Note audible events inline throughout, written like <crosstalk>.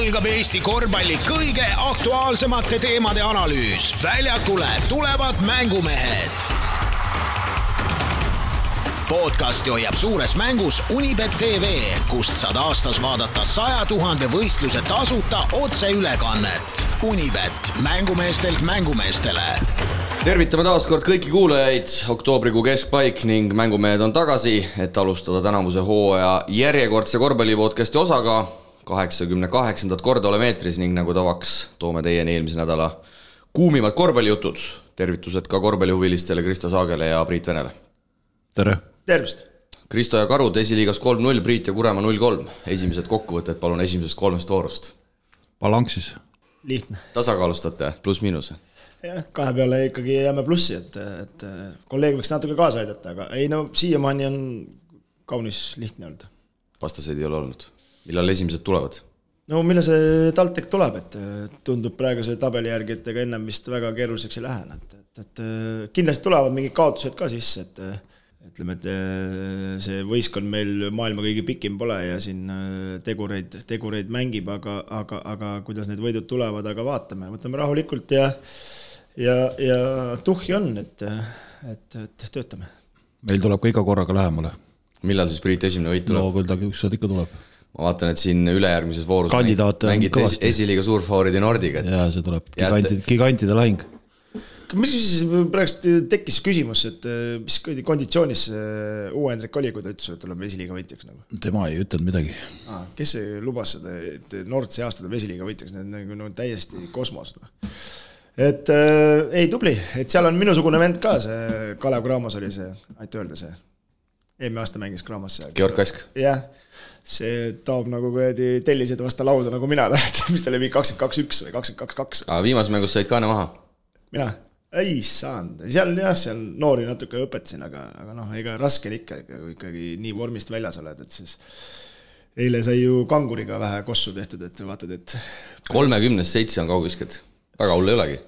algab Eesti korvpalli kõige aktuaalsemate teemade analüüs. väljakule tulevad mängumehed. podcasti hoiab suures mängus Unibet tv, kust saad aastas vaadata saja tuhande võistluse tasuta otseülekannet. Unibet, mängumeestelt mängumeestele tervitame taas kord kõiki kuulajaid, oktoobrikuu keskpaik ning mängumehed on tagasi, et alustada tänavuse hooaja järjekordse korvpallipodcasti osaga kaheksakümne kaheksandat korda oleme eetris ning nagu tavaks, toome teieni eelmise nädala kuumimad korvpallijutud. tervitused ka korvpallihuvilistele Kristo Saagele ja Priit Venele. tere! tervist! Kristo ja Karud esiliigas kolm-null, Priit ja Kuremaa null-kolm. esimesed kokkuvõtted palun esimesest kolmest voorust. balanssis. lihtne. tasakaalustate, pluss-miinus? jah, kahe peale ikkagi jääme plussi, et, et kolleeg võiks natuke kaasa aidata, aga ei no siiamaani on kaunis lihtne olnud. vastaseid ei ole olnud millal esimesed tulevad? no millal see TalTech tuleb, et tundub praeguse tabeli järgi, et ega ennem vist väga keeruliseks ei lähe, et, et, et kindlasti tulevad mingid kaotused ka sisse, et ütleme, et see võistkond meil maailma kõige pikim pole ja siin tegureid, tegureid mängib, aga, aga, aga kuidas need võidud tulevad, aga vaatame, võtame rahulikult ja ja, ja tuhhi on, et, et, et töötame. meil tuleb ka iga korraga lähemale. millal siis Priit esimene võit tuleb? no küll ta ükskord ikka tuleb ma vaatan, et siin ülejärgmises voorus kandidaate mängite esi, esiliiga suurfavooridi Nordiga, et jaa, see tuleb gigantide, gigantide lahing. mis siis praegust tekkis küsimus, et äh, mis konditsioonis äh, uue Hendrik oli, kui ta ütles, et tuleb esiliiga võitjaks nagu? tema ei ütelnud midagi ah,. kes see lubas seda, et Nord see aasta tuleb esiliiga võitjaks, need on nagu no, täiesti kosmos no et äh, ei, tubli, et seal on minusugune vend ka, see Kalev Cramos oli see, aita öelda see. eelmine aasta mängis Cramos seal. Georg Kask. jah see taob nagu kuradi tellised vastu lauda nagu mina, <laughs> mis ta oli kakskümmend kaks, üks või kakskümmend kaks, kaks. aga viimases mängus said kaane maha? mina? ei saanud, seal jah, seal noori natuke õpetasin, aga, aga noh, ega raske on ikka, kui ikkagi nii vormist väljas oled, et siis eile sai ju kanguriga vähe kossu tehtud, et vaatad, et kolmekümnest seitse on kaugvisked, väga hull ei olegi.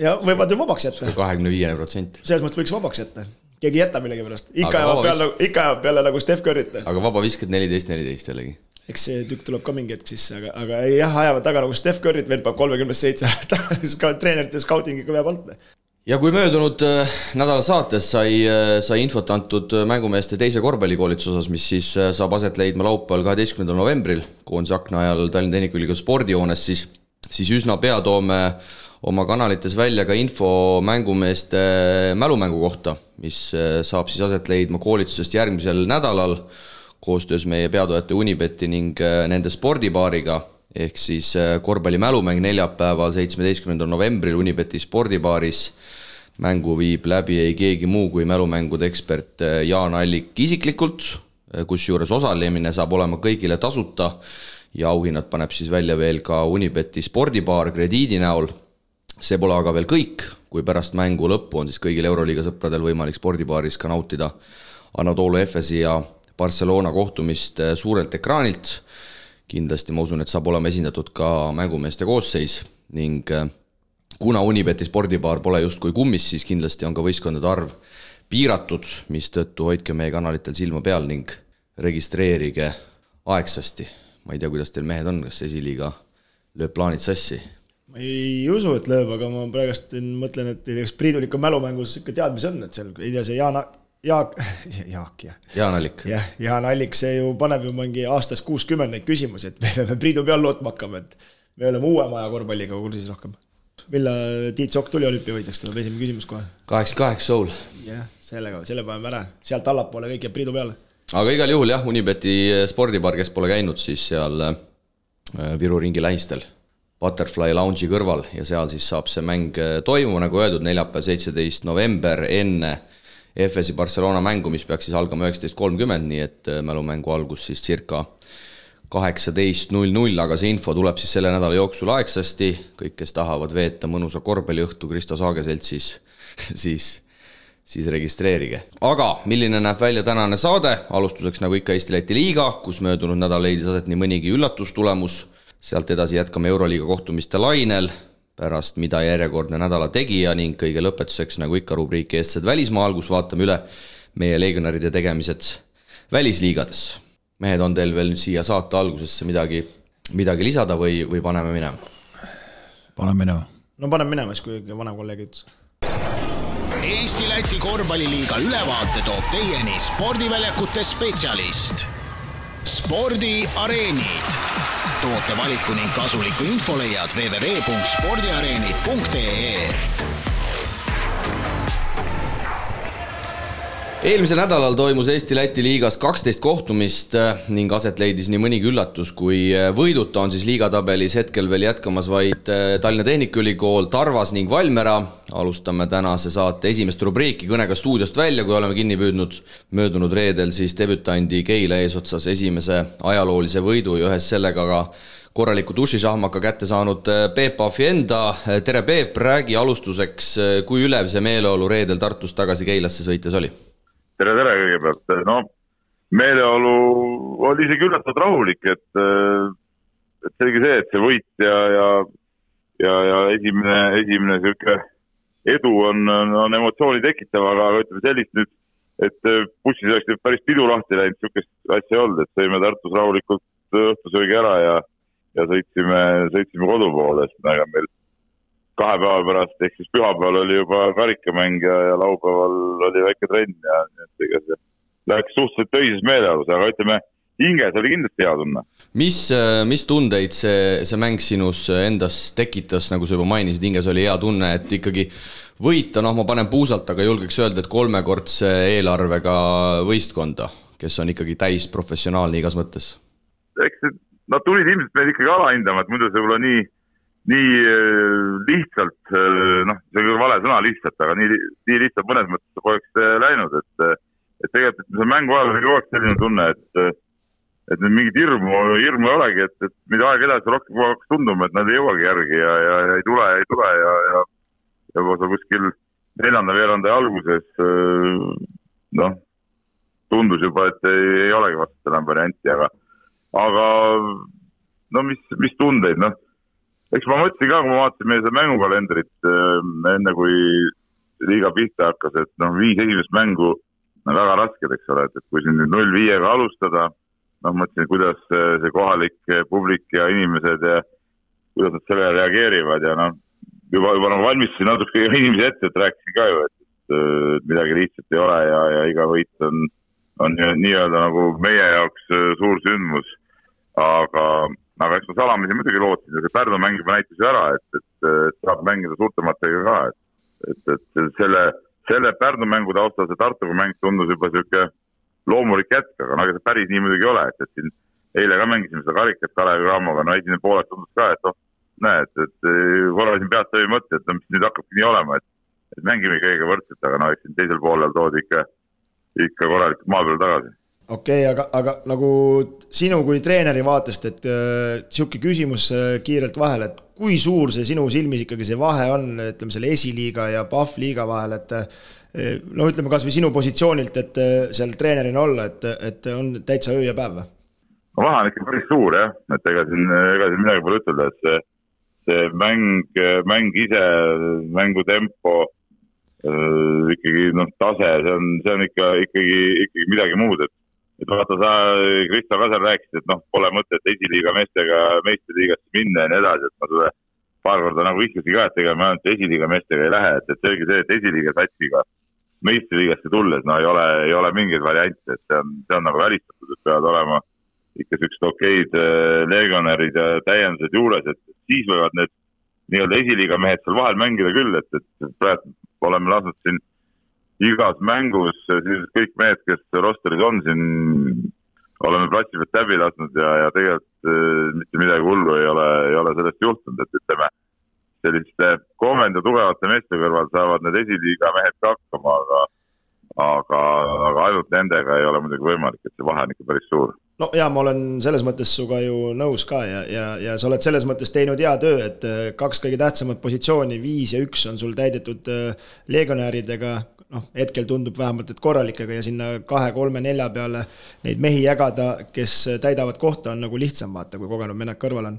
ja võivad ju vabaks jätta. kahekümne viiene protsent. selles mõttes võiks vabaks jätta keegi ei jäta millegipärast, ikka jääb peale, ikka jääb peale nagu Steph Curry't. aga vabavisked neliteist, neliteist jällegi. eks see tükk tuleb ka mingi hetk sisse, aga, aga jah, ajavad taga nagu Steph Curry't, vend paneb kolmekümnest seitse, <laughs> treenerite scouting'iga veab alt. ja kui möödunud äh, nädala saates sai, äh, sai infot antud äh, mängumeeste teise korvpallikoolituse osas, mis siis saab aset leidma laupäeval, kaheteistkümnendal novembril koondise akna ajal Tallinna Tehnikaülikooli spordihoones, siis, siis üsna pea toome oma kanalites välja ka info mängumeeste mälumängu kohta, mis äh, saab siis aset leidma koolitusest järgmisel nädalal koostöös meie peatoetaja Unibeti ning äh, nende spordibaariga, ehk siis äh, korvpalli mälumäng neljapäeval, seitsmeteistkümnendal novembril Unibeti spordibaaris. mängu viib läbi ei keegi muu kui mälumängude ekspert Jaan Allik isiklikult, kusjuures osalemine saab olema kõigile tasuta. Ja auhinnad paneb siis välja veel ka Unibeti spordibaar krediidi näol see pole aga veel kõik, kui pärast mängu lõppu on siis kõigil Euroliiga sõpradel võimalik spordibaaris ka nautida Anatolia Efesi ja Barcelona kohtumist eh, suurelt ekraanilt. kindlasti ma usun, et saab olema esindatud ka mängumeeste koosseis ning eh, kuna Unibeti spordibaar pole justkui kummis, siis kindlasti on ka võistkondade arv piiratud, mistõttu hoidke meie kanalitel silma peal ning registreerige aegsasti. ma ei tea, kuidas teil mehed on, kas esiliiga lööb plaanid sassi? Ma ei usu, et lööb, aga ma praegust mõtlen, et ei tea, kas Priidul ikka mälumängus ikka teadmisi on, et seal, ei tea, see Jaan, Jaak, <laughs> Jaak jah. Jaan Allik. jah, Jaan Allik, see ju paneb ju mingi aastas kuuskümmend neid küsimusi, et <laughs> me peame Priidu peal lootma hakkama, et me oleme uue maja korvpalliga kursis rohkem. millal Tiit Sokk tuli olümpiavõitjaks, tuleb esimene küsimus kohe. kaheksakümmend kaheksa soul. jah, sellega, selle paneme ära, sealt allapoole kõik jääb Priidu peale. aga igal juhul jah, Unibeti spordibaar, kes pole käinud, siis seal äh, Viru ringi lähistel Butterfly Lounge'i kõrval ja seal siis saab see mäng äh, toimuma, nagu öeldud, neljapäev, seitseteist november enne FS-i Barcelona mängu, mis peaks siis algama üheksateist kolmkümmend, nii et äh, mälumängu algus siis circa kaheksateist null null, aga see info tuleb siis selle nädala jooksul aegsasti, kõik, kes tahavad veeta mõnusa korvpalliõhtu Kristo Saage seltsis, <laughs> siis, siis registreerige. aga milline näeb välja tänane saade, alustuseks nagu ikka Eesti-Läti liiga, kus möödunud nädal leidis aset nii mõnigi üllatustulemus sealt edasi jätkame Euroliiga kohtumiste lainel, pärast mida järjekordne nädala tegija ning kõige lõpetuseks, nagu ikka, rubriik Eestlased välismaal, kus vaatame üle meie legionäride tegemised välisliigades. mehed, on teil veel siia saate algusesse midagi midagi lisada või, või paneme minema? paneme minema. no paneme minema siis, kui vanem kolleeg ütles. Eesti-Läti korvpalliliiga ülevaate toob teieni spordiväljakute spetsialist. Spordiareenid. toote valiku ning kasuliku info leiad www.spordiareenid.ee eelmisel nädalal toimus Eesti-Läti liigas kaksteist kohtumist äh, ning aset leidis nii mõnigi üllatus, kui äh, võiduta on siis liigatabelis hetkel veel jätkamas vaid äh, Tallinna Tehnikaülikool, Tarvas ning Valmiera. alustame tänase saate esimest rubriiki kõnega stuudiost välja, kui oleme kinni püüdnud möödunud reedel siis debütandi Keila eesotsas esimese ajaloolise võidu ja ühes sellega ka korraliku dušišahmaka kätte saanud Peep Pahvi enda. tere, Peep, räägi alustuseks, kui ülev see meeleolu reedel Tartust tagasi Keilasse sõites oli tere, tere kõigepealt, no meeleolu oli isegi üllatavalt rahulik, et, et selge see, et see võit ja, ja, ja, ja esimene, esimene sihuke edu on, on emotsiooni tekitav, aga ütleme sellist nüüd, et bussis oleks päris pidu lahti läinud, sihukest asja ei olnud, et sõime Tartus rahulikult õhtusöögi ära ja, ja sõitsime, sõitsime kodu poole, sest ega meil kahe päeva pärast, ehk siis pühapäeval oli juba karikamäng ja, ja laupäeval oli väike trenn ja et ega see läks suhteliselt töises meeleolus, aga ütleme, hinges oli kindlasti hea tunne. mis, mis tundeid see, see mäng sinus endas tekitas, nagu sa juba mainisid, hinges oli hea tunne, et ikkagi võita, noh, ma panen puusalt, aga julgeks öelda, et kolmekordse eelarvega võistkonda, kes on ikkagi täisprofessionaalne igas mõttes? eks nad tulid ilmselt meid ikkagi alahindama, et muidu see võib-olla nii nii äh, lihtsalt, äh, noh, see on küll vale sõna lihtsalt, aga nii, nii lihtsalt mõnes mõttes poleks äh, läinud, et, et tegelikult see mängu ajal oli kogu aeg selline tunne, et, et nüüd mingit hirmu, hirmu ei olegi, et, et mida aeg edasi rohkem kogu aeg hakkas tunduma, et nad ei jõuagi järgi ja, ja, ja ei tule, ei tule ja, ja, ja juba seal kuskil neljanda veeranda alguses noh, tundus juba, et ei, ei olegi vast enam varianti, aga, aga no mis, mis tundeid, noh eks ma mõtlesin ka, kui ma vaatasin meie seda mängukalendrit äh, enne, kui liiga pihta hakkas, et noh, viis esimest mängu on väga rasked, eks ole, et, et kui siin nüüd null viiega alustada, noh, mõtlesin, kuidas see kohalik publik ja inimesed ja kuidas nad sellele reageerivad ja noh, juba, juba nagu valmistasin natuke <laughs> inimesi ette, et rääkisin ka ju, et, et midagi lihtsat ei ole ja, ja iga võit on, on nii-öelda nagu meie jaoks suur sündmus. aga aga eks ma salamisi muidugi lootsin ja see Pärnu mäng juba näitas ju ära, et, et, et saab mängida suurtematega ka, et, et, et selle, selle Pärnu mängu taustal see Tartuga mäng tundus juba sihuke loomulik jätk, aga no ega see päris nii muidugi ei ole, et, et siin eile ka mängisime seda karikat Kalevi Cramoga, no esimene poolek tundus ka, et noh, näed, et korra siin peast läbi mõtte, et no mis nüüd hakkabki nii olema, et, et mängime kõigiga võrdselt, aga no eks siin teisel poolel toodi ikka, ikka korralikult maa peale tagasi okei okay,, aga, aga nagu sinu kui treeneri vaatest, et äh, sihuke küsimus äh, kiirelt vahele, et kui suur see sinu silmis ikkagi see vahe on, ütleme selle esiliiga ja PAF liiga vahel, et äh, no ütleme kasvõi sinu positsioonilt, et äh, seal treenerina olla, et, et on täitsa öö ja päev või? no vahe on ikka päris suur jah, et ega siin, ega siin midagi pole ütelda, et see, see mäng, mäng ise, mängu tempo äh,, ikkagi noh, tase, see on, see on ikka, ikkagi, ikkagi midagi muud, et et vaata, sa, Kristo ka seal rääkisid, et noh, pole mõtet esiliiga meestega meistriliigasse minna ja nii edasi, et ma sulle paar korda nagu vihjasin ka, et ega me ainult esiliiga meestega ei lähe, et, et selge see, et esiliiga satsiga meistriliigasse tulles, no ei ole, ei ole mingeid variante, et see on, see on nagu välistatud, et peavad olema ikka siuksed okeid äh, legionärid ja täiendused juures, et siis võivad need nii-öelda esiliiga mehed seal vahel mängida küll, et, et praegu oleme lasknud siin igas mängus siis kõik mehed, kes rosteris on siin, oleme platsi pealt läbi lasknud ja, ja tegelikult äh, mitte midagi hullu ei ole, ei ole sellest juhtunud, et ütleme, selliste komenda tugevate meeste kõrval saavad need esiliiga mehed ka hakkama, aga aga, aga ainult nendega ei ole muidugi võimalik, et see vahe on ikka päris suur. No ja ma olen selles mõttes sinuga ju nõus ka ja, ja, ja sa oled selles mõttes teinud hea töö, et äh, kaks kõige tähtsamat positsiooni, viis ja üks on sul täidetud äh, legionäridega, noh, hetkel tundub vähemalt, et korralikega ja sinna kahe-kolme-nelja peale neid mehi jagada, kes täidavad kohta, on nagu lihtsam vaata, kui kogenud mehed kõrval on.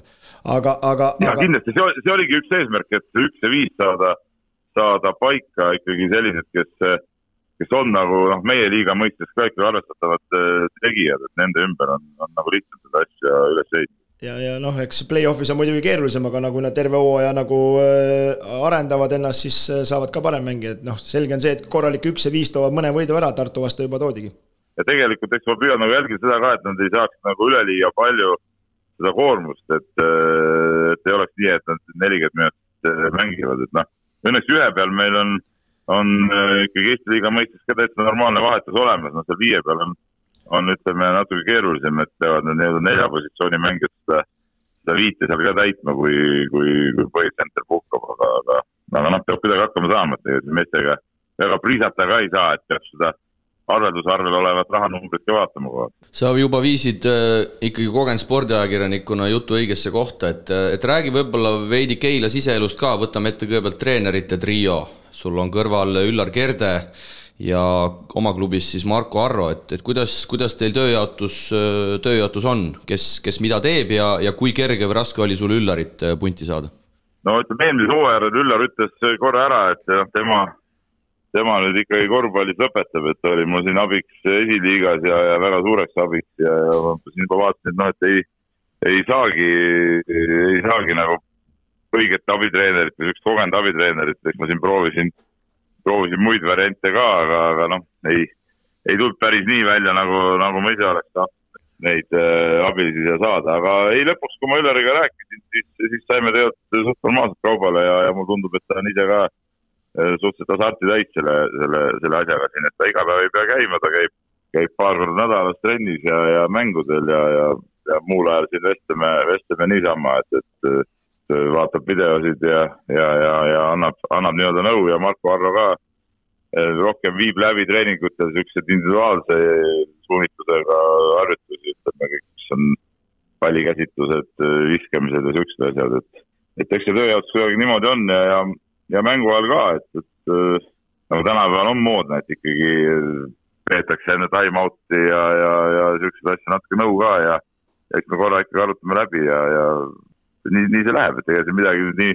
aga, aga. ja aga... kindlasti see, see oligi üks eesmärk, et üks ja viis saada, saada paika ikkagi sellised, kes, kes on nagu noh, meie liiga mõistes ka ikkagi arvestatavad äh, tegijad, et nende ümber on, on nagu lihtsam seda asja üles ehitada ja, ja noh, eks play-off'is on muidugi keerulisem, aga nagu nad terve hooaja nagu äh, arendavad ennast, siis äh, saavad ka parem mängida, et noh, selge on see, et korralik üks ja viis toovad mõne võidu ära, Tartu vastu juba toodigi. ja tegelikult, eks ma püüan nagu jälgida seda ka, et nad ei saaks nagu üleliia palju seda koormust, et, et ei oleks nii, et nad nelikümmend minutit mängivad, et noh, õnneks ühe peal meil on, on ikkagi Eesti liiga mõistes ka täitsa normaalne vahetus olemas, noh seal viie peal on on, ütleme, natuke keerulisem, et peavad need nii-öelda nelja positsiooni mängijad seda, seda viite seal ka täitma, kui, kui, kui põhitsenter puhkab, aga, aga, aga noh, peab kuidagi hakkama saama, et ega meestega väga priisata ka ei saa, et peab seda arveldusarvel olevat rahanumbrit ka vaatama aeg. sa juba viisid äh, ikkagi kogenud spordiajakirjanikuna jutu õigesse kohta, et, et räägi võib-olla veidi Keila siseelust ka, võtame ette kõigepealt treenerite trio, sul on kõrval Üllar Kerde äh,, ja oma klubis siis Marko Arro, et, et kuidas, kuidas teil tööjaotus, tööjaotus on, kes, kes mida teeb ja, ja kui kerge või raske oli sul Üllarit äh, punti saada? no ütleme, eelmise hooajal Üllar ütles korra ära, et noh, tema, tema nüüd ikkagi korvpallis lõpetab, et oli mul siin abiks esiliigas ja, ja väga suureks abiks ja, ja ma siin juba vaatasin, et noh, et ei, ei saagi, ei saagi nagu õiget abitreenerit või niisugust kogenud abitreenerit, eks ma siin proovisin proovisin muid variante ka, aga, aga noh, ei, ei tulnud päris nii välja, nagu, nagu ma ise oleks tahtnud neid äh, abilisi siia saada, aga ei, lõpuks, kui ma Üleriga rääkisin, siis, siis saime tegelikult suht normaalselt kaubale ja, ja mulle tundub, et ta on ise ka äh, suhteliselt hasarti täis selle, selle, selle asjaga siin, et ta iga päev ei pea käima, ta käib, käib paar korda nädalas trennis ja, ja mängudel ja, ja, ja muul ajal siin vestleme, vestleme niisama, et, et vaatab videosid ja, ja, ja, ja annab, annab nii-öelda nõu ja Marko Arro ka äh, rohkem viib läbi treeningutel siukseid individuaalse suunitlusega harjutusi, ütleme kõik, mis on pallikäsitlused, äh, viskamised ja siuksed asjad, et, et eks see tööjaotus kuidagi niimoodi on ja, ja, ja mängu ajal ka, et, et nagu tänapäeval on moodne, et ikkagi peetakse enne time-out'i ja, ja, ja siukseid asju natuke nõu ka ja eks me korra ikkagi arutame läbi ja, ja nii, nii see läheb, et ega siin midagi nii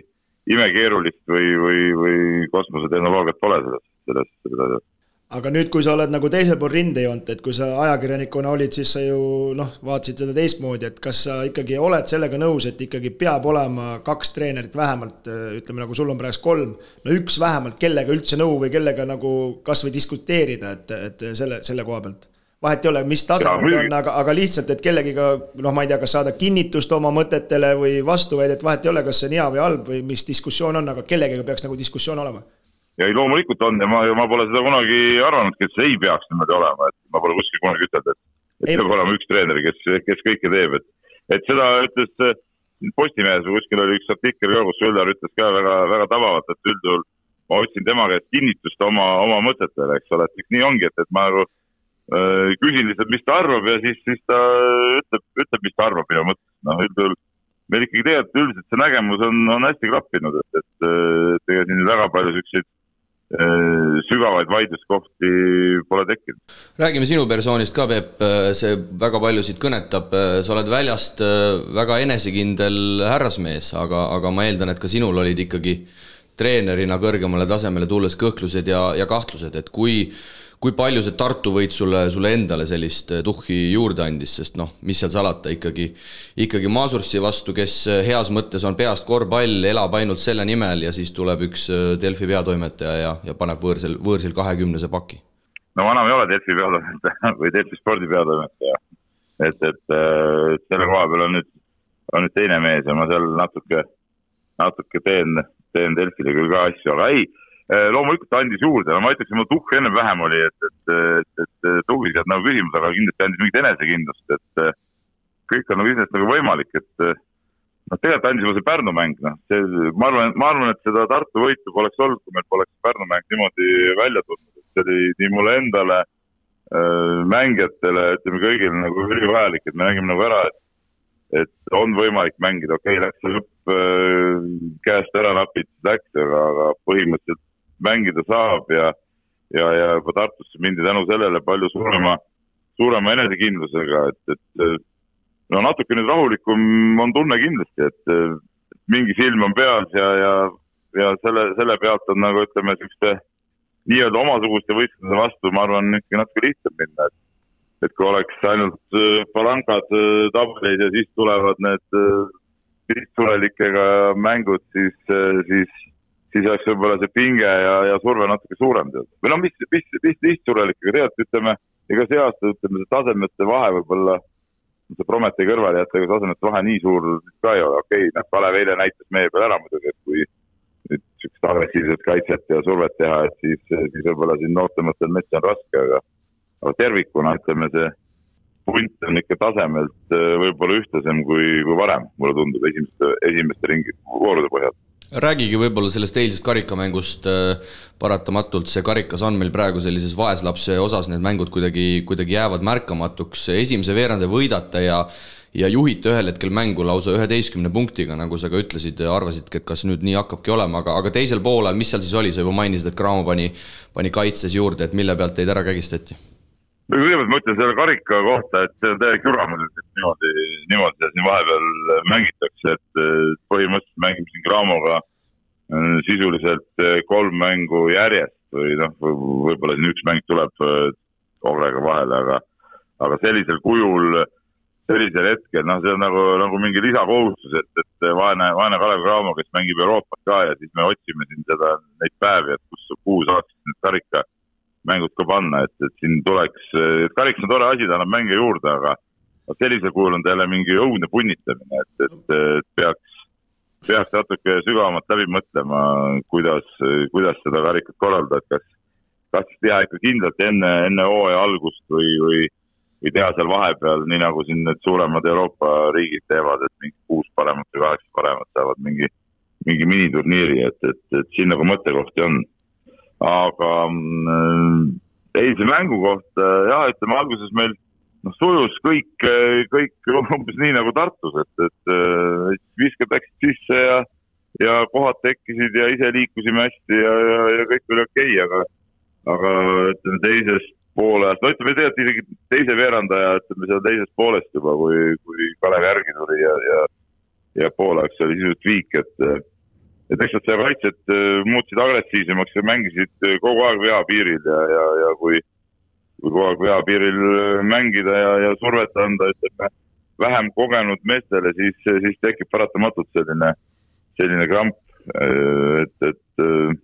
imekeerulist või, või, või kosmosetehnoloogiat pole selles, selles, selles asjas. Aga nüüd, kui sa oled nagu teisel pool rindejoont, et kui sa ajakirjanikuna olid, siis sa ju noh, vaatasid seda teistmoodi, et kas sa ikkagi oled sellega nõus, et ikkagi peab olema kaks treenerit vähemalt, ütleme nagu sul on praegu kolm, no üks vähemalt, kellega üldse nõu või kellega nagu kasvõi diskuteerida, et, et selle, selle koha pealt vahet ei ole, mis tasemel ta on, aga, aga lihtsalt, et kellegiga noh, ma ei tea, kas saada kinnitust oma mõtetele või vastuväidet, vahet ei ole, kas see on hea või halb või mis diskussioon on, aga kellegagi peaks nagu diskussioon olema. ja ei, loomulikult on ja ma, ma pole seda kunagi arvanudki, et see ei peaks niimoodi olema, et ma pole kuskil kunagi ütelnud, et, et ei, peab olema üks treener, kes, kes kõike teeb, et, et seda ütles Postimehes või kuskil oli üks artikkel ka, kus Üllar ütles ka väga, väga tabavalt, et üldjuhul ma otsin tema käest kinnitust oma, oma mõtetele, eks ole, et nii ongi, et, et ma nagu Äh, küsin lihtsalt, mis ta arvab ja siis, siis ta ütleb, ütleb, mis ta arvab minu mõttes. noh, üldjuhul meil ikkagi tegelikult üldiselt see nägemus on, on hästi klappinud, et, et, et ega siin väga palju siukseid äh, sügavaid vaidluskohti pole tekkinud. räägime sinu persoonist ka, Peep, see väga paljusid kõnetab, sa oled väljast väga enesekindel härrasmees, aga, aga ma eeldan, et ka sinul olid ikkagi treenerina kõrgemale tasemele tulles kõhklused ja, ja kahtlused, et kui kui palju see Tartu võit sulle, sulle endale sellist eh, tuhhi juurde andis, sest noh, mis seal salata, ikkagi, ikkagi Masursi vastu, kes eh, heas mõttes on peast korvpall, elab ainult selle nimel ja siis tuleb üks eh, Delfi peatoimetaja ja, ja paneb võõrsil, võõrsil kahekümnese paki. no ma enam ei ole Delfi peatoimetaja <laughs> või Delfi spordi peatoimetaja. et, et, selle koha peal on nüüd, on nüüd teine mees ja ma seal natuke, natuke teen, teen Delfile küll ka asju, aga ei loomulikult andis juurde, no ma ütleks, et mul tuhk ennem vähem oli, et, et, et, et tuhhi sealt nagu küsimus, aga kindlasti andis mingit enesekindlust, et kõik on nagu iseenesest nagu võimalik, et noh, tegelikult andis juba see Pärnu mäng, noh, see, ma arvan, ma arvan, et seda Tartu võitu poleks olnud, kui meil poleks Pärnu mäng niimoodi välja tulnud, et see oli nii mulle endale mängijatele, ütleme kõigile nagu ülivajalik, et me nägime nagu ära, et et on võimalik mängida, okei okay,, läks see lõpp äh, käest ära napilt, läks, aga, aga põhimõtteliselt mängida saab ja, ja, ja juba Tartusse mindi tänu sellele palju suurema, suurema enesekindlusega, et, et no natuke nüüd rahulikum on tunne kindlasti, et mingi silm on peas ja, ja, ja selle, selle pealt on nagu ütleme, niisuguste nii-öelda omasuguste võistluste vastu, ma arvan, ikkagi natuke lihtsam minna, et et kui oleks ainult palankad tabelid ja siis tulevad need lihtsurelikega mängud, siis, siis, siis oleks võib-olla see pinge ja, ja surve natuke suurem tead. või noh, mis, mis, mis lihtsurelikega tegelikult ütleme, ega see aasta ütleme, see tasemete vahe võib-olla see Prometi kõrvale jätta, ega tasemete vahe nii suur ka ei ole, okei okay,, noh, Kalev eile näitas meie peal ära muidugi, et kui nüüd niisugust agressiivset kaitset ja survet teha, et siis, siis võib-olla siin noortematel metsa on raske, aga, aga tervikuna ütleme, see punt on ikka tasemelt äh, võib-olla ühtlasem kui, kui varem, mulle tundub, esimeste, esimeste ringi voorude põhjal räägigi võib-olla sellest eilsest karikamängust, äh, paratamatult see karikas on meil praegu sellises vaeslapse osas, need mängud kuidagi, kuidagi jäävad märkamatuks, esimese veerandi võidate ja ja juhite ühel hetkel mängu lausa üheteistkümne punktiga, nagu sa ka ütlesid, arvasidki, et kas nüüd nii hakkabki olema, aga, aga teisel poolel, mis seal siis oli, sa juba mainisid, et Cramo pani, pani kaitses juurde, et mille pealt teid ära kägistati? Kõigepealt ma ütlen selle karika kohta, et see on täielik jura muidugi, et niimoodi, niimoodi seda siin vahepeal mängitakse, et põhimõtteliselt mängime siin Cramoga äh, sisuliselt äh, kolm mängu järjest või noh, võib-olla siin üks mäng tulebOgrega äh, vahele, aga, aga sellisel kujul äh, sellisel hetkel, noh, see on nagu, nagu mingi lisakohustus, et, et vaene, vaene Kalev Cramo, kes mängib Euroopat ka ja siis me otsime siin seda, neid päevi, et kus, kuhu saaks need karikamängud ka panna, et, et siin tuleks, et karikas on tore asi, ta annab mänge juurde, aga sellisel kujul on ta jälle mingi õudne punnitamine, et, et, et peaks, peaks natuke sügavamalt läbi mõtlema, kuidas, kuidas seda karikat korraldada, et kas, kas teha ikka kindlalt enne, enne hooaja algust või, või või teha seal vahepeal, nii nagu siin need suuremad Euroopa riigid teevad, et mingi kuus paremat või kaheksa paremat saavad mingi, mingi miniturniiri, et, et, et siin nagu mõttekohti on. Aga mm, eilse mängu kohta jah, ütleme alguses meil noh, sujus kõik, kõik umbes nii nagu Tartus, et, et viskad läksid sisse ja, ja kohad tekkisid ja ise liikusime hästi ja, ja, ja kõik oli okei okay,, aga, aga ütleme teisest poolajast, no ütleme tegelikult isegi teise veerandaja, ütleme seal teisest poolest juba, kui, kui Kalev järgi tuli ja, ja, ja poolajaks oli sisuliselt viik, et, et eks nad seda kaitset äh, muutsid agressiivsemaks ja mängisid äh, kogu aeg veapiiril ja, ja, ja kui, kui kogu aeg veapiiril äh, mängida ja, ja survet anda, ütleme vähem kogenud meestele, siis, siis tekib paratamatult selline, selline kramp, et, et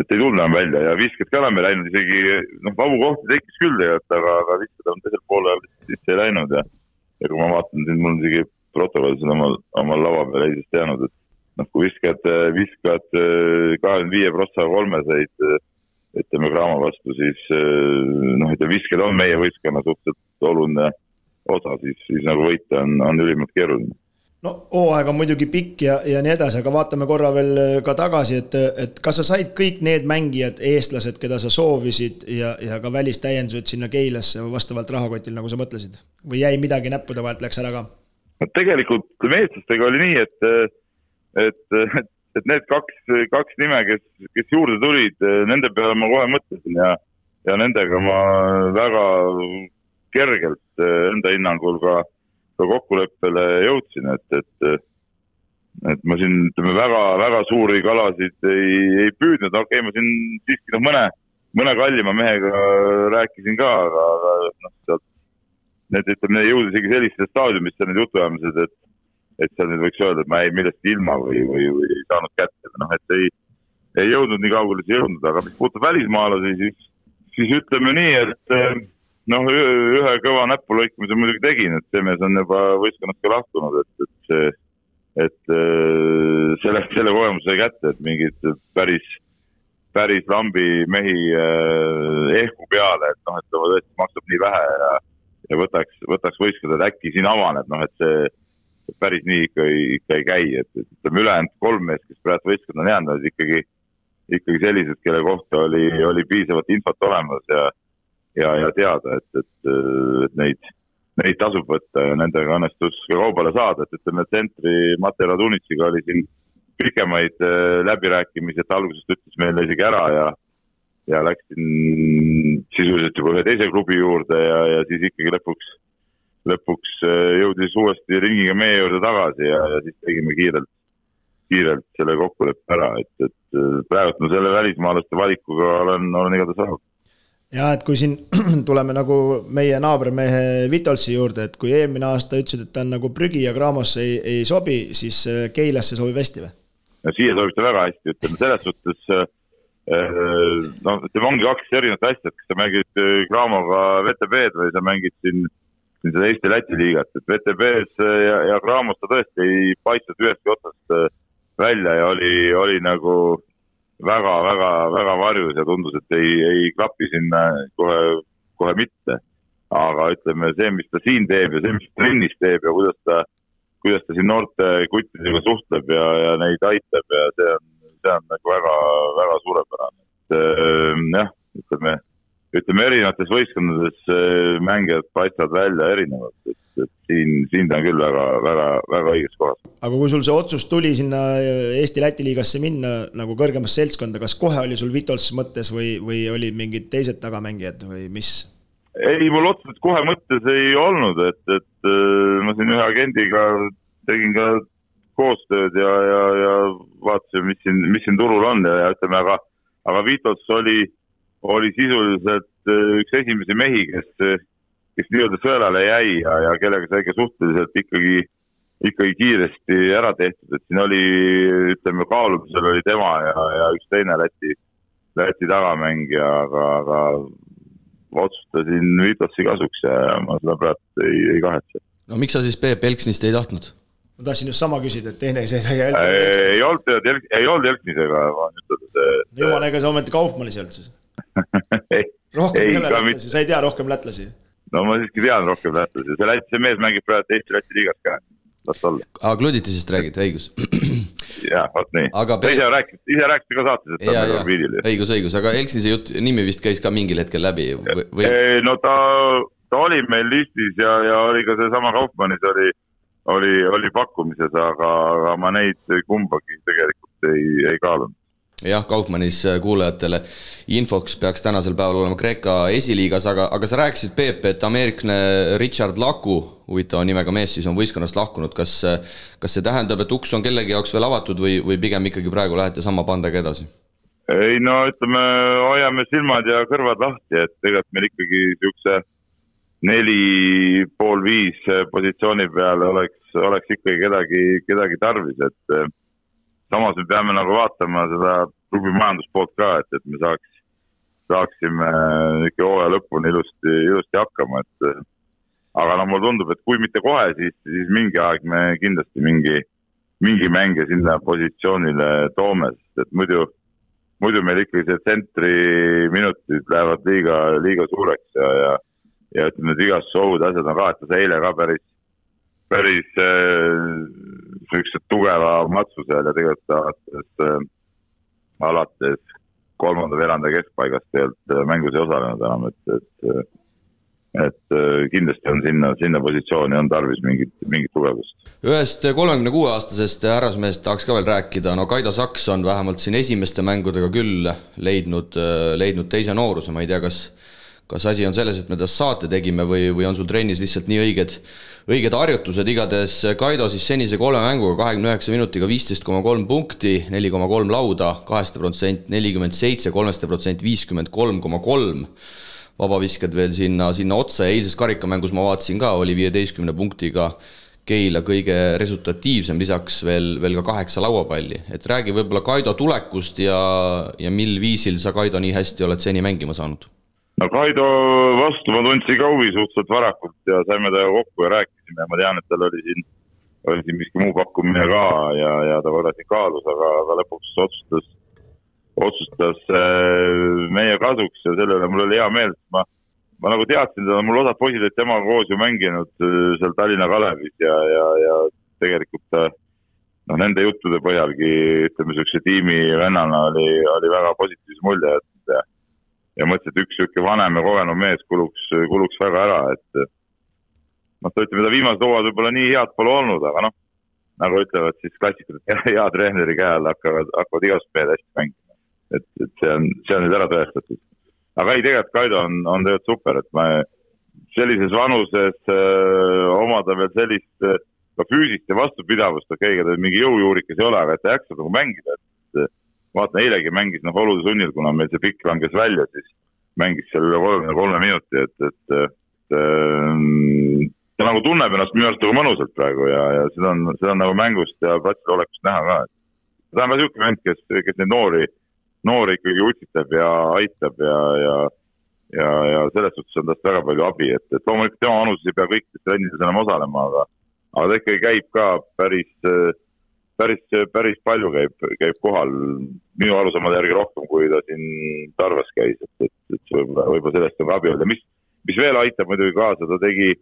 et ei tulnud enam välja ja visked ka ei läinud, isegi noh, vabu kohti tekkis küll tegelikult, aga, aga visked on teisel poolel sisse läinud ja ja kui ma vaatan siin, mul on isegi protokoll siin omal, omal laua peal eilsest jäänud, et noh, kui viskad, viskad eh, kahekümne viie prossa kolmeseid ütleme Graamo vastu, siis noh, ütleme visked on meie võistkonna suhteliselt oluline osa, siis, siis nagu võita on, on ülimalt keeruline no hooaeg on muidugi pikk ja, ja nii edasi, aga vaatame korra veel äh, ka tagasi, et, et kas sa said kõik need mängijad, eestlased, keda sa soovisid ja, ja ka välistäiendused sinna Keilasse vastavalt rahakotil, nagu sa mõtlesid? või jäi midagi näppude vahelt, läks ära ka? no tegelikult eestlastega oli nii, et, et, et, et need kaks, kaks nime, kes, kes juurde tulid, nende peale ma kohe mõtlesin ja, ja nendega ma väga kergelt enda hinnangul ka ka kokkuleppele jõudsin, et, et et ma siin ütleme väga-väga suuri kalasid ei, ei püüdnud, okei okay,, ma siin siiski noh, mõne, mõne kallima mehega rääkisin ka, aga, aga noh, sealt need ütleme, jõudis isegi sellisesse staadiumisse need jutuajamised, et et seal nüüd võiks öelda, et ma jäin millestki ilma või, või, või ei saanud kätte, noh, et ei, ei jõudnud nii kaugele see jõudnud, aga mis puudutab välismaalasi, siis, siis ütleme nii, et noh, ühe kõva näpulõikamise muidugi tegin, et see mees on juba võistkonnast ka lahkunud, et, et see, et äh, selle, selle kogemuse sai kätte, et mingeid päris, päris lambi mehi äh, ehku peale, et noh, et ta tõesti maksab nii vähe ja, ja võtaks, võtaks võistkond, et äkki siin avaneb, noh, et see päris nii ikka ei, ikka ei käi, et ütleme, ülejäänud kolm meest, kes praegu võistkonda on jäänud, olid ikkagi, ikkagi sellised, kelle kohta oli, oli piisavalt infot olemas ja ja, ja teada, et, et, et neid, neid tasub võtta ja nendega õnnestus ka kaubale saada, et ütleme, tsentri Mate Radunitsiga oli siin pikemaid äh, läbirääkimisi, et algusest ütles meile isegi ära ja ja läksin sisuliselt juba ühe teise klubi juurde ja, ja siis ikkagi lõpuks, lõpuks äh, jõudis uuesti ringiga meie juurde tagasi ja, ja siis tegime kiirelt, kiirelt selle kokkuleppe ära, et, et äh, praegu ma selle välismaalaste valikuga olen, olen igatahes rahul ja et kui siin <clears throat> tuleme nagu meie naabrimehe Vitolsi juurde, et kui eelmine aasta ütlesid, et ta on nagu prügi ja Gramosse ei, ei sobi, siis äh, Keilasse sobib hästi või? no siia sobib ta väga hästi, ütleme selles suhtes äh, noh, ütleme ongi kaks erinevat asja, et kas sa mängid Gramoga VTB-d või sa mängid siin, siin seda Eesti-Läti liigat, et VTB-s ja, ja Gramos ta tõesti ei paistnud ühestki otsast välja ja oli, oli nagu väga-väga-väga varjus ja tundus, et ei, ei klapi sinna kohe, kohe mitte. aga ütleme, see, mis ta siin teeb ja see, mis trennis teeb ja kuidas ta, kuidas ta siin noorte kuttidega suhtleb ja, ja neid aitab ja see on, see on nagu väga, väga suurepärane. et äh, jah, ütleme ütleme, erinevates võistkondades äh, mängijad paistavad välja erinevalt, et, et siin, siin ta on küll väga, väga, väga õiges kohas. aga kui sul see otsus tuli sinna Eesti-Läti liigasse minna nagu kõrgemasse seltskonda, kas kohe oli sul Vitols mõttes või, või olid mingid teised tagamängijad või mis? ei, mul otseselt kohe mõttes ei olnud, et, et äh, ma siin ühe agendiga tegin ka koostööd ja, ja, ja vaatasime, mis siin, mis siin turul on ja, ja ütleme, aga, aga Vitos oli oli sisuliselt äh, üks esimesi mehi, kes, kes nii-öelda sõelale jäi ja, ja kellega sai ka suhteliselt ikkagi, ikkagi kiiresti ära tehtud, et siin oli, ütleme, kaalumisel oli tema ja, ja üks teine Läti, Läti tagamängija, aga, aga otsustasin Vitossi kasuks ja ma seda praegu ei, ei kahetse. no miks sa siis Peep Elksnist ei tahtnud? ma tahtsin just sama küsida, et teine sai sai ei olnud, ei olnud Elksnisega, ma see. jumala, ega sa ometi Kaufmannis ei olnud siis? <laughs> rohkem ei ole lätlasi, sa ei tea rohkem lätlasi? no ma siiski tean rohkem lätlasi, see Läti, see mees mängib praegu Eesti-Läti liigas ka, las olla. aa, Kluditisest räägid, õigus. <clears throat> jah, vot nii. Pe... ise rääkisite, ise rääkisite ka saates, et ta on piiril. õigus, õigus, aga Elksnise jutt, nimi vist käis ka mingil hetkel läbi või? no ta, ta oli meil listis ja, ja oli ka seesama Kaufmannis oli, oli, oli pakkumises, aga, aga ma neid kumbagi tegelikult ei, ei kaalunud jah, Kaufmannis äh, kuulajatele infoks peaks tänasel päeval olema Kreeka esiliigas, aga, aga sa rääkisid, Peep, et ameeriklane Richard Laku, huvitava nimega mees siis on võistkonnast lahkunud, kas, kas see tähendab, et uks on kellegi jaoks veel avatud või, või pigem ikkagi praegu lähete sama pandega edasi? ei no ütleme, hoiame silmad ja kõrvad lahti, et tegelikult meil ikkagi niisuguse neli, pool viis positsiooni peal oleks, oleks ikkagi kedagi, kedagi tarvis, et samas me peame nagu vaatama seda klubi majanduspoolt ka, et, et me saaks, saaksime ikka hooaja lõpuni ilusti, ilusti hakkama, et aga no mulle tundub, et kui mitte kohe, siis, siis mingi aeg me kindlasti mingi, mingi mänge sinna positsioonile toome, sest et muidu, muidu meil ikkagi see tsentri minutid lähevad liiga, liiga suureks ja, ja, ja ütleme, need vigastusohud, asjad on ka, et ta eile ka päris päris niisuguse äh, tugeva matsu seal ja tegelikult alates äh,, alates kolmanda veeranda keskpaigast tegelikult äh, mängus ei osalenud enam, et, et äh, et äh, kindlasti on sinna, sinna positsiooni on tarvis mingit, mingit tugevust. ühest kolmekümne kuue aastasest härrasmehest tahaks ka veel rääkida, no Kaido Saks on vähemalt siin esimeste mängudega küll leidnud, leidnud teise nooruse, ma ei tea, kas kas asi on selles, et me tast saate tegime või, või on sul trennis lihtsalt nii õiged, õiged harjutused, igatahes Kaido siis senise kolme mänguga kahekümne üheksa minutiga viisteist koma kolm punkti, neli koma kolm lauda, kaheste protsent nelikümmend seitse, kolmeste protsent viiskümmend kolm koma kolm. Vabavisked veel sinna, sinna otsa ja eilses karikamängus ma vaatasin ka, oli viieteistkümne punktiga Keila kõige resultatiivsem, lisaks veel, veel ka kaheksa lauapalli. et räägi võib-olla Kaido tulekust ja, ja mil viisil sa, Kaido, nii hästi oled seni mängima saanud no Kaido vastu ma tundsin ka huvi suhteliselt varakult ja saime temaga kokku ja rääkisime ja ma tean, et tal oli siin, oli siin miski muu pakkumine ka ja, ja ta korra siin kaalus, aga, aga lõpuks otsustas, otsustas äh, meie kasuks ja selle üle mul oli hea meel, sest ma, ma nagu teadsin teda, mul osad poisid olid temaga koos ju mänginud äh, seal Tallinna Kalevis ja, ja, ja tegelikult äh, noh, nende juttude põhjalgi ütleme, niisuguse tiimi vennana oli, oli väga positiivse mulje, et ja mõtlesin, et üks niisugune vanem ja kogenum mees kuluks, kuluks väga ära, et noh, ütleb, ta viimased hooajad võib-olla nii head pole olnud, aga noh, nagu ütlevad siis klassikud, et hea treeneri käe all hakkavad, hakkavad igasugused mehed hästi mängima. et, et see on, see on nüüd ära tõestatud. aga ei, tegelikult Kaido on, on tegelikult super, et ma sellises vanuses öö, omada veel sellist ka füüsist ja vastupidavust, okei okay,, ega ta mingi jõujuurikas ei ole, aga ta jaksab nagu mängida, et vaatan eilegi mängis noh, olude sunnil, kuna meil see pikk langes välja, siis, mängis seal üle kolmekümne kolme minuti, et, et, et ähm, ta nagu tunneb ennast minu arust nagu mõnusalt praegu ja, ja seda on, seda on nagu mängust ja platsil olekust näha ka, et ta on ka niisugune vend, kes, kes neid noori, noori ikkagi utsitab ja aitab ja, ja ja, ja selles suhtes on tast väga palju abi, et, et loomulikult tema vanuses ei pea kõikides trennides enam osalema, aga aga ta ikkagi käib ka päris, päris, päris palju käib, käib kohal minu arusaamade järgi rohkem, kui ta siin Tarvas käis, et, et, et võib-olla, võib-olla sellest on abi olnud ja mis, mis veel aitab muidugi kaasa, ta tegi,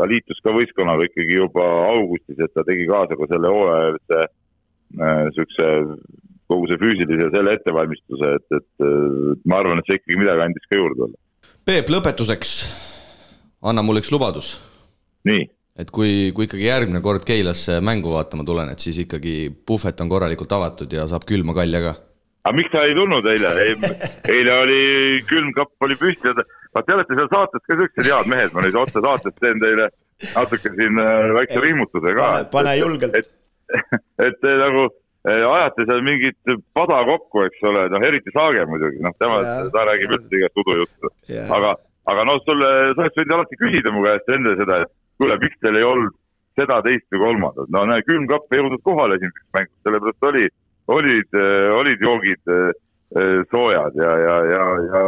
ta liitus ka võistkonnaga ikkagi juba augustis, et ta tegi kaasa ka selle hooajalise niisuguse äh, kogu see füüsilise selle ettevalmistuse, et, et ma arvan, et see ikkagi midagi andis ka juurde. Peep, lõpetuseks anna mulle üks lubadus. nii et kui, kui ikkagi järgmine kord Keilasse mängu vaatama tulen, et siis ikkagi puhvet on korralikult avatud ja saab külma kalja ka. aga miks sa ei tulnud eile? eile oli külmkapp oli püsti, vaat te olete seal saates ka siuksed head mehed, ma nüüd otse saates teen teile natuke siin äh, väikse rihmutuse ka. pane julgelt. et, et, et te nagu äh, ajate seal mingit pada kokku, eks ole, noh eriti Saage muidugi, noh tema, ta räägib üldse igast udujuttu, aga, aga noh, sulle, sa oleks võinud alati küsida mu käest enne seda, et kuule, miks teil ei olnud seda, teist või kolmandat, no näe, külmkapp ei jõudnud kohale esimeseks mänguks, sellepärast oli, olid, äh, olid joogid äh, äh, soojad ja, ja, ja, ja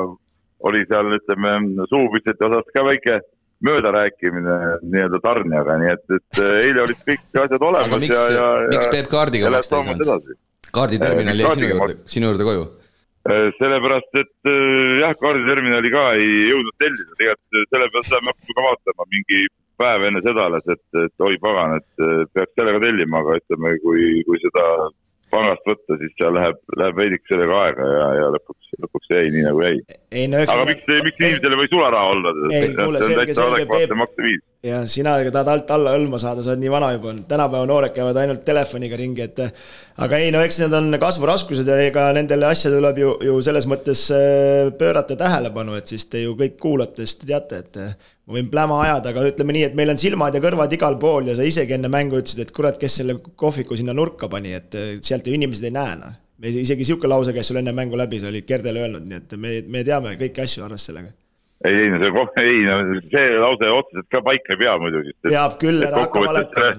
oli seal, ütleme, suupütsete osas ka väike möödarääkimine nii-öelda tarnijaga, nii et, et eile olid kõik asjad olemas miks, ja, ja, ja miks Peep kaardiga maksta ei saanud? kaarditerminal jäi sinu juurde, sinu juurde koju? sellepärast, et jah, kaarditerminali ka ei jõudnud tellida, tegelikult selle pealt läheme õhtul ka vaatama mingi päev enne seda alles, et, et oi pagan, et peaks sellega tellima, aga ütleme, kui, kui seda pangast võtta, siis seal läheb, läheb veidike sellega aega ja, ja lõpuks, lõpuks jäi nii nagu jäi. No, aga miks, miks inimesel ei või sularaha olla? ei, kuule, selge, selge, Peep. ja sina tahad alt alla hõlma saada, sa oled nii vana juba, tänapäeva noored käivad ainult telefoniga ringi, et aga ei, no eks need on kasvuraskused ja ega nendele asjadele tuleb ju, ju selles mõttes äh, pöörata tähelepanu, et siis te ju kõik kuulate, siis te teate, et ma võin pläma ajada, aga ütleme nii, et meil on silmad ja kõrvad igal pool ja sa isegi enne mängu ütlesid, et kurat, kes selle kohviku sinna nurka pani, et eh, sealt ju inimesed ei näe, noh. Isegi sihuke lause käis sul enne mängu läbi, sa olid Gerdele öelnud, nii et me, me teame kõiki asju arvestades sellega. ei, ei no see, ei no see lause otseselt ka paika ei pea muidugi. peab küll, ära hakka valetama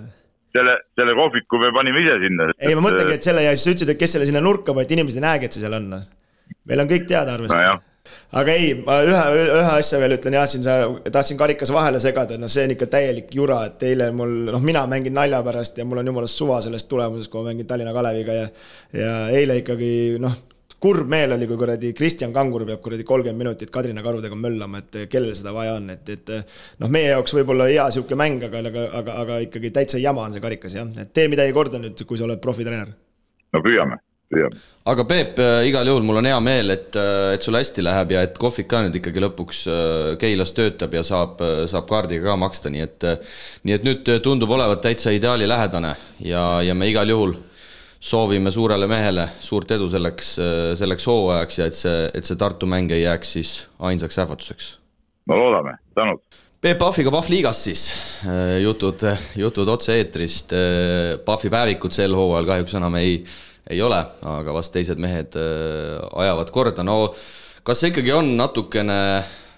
selle, selle kohviku me panime ise sinna. ei, ma mõtlengi, et selle ja siis sa ütlesid, et kes selle sinna nurka pani, et inimesed ei näegi, et see seal on. Noh. meil on kõik teada arvestada no aga ei, ma ühe, ühe asja veel ütlen jah, siin sa, tahtsin karikas vahele segada, no see on ikka täielik jura, et eile mul, noh, mina mängin nalja pärast ja mul on jumalast suva sellest tulemusest, kui ma mängin Tallinna Kaleviga ja ja eile ikkagi noh, kurb meel oli, kui kuradi Kristjan Kangur peab kuradi kolmkümmend minutit Kadrina karudega möllama, et kellel seda vaja on, et, et noh, meie jaoks võib-olla hea sihuke mäng, aga, aga, aga, aga ikkagi täitsa jama on see karikas jah, et tee midagi korda nüüd, kui sa oled profitreener. no püüame. Aga Peep, äh, igal juhul mul on hea meel, et, äh, et sul hästi läheb ja et kohvik ka nüüd ikkagi lõpuks äh, Keilas töötab ja saab, saab kaardiga ka maksta, nii et nii et nüüd tundub olevat täitsa ideaalilähedane ja, ja me igal juhul soovime suurele mehele suurt edu selleks, selleks hooajaks ja et see, et see Tartu mäng ei jääks siis ainsaks ähvarduseks. no loodame, tänud. Peep Pahviga Pahv liigas siis, jutud, jutud otse-eetrist, Pahvi päevikut sel hooajal kahjuks enam ei ei ole, aga vast teised mehed äh, ajavad korda, no kas see ikkagi on natukene,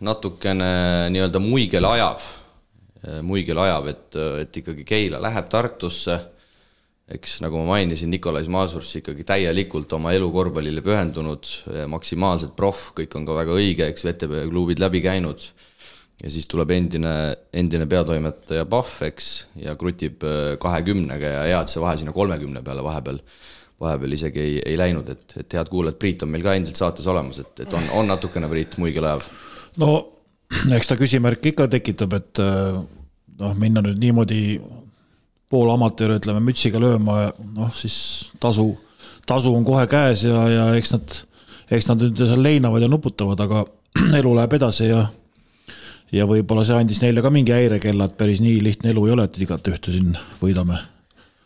natukene nii-öelda muigele ajav, äh, muigele ajav, et, et ikkagi Keila läheb Tartusse, eks nagu ma mainisin, Nikolai Mazurs ikkagi täielikult oma elu korvpallile pühendunud, maksimaalselt proff, kõik on ka väga õige, eks VTB klubid läbi käinud. Ja siis tuleb endine, endine peatoimetaja Pahv, eks, ja krutib äh, kahekümnega ja hea, et see vahe sinna kolmekümne peale vahepeal vahepeal isegi ei, ei läinud, et, et head kuulajad, Priit on meil ka endiselt saates olemas, et, et on, on natukene Priit muigel ajav? no eks ta küsimärke ikka tekitab, et äh, noh, minna nüüd niimoodi poolamatöör, ütleme, mütsiga lööma, noh siis tasu, tasu on kohe käes ja, ja eks nad, eks nad nüüd seal leinavad ja nuputavad, aga <clears throat> elu läheb edasi ja ja võib-olla see andis neile ka mingi häirekella, et päris nii lihtne elu ei ole, et igat ühte siin võidame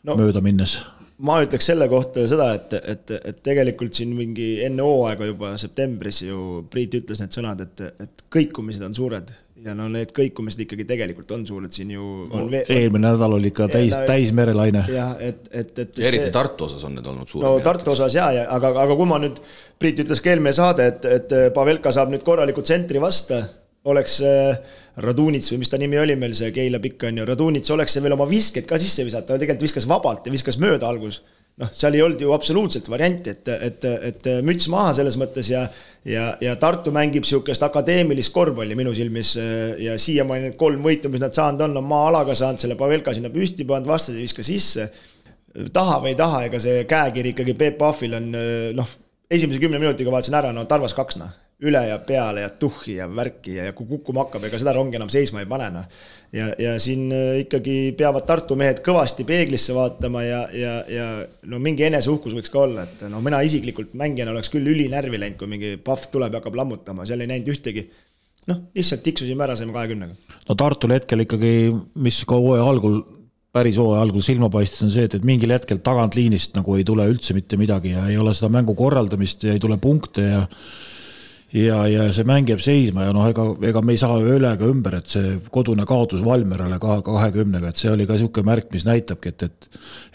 no. mööda minnes ma ütleks selle kohta seda, et, et, et tegelikult siin mingi enne hooaega juba septembris ju Priit ütles need sõnad, et, et kõikumised on suured ja no need kõikumised ikkagi tegelikult on suured, siin ju on no, eelmine nädal oli ikka täis, täismerelaine. jah, et, et, et, et. eriti see... Tartu osas on need olnud suured. no Tartu osas ja, ja aga, aga kui ma nüüd, Priit ütles ka eelmine saade, et, et Pavelka saab nüüd korraliku tsentri vasta oleks äh, Radunits või mis ta nimi oli meil, see Keila pikk on ju, Radunits oleks see veel oma viskeid ka sisse visata, ta tegelikult viskas vabalt ja viskas mööda algus. noh, seal ei olnud ju absoluutselt varianti, et, et, et müts maha selles mõttes ja ja, ja Tartu mängib niisugust akadeemilist korvpalli minu silmis äh, ja siiamaani need kolm võitu, mis nad saanud on, on maa-alaga saanud selle Pavelka sinna püsti pannud, vastased ei viska sisse. taha või ei taha, ega see käekiri ikkagi Peep Pahvil on äh, noh, esimese kümne minutiga vaatasin ära, no Tarvas kaks noh üle ja peale ja tuhhi ja värki ja, ja kui kukkuma hakkab, ega seda rongi enam seisma ei pane, noh. ja, ja siin äh, ikkagi peavad Tartu mehed kõvasti peeglisse vaatama ja, ja, ja no mingi eneseuhkus võiks ka olla, et no mina isiklikult mängijana oleks küll ülinärvi läinud, kui mingi pahv tuleb ja hakkab lammutama, seal ei näinud ühtegi noh, lihtsalt tiksusime ära, saime kahekümnega. no Tartul hetkel ikkagi, mis ka hooaja algul päris hooaja algul silma paistis, on see, et, et mingil hetkel tagantliinist nagu ei tule üldse mitte midagi ja ei ole seda mängu korraldamist ja ei tule punkte ja ja, ja see mäng jääb seisma ja noh, ega, ega me ei saa üle ega ümber, et see kodune kaotus Valmerale kahe, kahekümnega, et see oli ka niisugune märk, mis näitabki, et, et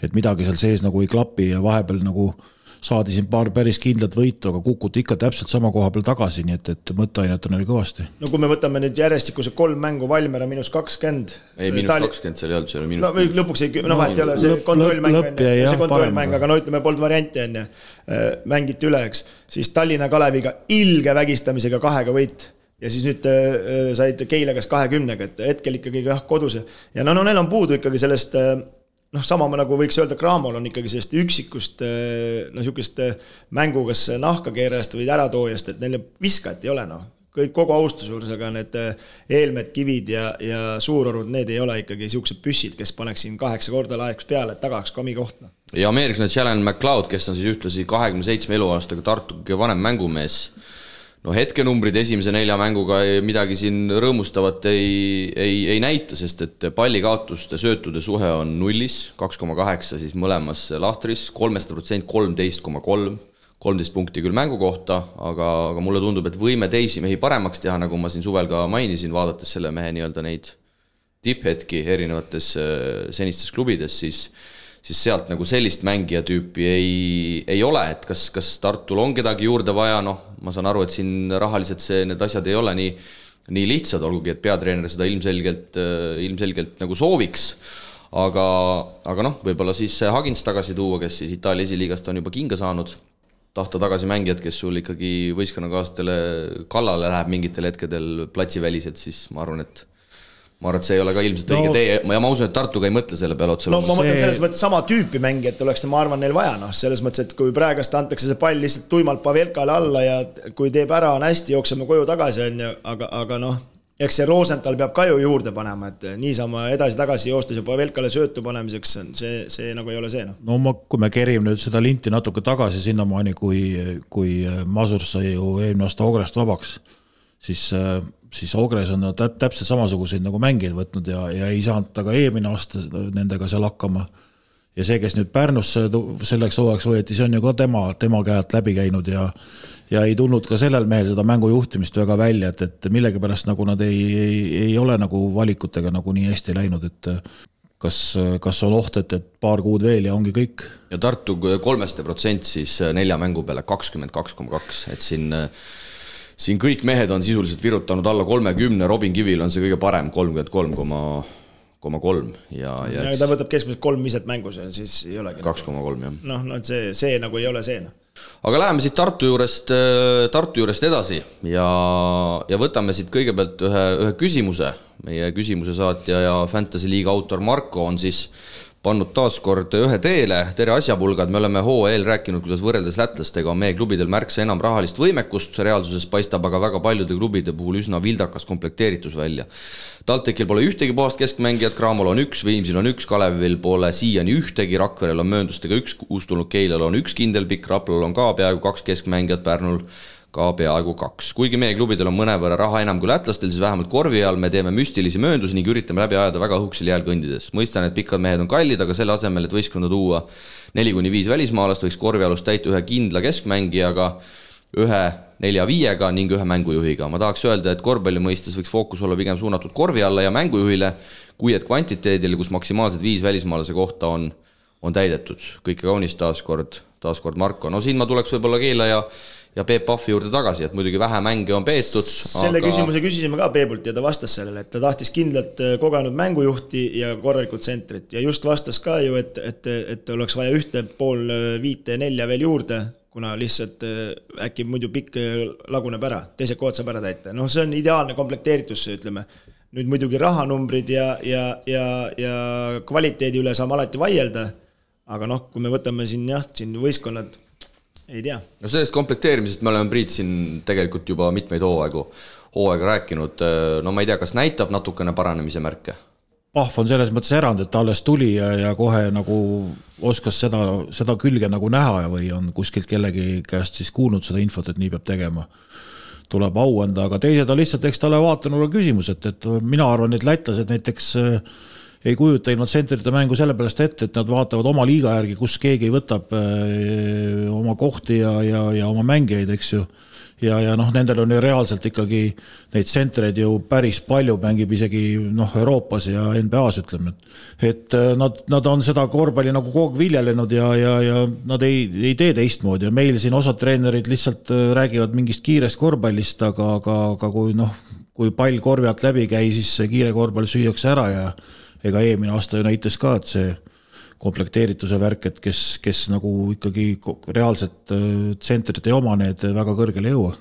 et midagi seal sees nagu ei klapi ja vahepeal nagu äh, saadi siin paar päris kindlat võitu, aga kukuti ikka täpselt sama koha peal tagasi, nii et, et mõtteainet on neil kõvasti. no kui me võtame nüüd järjestikused kolm mängu, Valmiera miinus kakskümmend. ei, miinus kakskümmend seal ei olnud, see oli miinus. no lõpuks ei, no vahet ei ole, see kontrollmäng on ju, see kontrollmäng, aga no ütleme, polnud varianti, on ju. Äh, mängiti üle, eks, siis Tallinna Kaleviga ilge vägistamisega kahega võit ja siis nüüd äh, said Keila käest kahekümnega, et hetkel ikkagi jah, kodus ja no, no neil on puudu ikkagi sellest äh, noh, sama nagu võiks öelda, Cramol on ikkagi sellist üksikust eh, no niisugust eh, mängu kas nahkakeerajast või äratoojast, et neil viskajat ei ole noh. kõik, kogu austuse juures, aga need eh, eelmed, kivid ja, ja suurorud, need ei ole ikkagi niisugused püssid, kes paneks siin kaheksa korda laeks peale, et tagaks ka omi koht noh. ja ameeriklane Jalen McLeod, kes on siis ühtlasi kahekümne seitsme eluaastaga Tartu kõige vanem mängumees no hetkenumbrid esimese nelja mänguga midagi siin rõõmustavat ei, ei, ei näita, sest et pallikaotuste, söötude suhe on nullis, kaks koma kaheksa siis mõlemas lahtris, kolmeste protsent kolmteist koma kolm, kolmteist punkti küll mängu kohta, aga, aga mulle tundub, et võime teisi mehi paremaks teha, nagu ma siin suvel ka mainisin, vaadates selle mehe nii-öelda neid tipphetki erinevates äh, senistes klubides, siis siis sealt nagu sellist mängija tüüpi ei, ei ole, et kas, kas Tartul on kedagi juurde vaja, noh, ma saan aru, et siin rahaliselt see, need asjad ei ole nii, nii lihtsad, olgugi et peatreener seda ilmselgelt, ilmselgelt nagu sooviks. Aga, aga noh, võib-olla siis Hagins tagasi tuua, kes siis Itaalia esiliigast on juba kinga saanud, tahta tagasi mängijat, kes sul ikkagi võistkonnakaaslastele kallale läheb mingitel hetkedel platsiväliselt, siis ma arvan, et ma arvan, et see ei ole ka ilmselt no, õige tee ja ma usun, et Tartuga ei mõtle selle peale otse. no ma mõtlen selles mõttes sama tüüpi mängijat oleks, ma arvan, neil vaja, noh, selles mõttes, et kui praegust antakse see pall lihtsalt tuimalt Pavelkale alla ja kui teeb ära, on hästi, jookseme koju tagasi, on ju, aga, aga noh, eks see Rosenthal peab ka ju juurde panema, et niisama edasi-tagasi joostes ja Pavelkale söötu panemiseks, see, see nagu ei ole see, noh. no ma, kui me kerime nüüd seda linti natuke tagasi sinnamaani, kui, kui Masur sai ju eelmine aasta Ogrest vabaks, siis siis Ogres on täp-, täpselt samasuguseid nagu mängijaid võtnud ja, ja ei saanud ta ka eelmine aasta nendega seal hakkama. ja see, kes nüüd Pärnusse selleks hooajaks võeti, see on ju ka tema, tema käe alt läbi käinud ja ja ei tulnud ka sellel mehel seda mängu juhtimist väga välja, et, et millegipärast nagu nad ei, ei, ei ole nagu valikutega nagu nii hästi läinud, et kas, kas on oht, et, et paar kuud veel ja ongi kõik? ja Tartu kolmeste protsent siis nelja mängu peale kakskümmend kaks koma kaks, et siin siin kõik mehed on sisuliselt virutanud alla kolmekümne, Robin Kivil on see kõige parem, kolmkümmend kolm koma koma kolm ja, ja, ta võtab keskmiselt kolm viset mängus ja siis ei olegi. kaks koma kolm, jah. noh, no see, see nagu ei ole see, noh. aga läheme siit Tartu juurest, äh, Tartu juurest edasi ja, ja võtame siit kõigepealt ühe, ühe küsimuse. meie küsimuse saatja ja Fantasy League autor Marko on siis pannud taas kord ühe teele, tere asjapulgad, me oleme hooajal rääkinud, kuidas võrreldes lätlastega on meie klubidel märksa enam rahalist võimekust, reaalsuses paistab aga väga paljude klubide puhul üsna vildakas komplekteeritus välja. TalTechil pole ühtegi puhast keskmängijat, Cramol on üks, Viimsil on üks, Kalevil pole siiani ühtegi, Rakverel on mööndustega üks, uustulnud Keilal on üks kindel pikk, Raplal on ka peaaegu kaks keskmängijat, Pärnul ka peaaegu kaks. kuigi meie klubidel on mõnevõrra raha enam kui lätlastel, siis vähemalt korvi all me teeme müstilisi mööndusi ning üritame läbi ajada väga õhukesel jääl kõndides. mõistan, et pikad mehed on kallid, aga selle asemel, et võistkonda tuua neli kuni viis välismaalast, võiks korvialust täita ühe kindla keskmängijaga, ühe nelja-viiega ning ühe mängujuhiga. ma tahaks öelda, et korvpalli mõistes võiks fookus olla pigem suunatud korvi alla ja mängujuhile, kui et kvantiteedile, kus maksimaalselt viis välismaalase kohta on, on täidetud. kõike kaunist taas kord, taas kord Marko. no siin ma tuleks võib-olla Keela ja ja Peep Pahvi juurde tagasi, et muidugi vähe mänge on peetud. selle aga... küsimuse küsisime ka Peebult ja ta vastas sellele, et ta tahtis kindlat äh, kogenud mängujuhti ja korralikku tsentrit ja just vastas ka ju, et, et, et oleks vaja ühte pool äh, viite nelja veel juurde, kuna lihtsalt äh, äkki muidu pikk laguneb ära, teised kohad saab ära täita, noh, see on ideaalne komplekteeritus, ütleme. nüüd muidugi rahanumbrid ja, ja, ja, ja kvaliteedi üle saame alati vaielda, aga noh, kui me võtame siin jah, siin võistkonnad ei tea. no sellest komplekteerimisest me oleme, Priit, siin tegelikult juba mitmeid hooaegu, hooaega rääkinud, no ma ei tea, kas näitab natukene paranemise märke? Pahv on selles mõttes erand, et ta alles tuli ja, ja kohe nagu oskas seda, seda külge nagu näha või on kuskilt kellegi käest siis kuulnud seda infot, et nii peab tegema. tuleb au anda, aga teised on lihtsalt, eks talle vaatenurga küsimus, et, et mina arvan, et lätlased näiteks äh, ei kujuta ilma tsentrite mängu sellepärast ette, et nad vaatavad oma liiga järgi, kus keegi võtab äh, oma kohti ja, ja, ja oma mängijaid, eks ju. ja, ja noh, nendel on ju reaalselt ikkagi neid tsentreid ju päris palju, mängib isegi noh, Euroopas ja NBA-s ütleme, et et äh, nad, nad on seda korvpalli nagu kogu aeg viljelenud ja, ja, ja nad ei, ei tee teistmoodi ja meil siin osad treenerid lihtsalt äh, räägivad mingist kiirest korvpallist, aga, aga, aga kui noh, kui pall korvi alt läbi ei käi, siis see kiire korvpall süüakse ära ja ega eelmine aasta ju näitas ka, et see komplekteerituse värk, et kes, kes nagu ikkagi reaalselt äh, tsentrit ei oma, need väga kõrgele ei jõua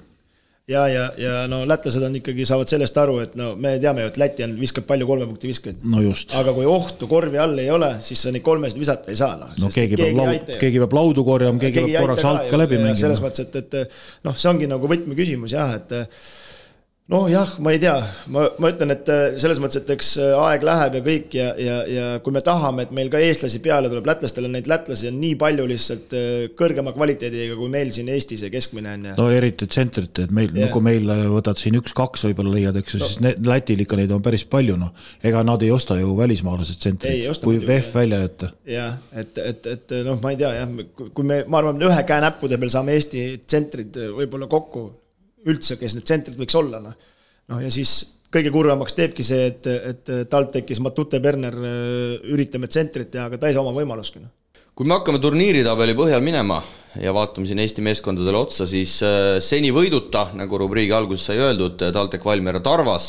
ja, ja, ja no lätlased on ikkagi, saavad sellest aru, et no me teame ju, et Läti on, viskab palju kolme punkti viskajaid. no just. aga kui ohtu korvi all ei ole, siis sa neid kolmesid visata ei saa, noh. no keegi peab laud, keegi peab laudu korjama, keegi peab korraks alt ka läbi mängima. selles mõttes, et, et noh, see ongi nagu võtmeküsimus jah, et noh, jah, ma ei tea, ma, ma ütlen, et äh, selles mõttes, et eks äh, aeg läheb ja kõik ja, ja, ja kui me tahame, et meil ka eestlasi peale tuleb, lätlastel on neid lätlasi on nii palju lihtsalt äh, kõrgema kvaliteediga, kui meil siin Eestis ja keskmine on ja. no eriti tsentrit, et meil yeah., no kui meil võtad siin üks-kaks võib-olla leiad, eks ju no., siis ne, Lätil ikka neid on päris palju, noh. ega nad ei osta ju välismaalased tsentrit, kui VEF välja jätta. jah, et, et, et noh, ma ei tea jah, kui me, ma arvan, ühe käe näppude peal saame Eesti tsentrid võib-olla kokku üldse, kes need tsentrid võiks olla, noh. noh, ja siis kõige kurvemaks teebki see, et, et TalTechis Matute Berner äh, üritame tsentrit teha, aga ta ei saa oma võimalustki, noh kui me hakkame turniiritabeli põhjal minema ja vaatame siin Eesti meeskondadele otsa, siis äh, seni võiduta, nagu rubriigi alguses sai öeldud, TalTech Valmiera Tarvas,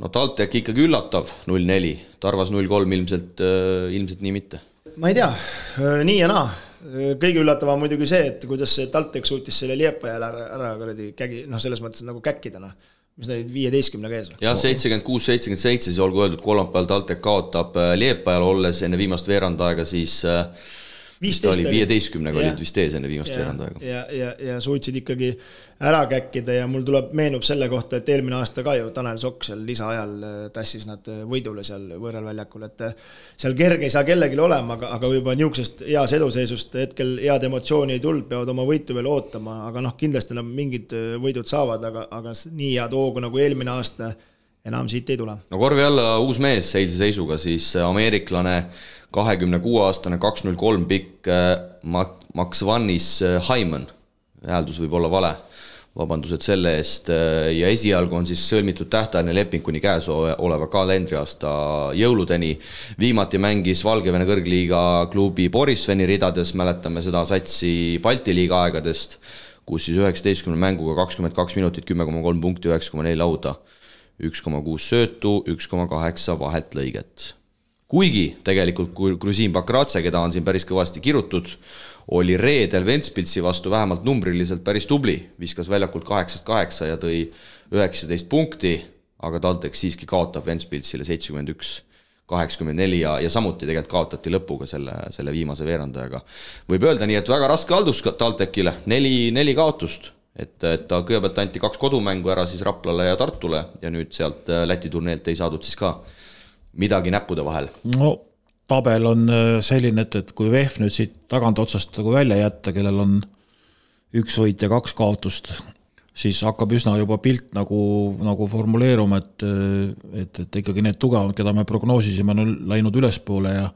no TalTech ikkagi üllatav, null neli, Tarvas null kolm ilmselt, äh, ilmselt nii mitte. ma ei tea, nii ja naa kõige üllatavam muidugi see, et kuidas see TalTech suutis selle Liepa jälle ära, ära kuradi kägi, noh, selles mõttes nagu käkkida, noh. mis ta oli, viieteistkümnega ees? jah, seitsekümmend kuus, seitsekümmend seitse, siis olgu öeldud, kolmapäeval TalTech kaotab äh, Liepajal, olles enne viimast veerand aega siis äh, viisteist oli, viieteistkümnega olid vist ees enne viimast veerand aega. ja, ja, ja suutsid ikkagi ära käkkida ja mul tuleb, meenub selle kohta, et eelmine aasta ka ju Tanel Sokk seal lisaajal äh, tassis nad äh, võidule seal võõral väljakul, et äh, seal kerge ei saa kellelgi olema, aga, aga juba niisugusest heas eduseisust hetkel head emotsiooni ei tulnud, peavad oma võitu veel ootama, aga noh, kindlasti nad mingid võidud saavad, aga, aga nii head hoogu nagu eelmine aasta enam siit ei tule. no korvi alla uus mees eilse seisuga, siis ameeriklane kahekümne kuue aastane, kaks null kolm pikk Max Vannis Hyman, hääldus võib olla vale. Vabandused selle eest. Ja esialgu on siis sõlmitud tähtajaline leping kuni käes oleva kalendriaasta jõuludeni. viimati mängis Valgevene kõrgliiga klubi Borissveni ridades, mäletame seda satsi Balti liiga aegadest, kus siis üheksateistkümne mänguga kakskümmend kaks minutit, kümme koma kolm punkti, üheksa koma neli lauda, üks koma kuus söötu, üks koma kaheksa vahet lõiget kuigi tegelikult Grusiin Bakratse, keda on siin päris kõvasti kirutud, oli reedel Ventspilsi vastu vähemalt numbriliselt päris tubli, viskas väljakult kaheksast kaheksa ja tõi üheksateist punkti, aga TalTech siiski kaotab Ventspilsile seitsekümmend üks, kaheksakümmend neli ja, ja samuti tegelikult kaotati lõpuga selle, selle viimase veerandajaga. võib öelda nii, et väga raske haldus TalTechile, neli, neli kaotust et, et ta kõigepealt anti kaks kodumängu ära siis Raplale ja Tartule ja nüüd sealt Läti turneelt ei saadud siis ka midagi näppude vahel. no tabel on äh, selline, et, et kui VEF nüüd siit tagantotsast nagu välja jätta, kellel on üks võit ja kaks kaotust. siis hakkab üsna juba pilt nagu, nagu formuleeruma, et, et, et ikkagi need tugevamad, keda me prognoosisime, on läinud ülespoole ja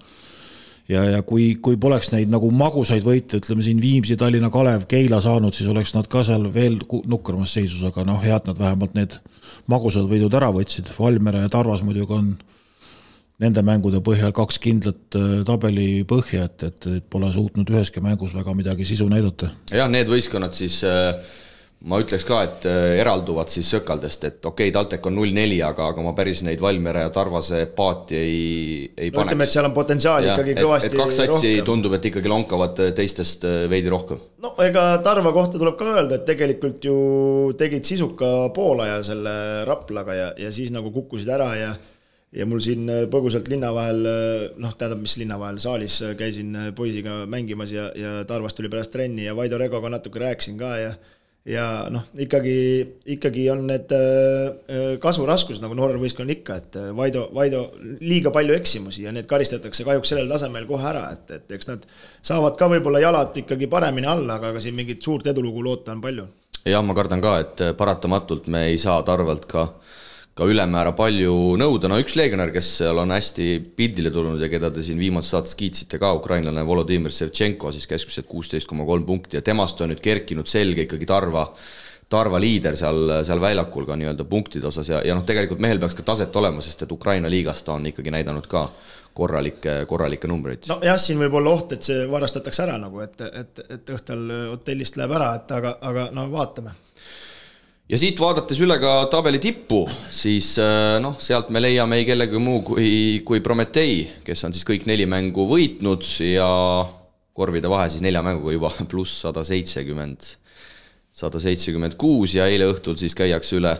ja, ja kui, kui poleks neid nagu magusaid võite, ütleme siin Viimsi, Tallinna Kalev, Keila saanud, siis oleks nad ka seal veel nukramas seisus, aga noh, hea, et nad vähemalt need magusad võidud ära võtsid. Valmiera ja Tarvas muidugi on nende mängude põhjal kaks kindlat äh, tabeli põhja, et, et, et pole suutnud üheski mängus väga midagi sisu näidata. jah, need võistkonnad siis äh ma ütleks ka, et äh, eralduvad siis sõkaldest, et okei okay,, TalTech on null neli, aga, aga ma päris neid Valmiera ja Tarvase paati ei, ei no, paneks. ütleme, et seal on potentsiaali ja, ikkagi kõvasti et, et kaks satsi tundub, et ikkagi lonkavad teistest veidi rohkem. no ega Tarva kohta tuleb ka öelda, et tegelikult ju tegid sisuka poolaja selle Raplaga ja, ja siis nagu kukkusid ära ja ja mul siin põgusalt linna vahel, noh, tähendab, mis linna vahel, saalis käisin poisiga mängimas ja, ja Tarvast tuli pärast trenni ja Vaido Regoga natuke rääkisin ka ja ja noh, ikkagi, ikkagi on need äh, kasvuraskused nagu noorel võistkonnal ikka, et äh, Vaido, Vaido liiga palju eksimusi ja need karistatakse kahjuks sellel tasemel kohe ära, et, et eks nad saavad ka võib-olla jalad ikkagi paremini alla, aga, aga siin mingit suurt edulugu loota on palju. jah, ma kardan ka, et paratamatult me ei saa Tarvelt ka äh, ka ülemäära palju nõuda, no üks legionär, kes seal on hästi pildile tulnud ja keda te siin viimases saates kiitsite ka, ukrainlane Volodõmõr Sevtšenko siis keskmiselt kuusteist koma kolm punkti. Ja temast on nüüd kerkinud selge ikkagi Tarva Tarva liider seal, seal väljakul ka nii-öelda punktide osas. Ja, ja noh, tegelikult mehel peaks ka taset olema, sest et Ukraina liigas ta on ikkagi näidanud ka korralikke, korralikke numbreid. nojah, siin võib olla oht, et see varastatakse ära nagu, et, et, et õhtul hotellist läheb ära, et aga, aga no vaatame ja siit vaadates üle ka tabeli tippu, siis äh, noh, sealt me leiame ei kellegi muu kui, kui Prometee, kes on siis kõik neli mängu võitnud ja korvide vahe siis nelja mänguga juba <laughs> pluss sada seitsekümmend, sada seitsekümmend kuus ja eile õhtul siis käiakse üle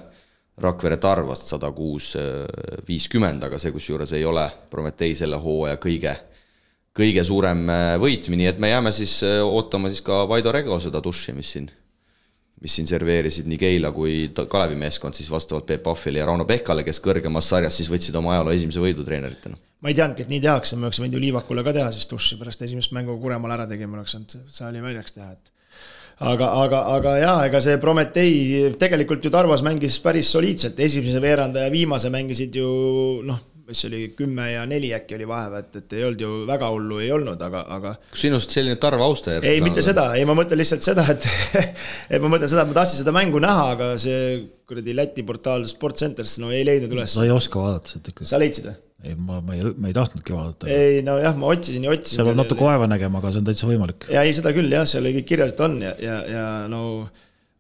Rakvere Tarvast sada kuus äh, viiskümmend, aga see kusjuures ei ole Prometee selle hooaja kõige, kõige suurem äh, võitmine, nii et me jääme siis ootama siis ka Vaido Rego seda duši, mis siin mis siin serveerisid nii Keila kui Kalevi meeskond siis vastavalt Peep Pahvile ja Rauno Pehkale, kes kõrgemas sarjas siis võtsid oma ajaloo esimese võidu treeneritena. ma ei teadnudki, et nii tehakse, me oleks võinud ju Liivakule ka teha siis duši pärast esimest mängu Kuremaal ära tegime, oleks saanud saali väljaks teha, et aga, aga, aga jaa, ega see Prometee tegelikult ju Tarvas mängis päris soliidselt, esimese veeranda ja viimase mängisid ju noh mis oli kümme ja neli äkki oli vahe, et, et ei olnud ju väga hullu ei olnud, aga, aga. kas sinust selline Tarvo austaja? ei, mitte seda, ei, ma mõtlen lihtsalt seda, et <laughs> et ma mõtlen seda, et ma tahtsin seda mängu näha, aga see kuradi Läti portaal Sportcenters, no ei leidnud üles. sa ei oska vaadata seda ikka. sa leidsid või? ei, ma, ma ei, ma ei tahtnudki vaadata. ei nojah, ma otsisin ja otsisin. seal on natuke vaeva nägema, aga see on täitsa võimalik. ja ei, seda küll jah, seal kõik kirjas on ja, ja, ja no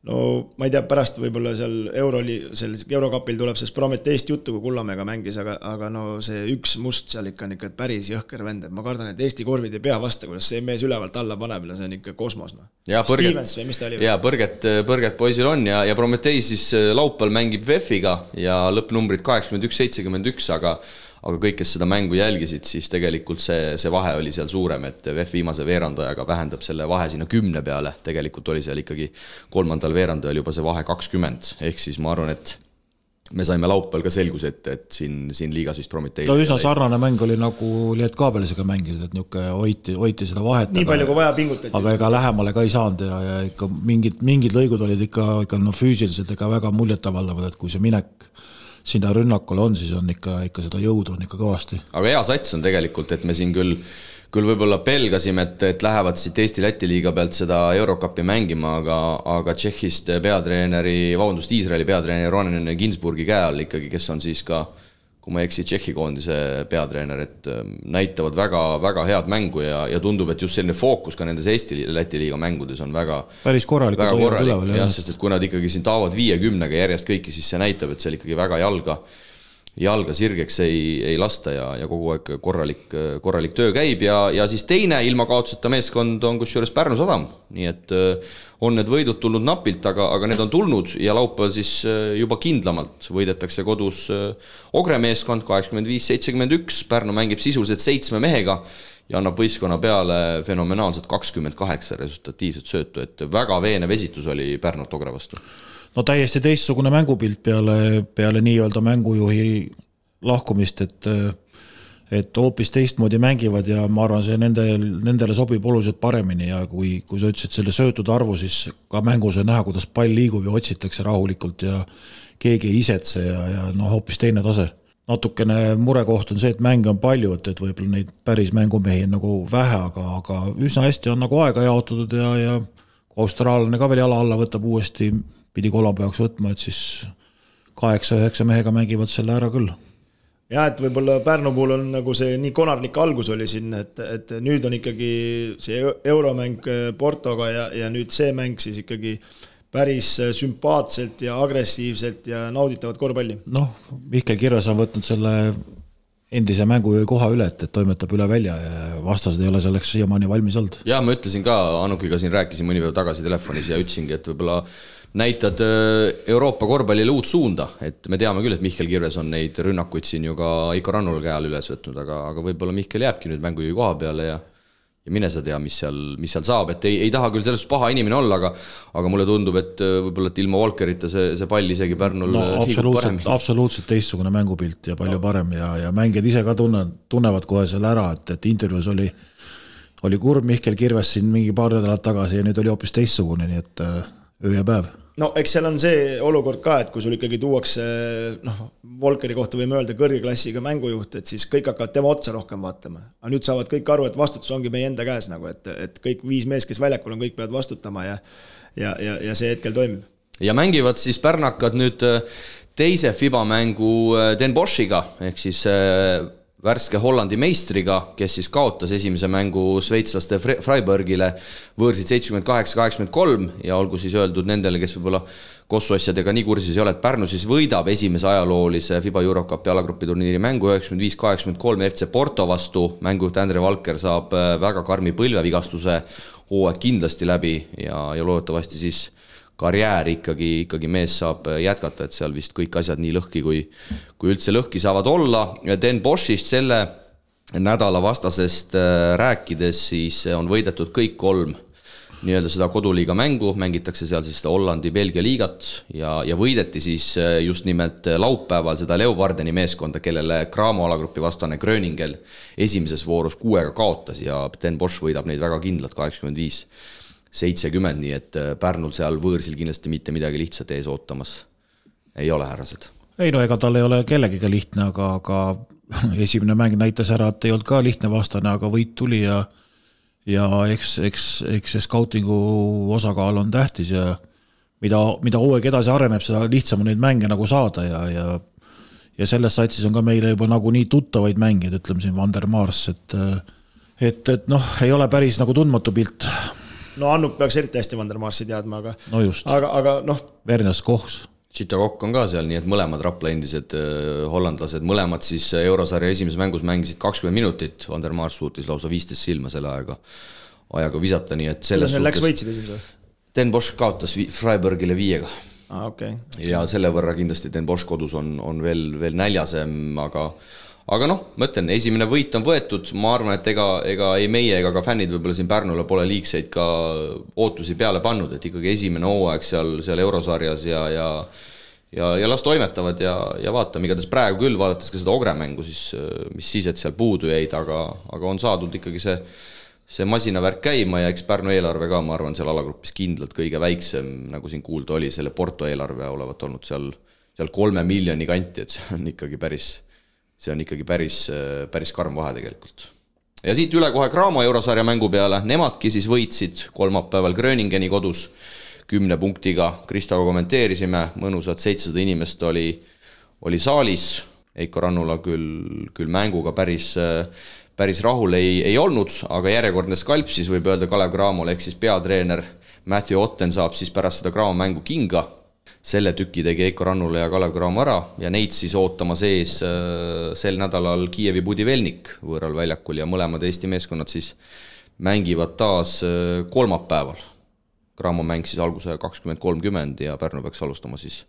no ma ei tea, pärast võib-olla seal Euroli, seal Eurokapil tuleb sellest Prometheest juttu, kui Kullamäega mängis, aga, aga no see üks must seal ikka on ikka päris jõhker vend, et ma kardan, et Eesti korvid ei pea vastu, kuidas see mees ülevalt alla paneb, no see on ikka kosmos, noh. Ta oli? jaa, põrget, põrget poisil on ja, ja Prometheus siis äh, laupäeval mängib VEF-iga ja lõppnumbrid kaheksakümmend üks, seitsekümmend üks, aga aga kõik, kes seda mängu jälgisid, siis tegelikult see, see vahe oli seal suurem, et VEF viimase veerandajaga vähendab selle vahe sinna kümne peale, tegelikult oli seal ikkagi kolmandal veerandajal juba see vahe kakskümmend, ehk siis ma arvan, et me saime laupäeval ka selguse, et, et siin, siin liigas vist Prometee. no üsna sarnane mäng oli nagu Lietkaabelisega mängisid, et niisugune hoiti, hoiti seda vahet. nii palju kui vaja pingutati. aga ega lähemale ka ei saanud ja, ja ikka mingid, mingid lõigud olid ikka, ikka no füüsiliselt ega väga muljetavaldavad, et kui see minek sinna rünnakule on, siis on ikka, ikka seda jõudu on ikka kõvasti. aga hea sats on tegelikult, et me siin küll küll võib-olla pelgasime, et, et lähevad siit Eesti-Läti liiga pealt seda Eurocupi mängima, aga, aga Tšehhist peatreeneri, vabandust, Iisraeli peatreeneri Ronen Ginsburgi käe all ikkagi, kes on siis ka äh, kui ma ei eksi, Tšehhi koondise peatreener, et ähm, näitavad väga, väga head mängu ja, ja tundub, et just selline fookus ka nendes Eesti-Läti liiga mängudes on väga päris korralik, väga korralik jah, sest et kui nad ikkagi siin taovad viiekümnega järjest kõiki, siis see näitab, et seal ikkagi väga jalga jalga sirgeks ei, ei lasta ja, ja kogu aeg korralik, korralik töö käib ja, ja siis teine ilma kaotuseta meeskond on kusjuures Pärnu Sadam, nii et äh, on need võidud tulnud napilt, aga, aga need on tulnud ja laupäeval siis äh, juba kindlamalt võidetakse kodus äh, Ogre meeskond kaheksakümmend viis, seitsekümmend üks, Pärnu mängib sisuliselt seitsme mehega ja annab võistkonna peale fenomenaalselt kakskümmend kaheksa resultatiivset söötu, et väga veenev esitus oli Pärnut Ogre vastu no täiesti teistsugune mängupilt peale, peale nii-öelda mängujuhi lahkumist, et et hoopis teistmoodi mängivad ja ma arvan, see nendel, nendele sobib oluliselt paremini ja kui, kui sa ütlesid selle söötude arvu, siis ka mängus on näha, kuidas pall liigub ja otsitakse rahulikult ja keegi ei isetse ja, ja noh, hoopis teine tase. natukene murekoht on see, et mänge on palju, et, et võib-olla neid päris mängumehi on nagu vähe, aga, aga üsna hästi on nagu aega jaotatud ja, ja austraallane ka veel jala alla võtab uuesti, pidi kolmapäevaks võtma, et siis kaheksa-üheksa mehega mängivad selle ära küll jah, et võib-olla Pärnu puhul on nagu see nii konarlik algus oli siin, et, et nüüd on ikkagi see euromäng äh, Portoga ja, ja nüüd see mäng siis ikkagi päris äh, sümpaatselt ja agressiivselt ja nauditavat korvpalli. noh, Mihkel Kirves on võtnud selle endise mängujuhi koha üle, et, et toimetab üle välja ja vastased ei ole selleks siiamaani valmis olnud. ja ma ütlesin ka, Anukiga siin rääkisin mõni päev tagasi telefonis ja ütlesingi, et võib-olla näitad äh, Euroopa korvpallile uut suunda, et me teame küll, et Mihkel Kirves on neid rünnakuid siin ju ka Iko Rannula käe all üles võtnud, aga, aga võib-olla Mihkel jääbki nüüd mängujuhi koha peale ja ja mine sa tea, mis seal, mis seal saab, et ei, ei taha küll selles suhtes paha inimene olla, aga aga mulle tundub, et äh, võib-olla, et ilma Walkerita see, see pall isegi Pärnul no, äh, absoluutselt, absoluutselt teistsugune mängupilt ja palju no. parem ja, ja mängijad ise ka tunne, tunnevad kohe selle ära, et, et intervjuus oli oli kurb Mihkel Kirves siin mingi paar nädalat tagasi ja nüüd oli hoopis teistsugune, nii et öö ja päev no eks seal on see olukord ka, et kui sul ikkagi tuuakse noh, Volkeri kohta võime öelda kõrge klassiga mängujuht, et siis kõik hakkavad tema otsa rohkem vaatama. aga nüüd saavad kõik aru, et vastutus ongi meie enda käes nagu, et, et kõik viis meest, kes väljakul on, kõik peavad vastutama ja ja, ja, ja see hetkel toimib. ja mängivad siis pärnakad nüüd äh, teise FIBA mängu äh, Den Boschiga ehk siis äh, värske Hollandi meistriga, kes siis kaotas esimese mängu šveitslaste Freiburgile võõrsid seitsekümmend kaheksa, kaheksakümmend kolm ja olgu siis öeldud nendele, kes võib-olla Kossu asjadega nii kursis ei ole, et Pärnu siis võidab esimese ajaloolise Fiba Eurocupi alagrupi turniiri mängu üheksakümmend viis, kaheksakümmend kolm FC Porto vastu. mängujuht Andre Valker saab äh, väga karmi põlvevigastuse hooaeg kindlasti läbi ja, ja loodetavasti siis karjääri ikkagi, ikkagi mees saab jätkata, et seal vist kõik asjad nii lõhki, kui, kui üldse lõhki saavad olla. Den Boschist selle nädala vastasest äh, rääkides, siis on võidetud kõik kolm nii-öelda seda koduliiga mängu, mängitakse seal siis seda Hollandi-Belgia liigat ja, ja võideti siis äh, just nimelt laupäeval seda Leovardeni meeskonda, kellele Cramo alagrupi vastane Gröningel esimeses voorus kuuega kaotas ja Den Bosch võidab neid väga kindlalt, kaheksakümmend viis seitsekümmend, nii et äh, Pärnul seal võõrsil kindlasti mitte midagi lihtsat ees ootamas ei ole, härrased. ei no ega tal ei ole kellegiga lihtne, aga, aga <laughs> esimene mäng näitas ära, et ei olnud ka lihtne vastane, aga võit tuli ja ja eks, eks, eks see skautingu osakaal on tähtis ja mida, mida hooaeg edasi areneb, seda lihtsam on neid mänge nagu saada ja, ja ja selles satsis on ka meile juba nagunii tuttavaid mängijaid, ütleme siin Vander Maars, et et, et noh, ei ole päris nagu tundmatu pilt no Annuk peaks eriti hästi Vandermaassi teadma, aga no just. aga, aga noh. Vernas Kohs. Chita Kokk on ka seal, nii et mõlemad Rapla endised äh, hollandlased, mõlemad siis äh, eurosarja esimeses mängus mängisid kakskümmend minutit, Vandermaas suutis lausa viisteist silma selle ajaga, ajaga visata, nii et selles suhtes läks võitsid esimese? Den Bosch kaotas Freiburgile viiega ah,. Okay. ja selle võrra kindlasti Den Bosch kodus on, on veel, veel näljasem, aga aga noh, ma ütlen, esimene võit on võetud, ma arvan, et ega, ega ei meie ega ka fännid võib-olla siin Pärnule pole liigseid ka ootusi peale pannud, et ikkagi esimene hooaeg seal, seal eurosarjas ja, ja ja, ja las toimetavad ja, ja vaatame, igatahes praegu küll, vaadates ka seda Ogre mängu, siis mis siis, et seal puudu jäid, aga, aga on saadud ikkagi see see masinavärk käima ja eks Pärnu eelarve ka, ma arvan, seal alagrupis kindlalt kõige väiksem, nagu siin kuulda oli, selle Porto eelarve olevat olnud seal, seal kolme miljoni kanti, et see on ikkagi päris see on ikkagi päris, päris karm vahe tegelikult. ja siit üle kohe Cramo eurosarja mängu peale, nemadki siis võitsid kolmapäeval Gröningeni kodus kümne punktiga, Kristoga kommenteerisime, mõnusad seitsesada inimest oli, oli saalis, Heiko Rannula küll, küll mänguga päris, päris rahul ei, ei olnud, aga järjekordne skalp siis võib öelda Kalev Cramole, ehk siis peatreener Matthew Otten saab siis pärast seda Cramo mängu kinga selle tüki tegi Heiko Rannula ja Kalev Cramo ära ja neid siis ootamas ees äh, sel nädalal Kiievi Budivelnik võõral väljakul ja mõlemad Eesti meeskonnad siis mängivad taas äh, kolmapäeval. Cramo mäng siis alguse kakskümmend kolmkümmend ja Pärnu peaks alustama siis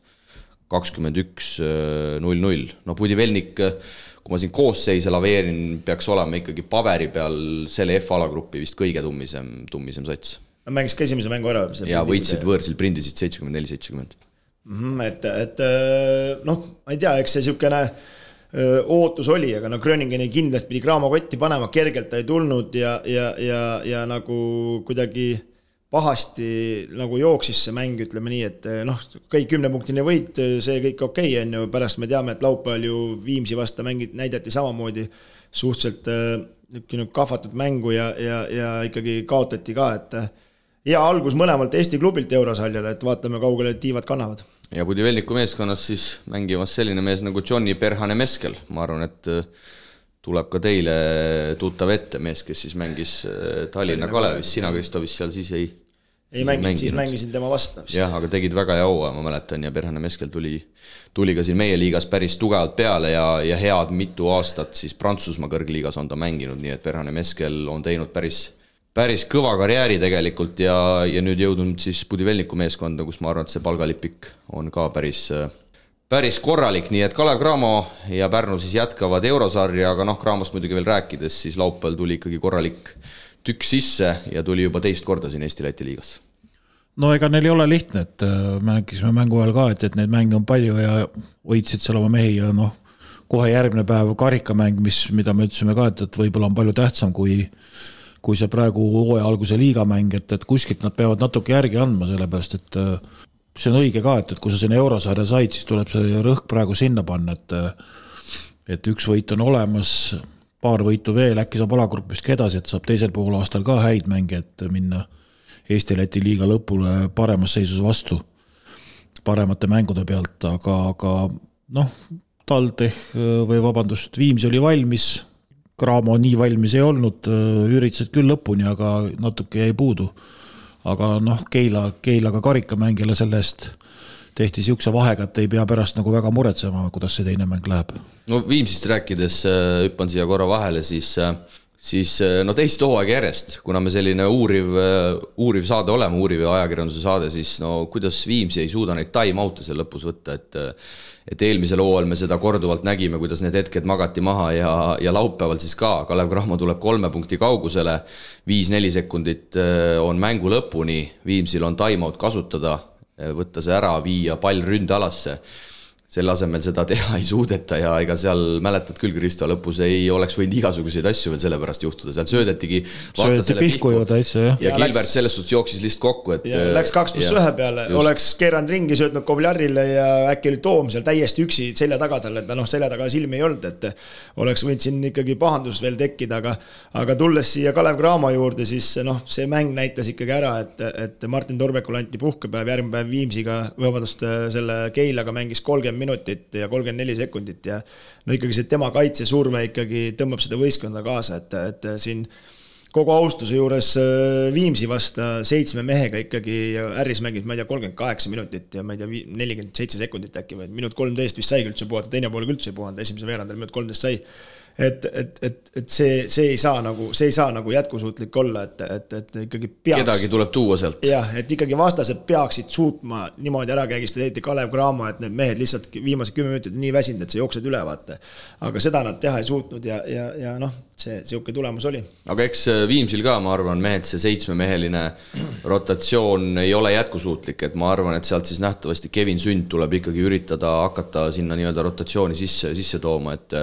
kakskümmend üks äh, null null. no Budivelnik, kui ma siin koosseise laveerin, peaks olema ikkagi paberi peal selle F-alagrupi vist kõige tummisem, tummisem sats. Nad mängisid ka esimese mängu ära. ja võitsid võõrsil, prindisid seitsekümmend neli, seitsekümmend et, et äh, noh, ma ei tea, eks see niisugune ootus oli, aga no Gröningeni kindlasti pidi Graamo kotti panema, kergelt ta ei tulnud ja, ja, ja, ja nagu kuidagi pahasti nagu jooksis see mäng, ütleme nii, et noh, kõik kümnepunktine võit, see kõik okei okay,, on ju, pärast me teame, et laupäeval ju Viimsi vastu mängiti, näidati samamoodi suhteliselt niisugune kahvatud mängu ja, ja, ja ikkagi kaotati ka, et hea algus mõlemalt Eesti klubilt eurosarjale, et vaatame, kaugele tiivad kannavad ja Budivelniku meeskonnas siis mängimas selline mees nagu Johnny Perhane Meskel, ma arvan, et äh, tuleb ka teile tuttav ette, mees, kes siis mängis äh, Tallinna Kalevis, sina, Kristo, vist seal siis ei ei mänginud, siis mängisin tema vastu vist. jah, aga tegid väga hea hooaja, ma mäletan, ja Perhane Meskel tuli, tuli ka siin meie liigas päris tugevalt peale ja, ja head mitu aastat siis Prantsusmaa kõrgliigas on ta mänginud, nii et Perhane Meskel on teinud päris päris kõva karjääri tegelikult ja, ja nüüd jõudnud siis Budivelniku meeskonda, kus ma arvan, et see palgalipik on ka päris, päris korralik, nii et Kalev Cramo ja Pärnu siis jätkavad eurosarja, aga noh, Cramost muidugi veel rääkides, siis laupäeval tuli ikkagi korralik tükk sisse ja tuli juba teist korda siin Eesti-Läti liigas. No ega neil ei ole lihtne, et äh, me rääkisime mängu ajal ka, et, et neid mänge on palju ja hoidsid seal oma mehi ja noh, kohe järgmine päev karikamäng, mis, mida me ütlesime ka, et, et võib-olla on palju tähtsam kui kui see praegu hooaja alguse liigamäng, et, et kuskilt nad peavad natuke järgi andma, sellepärast et äh, see on õige ka, et, et kui sa sinna eurosarja said, siis tuleb see rõhk praegu sinna panna, et äh, et üks võit on olemas, paar võitu veel, äkki saab alagrupist ka edasi, et saab teisel poolaastal ka häid mänge, et minna Eesti-Läti liiga lõpule paremas seisus vastu, paremate mängude pealt, aga, aga noh, TalTech või vabandust, Viimsi oli valmis Graamo nii valmis ei olnud, üritasid küll lõpuni, aga natuke jäi puudu. aga noh, Keila, Keilaga karikamängijale selle eest tehti niisuguse vahega, et ei pea pärast nagu väga muretsema, kuidas see teine mäng läheb. no Viimsist rääkides, äh, hüppan siia korra vahele, siis äh, siis äh, no teist hooaega järjest, kuna me selline uuriv, uuriv saade oleme, uuriv ajakirjanduse saade, siis no kuidas Viimsi ei suuda neid time-out'e seal lõpus võtta, et et eelmisel hooajal me seda korduvalt nägime, kuidas need hetked magati maha ja, ja laupäeval siis ka, Kalev Cramo tuleb kolme punkti kaugusele, viis-neli sekundit on mängu lõpuni, Viimsil on time-out kasutada, võtta see ära, viia pall ründealasse selle asemel seda teha ei suudeta ja ega seal mäletad küll, Kristo, lõpus ei oleks võinud igasuguseid asju veel sellepärast juhtuda, seal söödetigi söödeti pihku ju täitsa, jah. ja, ja Gilbert läks, selles suhtes jooksis lihtsalt kokku, et läks kaks pluss ühe peale, oleks keeranud ringi, söötnud Kovljarile ja äkki oli Toom seal täiesti üksi selja taga tal, et noh, selja taga silmi ei olnud, et oleks võinud siin ikkagi pahandus veel tekkida, aga aga tulles siia Kalev Cramo juurde, siis noh, see mäng näitas ikkagi ära, et, et Martin Torbekule anti puhkepäev, järgmine päev Viimsiga, vabandust, selle Keilaga mängis kolmkümmend minutit ja kolmkümmend neli sekundit ja no ikkagi see tema kaitsesurve ikkagi tõmbab seda võistkonda kaasa, et, et siin kogu austuse juures äh, Viimsi vastu seitsme mehega ikkagi Äris mängis, ma ei tea, kolmkümmend kaheksa minutit ja ma ei tea, nelikümmend seitse sekundit äkki või minut kolmteist vist saigi üldse puhata, teine pool üldse ei puhanud, esimesel veerandil minut kolmteist sai et, et, et, et see, see ei saa nagu, see ei saa nagu jätkusuutlik olla, et, et, et ikkagi peaks. kedagi tuleb tuua sealt. jah, et ikkagi vastased peaksid suutma niimoodi ära kägistada, eriti Kalev Cramo, et need mehed lihtsalt viimased kümme minutit on nii väsinud, et sa jooksed üle, vaata. aga seda nad teha ei suutnud ja, ja, ja noh, see, sihuke tulemus oli. aga eks äh, Viimsil ka, ma arvan, mehed, see seitsmemeheline <clears throat> rotatsioon ei ole jätkusuutlik, et ma arvan, et sealt siis nähtavasti Kevin Sünd tuleb ikkagi üritada hakata sinna nii-öelda rotatsiooni sisse, sisse tooma, et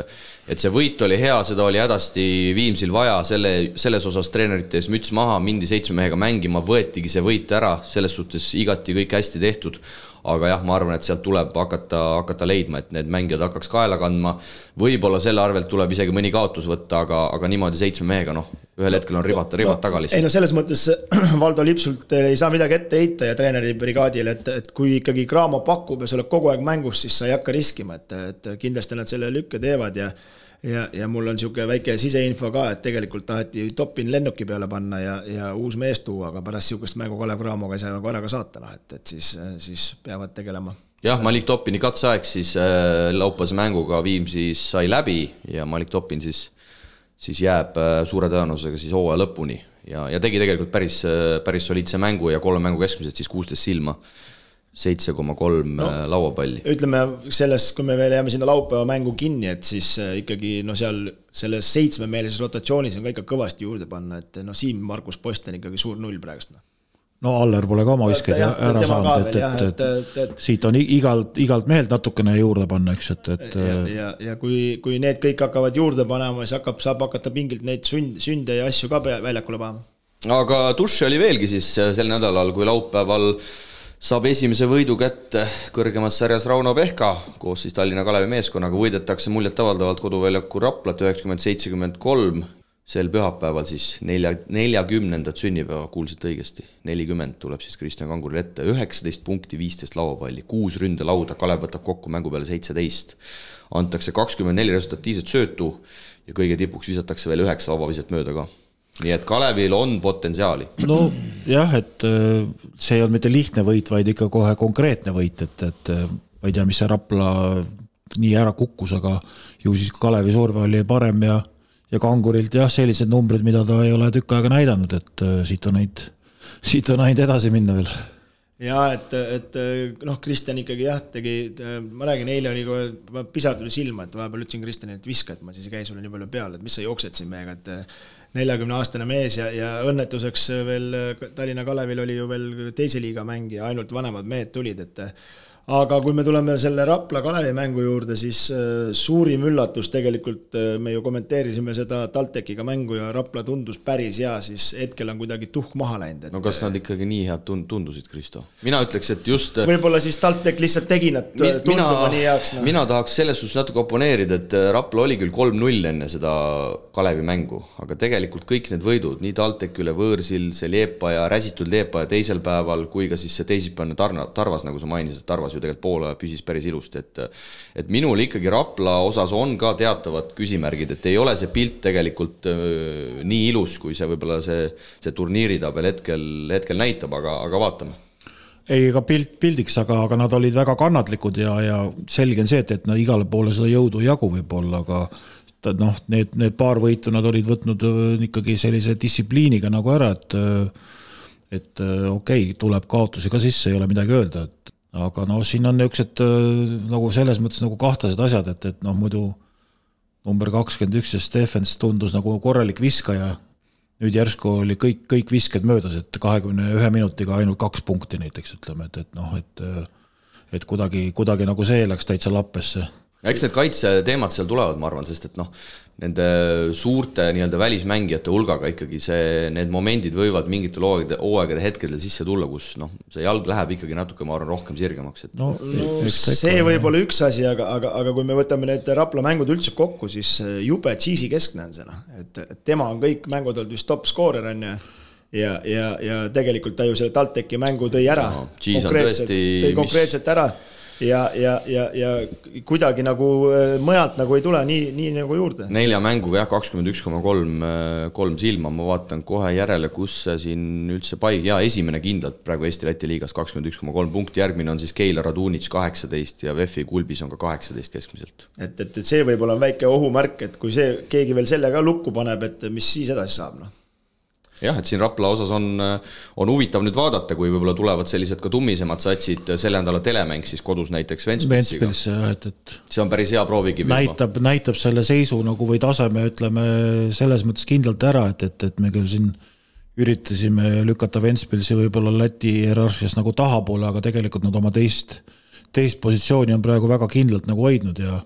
et see võit oli hea, seda oli hädasti Viimsil vaja, selle, selles osas treenerite ees müts maha, mindi seitsme mehega mängima, võetigi see võit ära, selles suhtes igati kõik hästi tehtud. aga jah, ma arvan, et sealt tuleb hakata, hakata leidma, et need mängijad hakkaks kaela kandma. võib-olla selle arvelt tuleb isegi mõni kaotus võtta, aga, aga niimoodi seitsme mehega, noh, ühel hetkel on ribad, ribad no, taga lihtsalt. ei no selles mõttes <clears throat> Valdo Lipsult ei saa midagi ette heita ja treeneri brigaadile, et, et kui ikkagi Cramo pakub ja sa oled kogu aeg mängus, siis sa ei hakka riskima, et, et kindlasti nad selle lükke teevad ja ja, ja mul on niisugune väike siseinfo ka, et tegelikult taheti Topin lennuki peale panna ja, ja uus mees tuua, aga pärast niisugust mängu Kalev Cramoga ei saa nagu ära ka saata, noh et, et siis, siis peavad tegelema. jah, Malik Topini katseaeg siis äh, laupäevase mänguga Viimsis sai läbi ja Malik Topin siis, siis jääb äh, suure tõenäosusega siis hooaja lõpuni ja, ja tegi tegelikult päris, äh, päris soliidse mängu ja kolme mängu keskmiselt siis kuusteist silma seitse koma kolm äh, lauapalli. ütleme selles, kui me veel jääme sinna laupäeva mängu kinni, et siis äh, ikkagi no seal selles seitsmemeelises rotatsioonis on ka ikka kõvasti juurde panna, et noh, Siim-Markus Post on ikkagi suur null praegust noh no Aller pole ka oma viskeid ära saanud, et, et, et, et, et siit on igalt, igalt mehelt natukene juurde panna, eks, et, et. ja, ja, ja kui, kui need kõik hakkavad juurde panema, siis hakkab, saab hakata pingilt neid sund, sünde ja asju ka väljakule panema. aga duši oli veelgi siis sel nädalal, kui laupäeval saab esimese võidu kätte kõrgemas sarjas Rauno Pehka koos siis Tallinna Kalevi meeskonnaga, võidetakse muljetavaldavalt koduväljaku Raplat üheksakümmend, seitsekümmend kolm sel pühapäeval siis nelja, neljakümnendat sünnipäeva, kuulsite õigesti, nelikümmend tuleb siis Kristjan Kanguril ette, üheksateist punkti, viisteist lauapalli, kuus ründelauda, Kalev võtab kokku mängu peale seitseteist. antakse kakskümmend neli resultatiivset söötu ja kõige tipuks visatakse veel üheksa vabaviset mööda ka. Nii et Kalevil on potentsiaali. no jah, et äh, see ei olnud mitte lihtne võit, vaid ikka kohe konkreetne võit, et, et äh, ma ei tea, mis see Rapla nii ära kukkus, aga ju siis Kalevi surve oli parem ja ja Kangurilt jah, sellised numbrid, mida ta ei ole tükk aega näidanud, et äh, siit on neid, siit on ainult edasi minna veel ja et, et noh, Kristjan ikkagi jah, tegi, ma räägin, eile oli kohe, pisar tuli silma, et vahepeal ütlesin Kristjanile, et viska, et ma siis ei käi sulle nii palju peale, et mis sa jooksed siin meiega, et neljakümne aastane mees ja, ja õnnetuseks veel Tallinna Kalevil oli ju veel teise liiga mängija, ainult vanemad mehed tulid, et aga kui me tuleme selle Rapla Kalevi mängu juurde, siis äh, suurim üllatus tegelikult, äh, me ju kommenteerisime seda TalTechiga mängu ja Rapla tundus päris hea, siis hetkel on kuidagi tuhk maha läinud et.... no kas nad ikkagi nii head tund-, tundusid, Kristo? mina ütleks, et just äh, võib-olla siis TalTech lihtsalt tegi nad tunduma nii heaks no.. mina tahaks selles suhtes natuke oponeerida, et Rapla oli küll kolm-null enne seda Kalevi mängu, aga tegelikult kõik need võidud, nii TalTech üle võõrsil, see Liepaja, räsitud Liepaja teisel päeval, kui ka siis see teisipäevane Tarna, Tarvas, nagu sa mainisid, Tarvas ju tegelikult poole püsis päris ilusti, et et minul ikkagi Rapla osas on ka teatavad küsimärgid, et ei ole see pilt tegelikult nii ilus, kui see võib-olla see, see turniiritabel hetkel, hetkel näitab, aga, aga vaatame. Ei, ega pilt pildiks, aga, aga nad olid väga kannatlikud ja, ja selge on see, et, et no igale poole seda jõudu ei jagu võib-olla, aga noh, need, need paar võitu nad olid võtnud ikkagi sellise distsipliiniga nagu ära, et et okei okay,, tuleb kaotusi ka sisse, ei ole midagi öelda, et aga noh, siin on niisugused äh, nagu selles mõttes nagu kahtlased asjad, et, et noh, muidu number kakskümmend üks ja Stephens tundus nagu korralik viskaja. nüüd järsku oli kõik, kõik visked möödas, et kahekümne ühe minutiga ainult kaks punkti näiteks ütleme, et, et noh, et et kuidagi, kuidagi nagu see läks täitsa lappesse eks need kaitseteemad seal tulevad, ma arvan, sest et noh, nende suurte nii-öelda välismängijate hulgaga ikkagi see, need momendid võivad mingitel hooaegade, hooaegade hetkedel sisse tulla, kus noh, see jalg läheb ikkagi natuke, ma arvan, rohkem sirgemaks, et no, no see võib olla üks asi, aga, aga, aga kui me võtame need Rapla mängud üldse kokku, siis jube cheesy keskne on see noh, et, et tema on kõik mängud olnud vist top skoorer, on ju. Ja, ja, ja tegelikult ta ju selle TalTechi mängu tõi ära. No,. konkreetselt, tõi konkreetselt mis... ära ja, ja, ja, ja kuidagi nagu äh, mujalt nagu ei tule nii, nii nagu juurde. nelja mänguga jah, kakskümmend üks koma kolm, äh, kolm silma, ma vaatan kohe järele, kus see siin üldse paig-, jaa, esimene kindlalt praegu Eesti-Läti liigas kakskümmend üks koma kolm punkti, järgmine on siis Keila Radunitš kaheksateist ja VEF-i Kulbis on ka kaheksateist keskmiselt. et, et, et see võib-olla on väike ohumärk, et kui see, keegi veel selle ka lukku paneb, et mis siis edasi saab, noh jah, et siin Rapla osas on, on huvitav nüüd vaadata, kui võib-olla tulevad sellised ka tummisemad satsid, selle nädala telemäng siis kodus näiteks Ventspilsiga. jah, et, et see on päris hea proovikivi. näitab, näitab selle seisu nagu või taseme, ütleme selles mõttes kindlalt ära, et, et, et me küll siin üritasime lükata Ventspilsi võib-olla Läti hierarhias nagu tahapoole, aga tegelikult nad oma teist, teist positsiooni on praegu väga kindlalt nagu hoidnud ja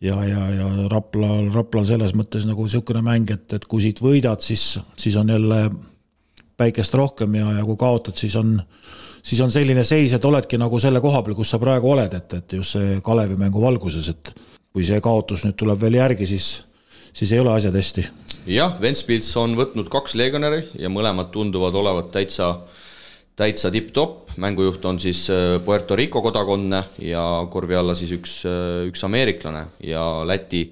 ja, ja, ja Raplal, Raplal selles mõttes nagu niisugune mäng, et, et kui siit võidad, siis, siis on jälle päikest rohkem ja, ja kui kaotad, siis on, siis on selline seis, et oledki nagu selle koha peal, kus sa praegu oled, et, et just see Kalevi mängu valguses, et kui see kaotus nüüd tuleb veel järgi, siis, siis ei ole asjad hästi. jah, Ventspils on võtnud kaks legionäri ja mõlemad tunduvad olevat täitsa äh, täitsa tipp-topp, mängujuht on siis äh, Puerto Rico kodakondne ja korvi alla siis üks, äh, üks ameeriklane. Ja Läti,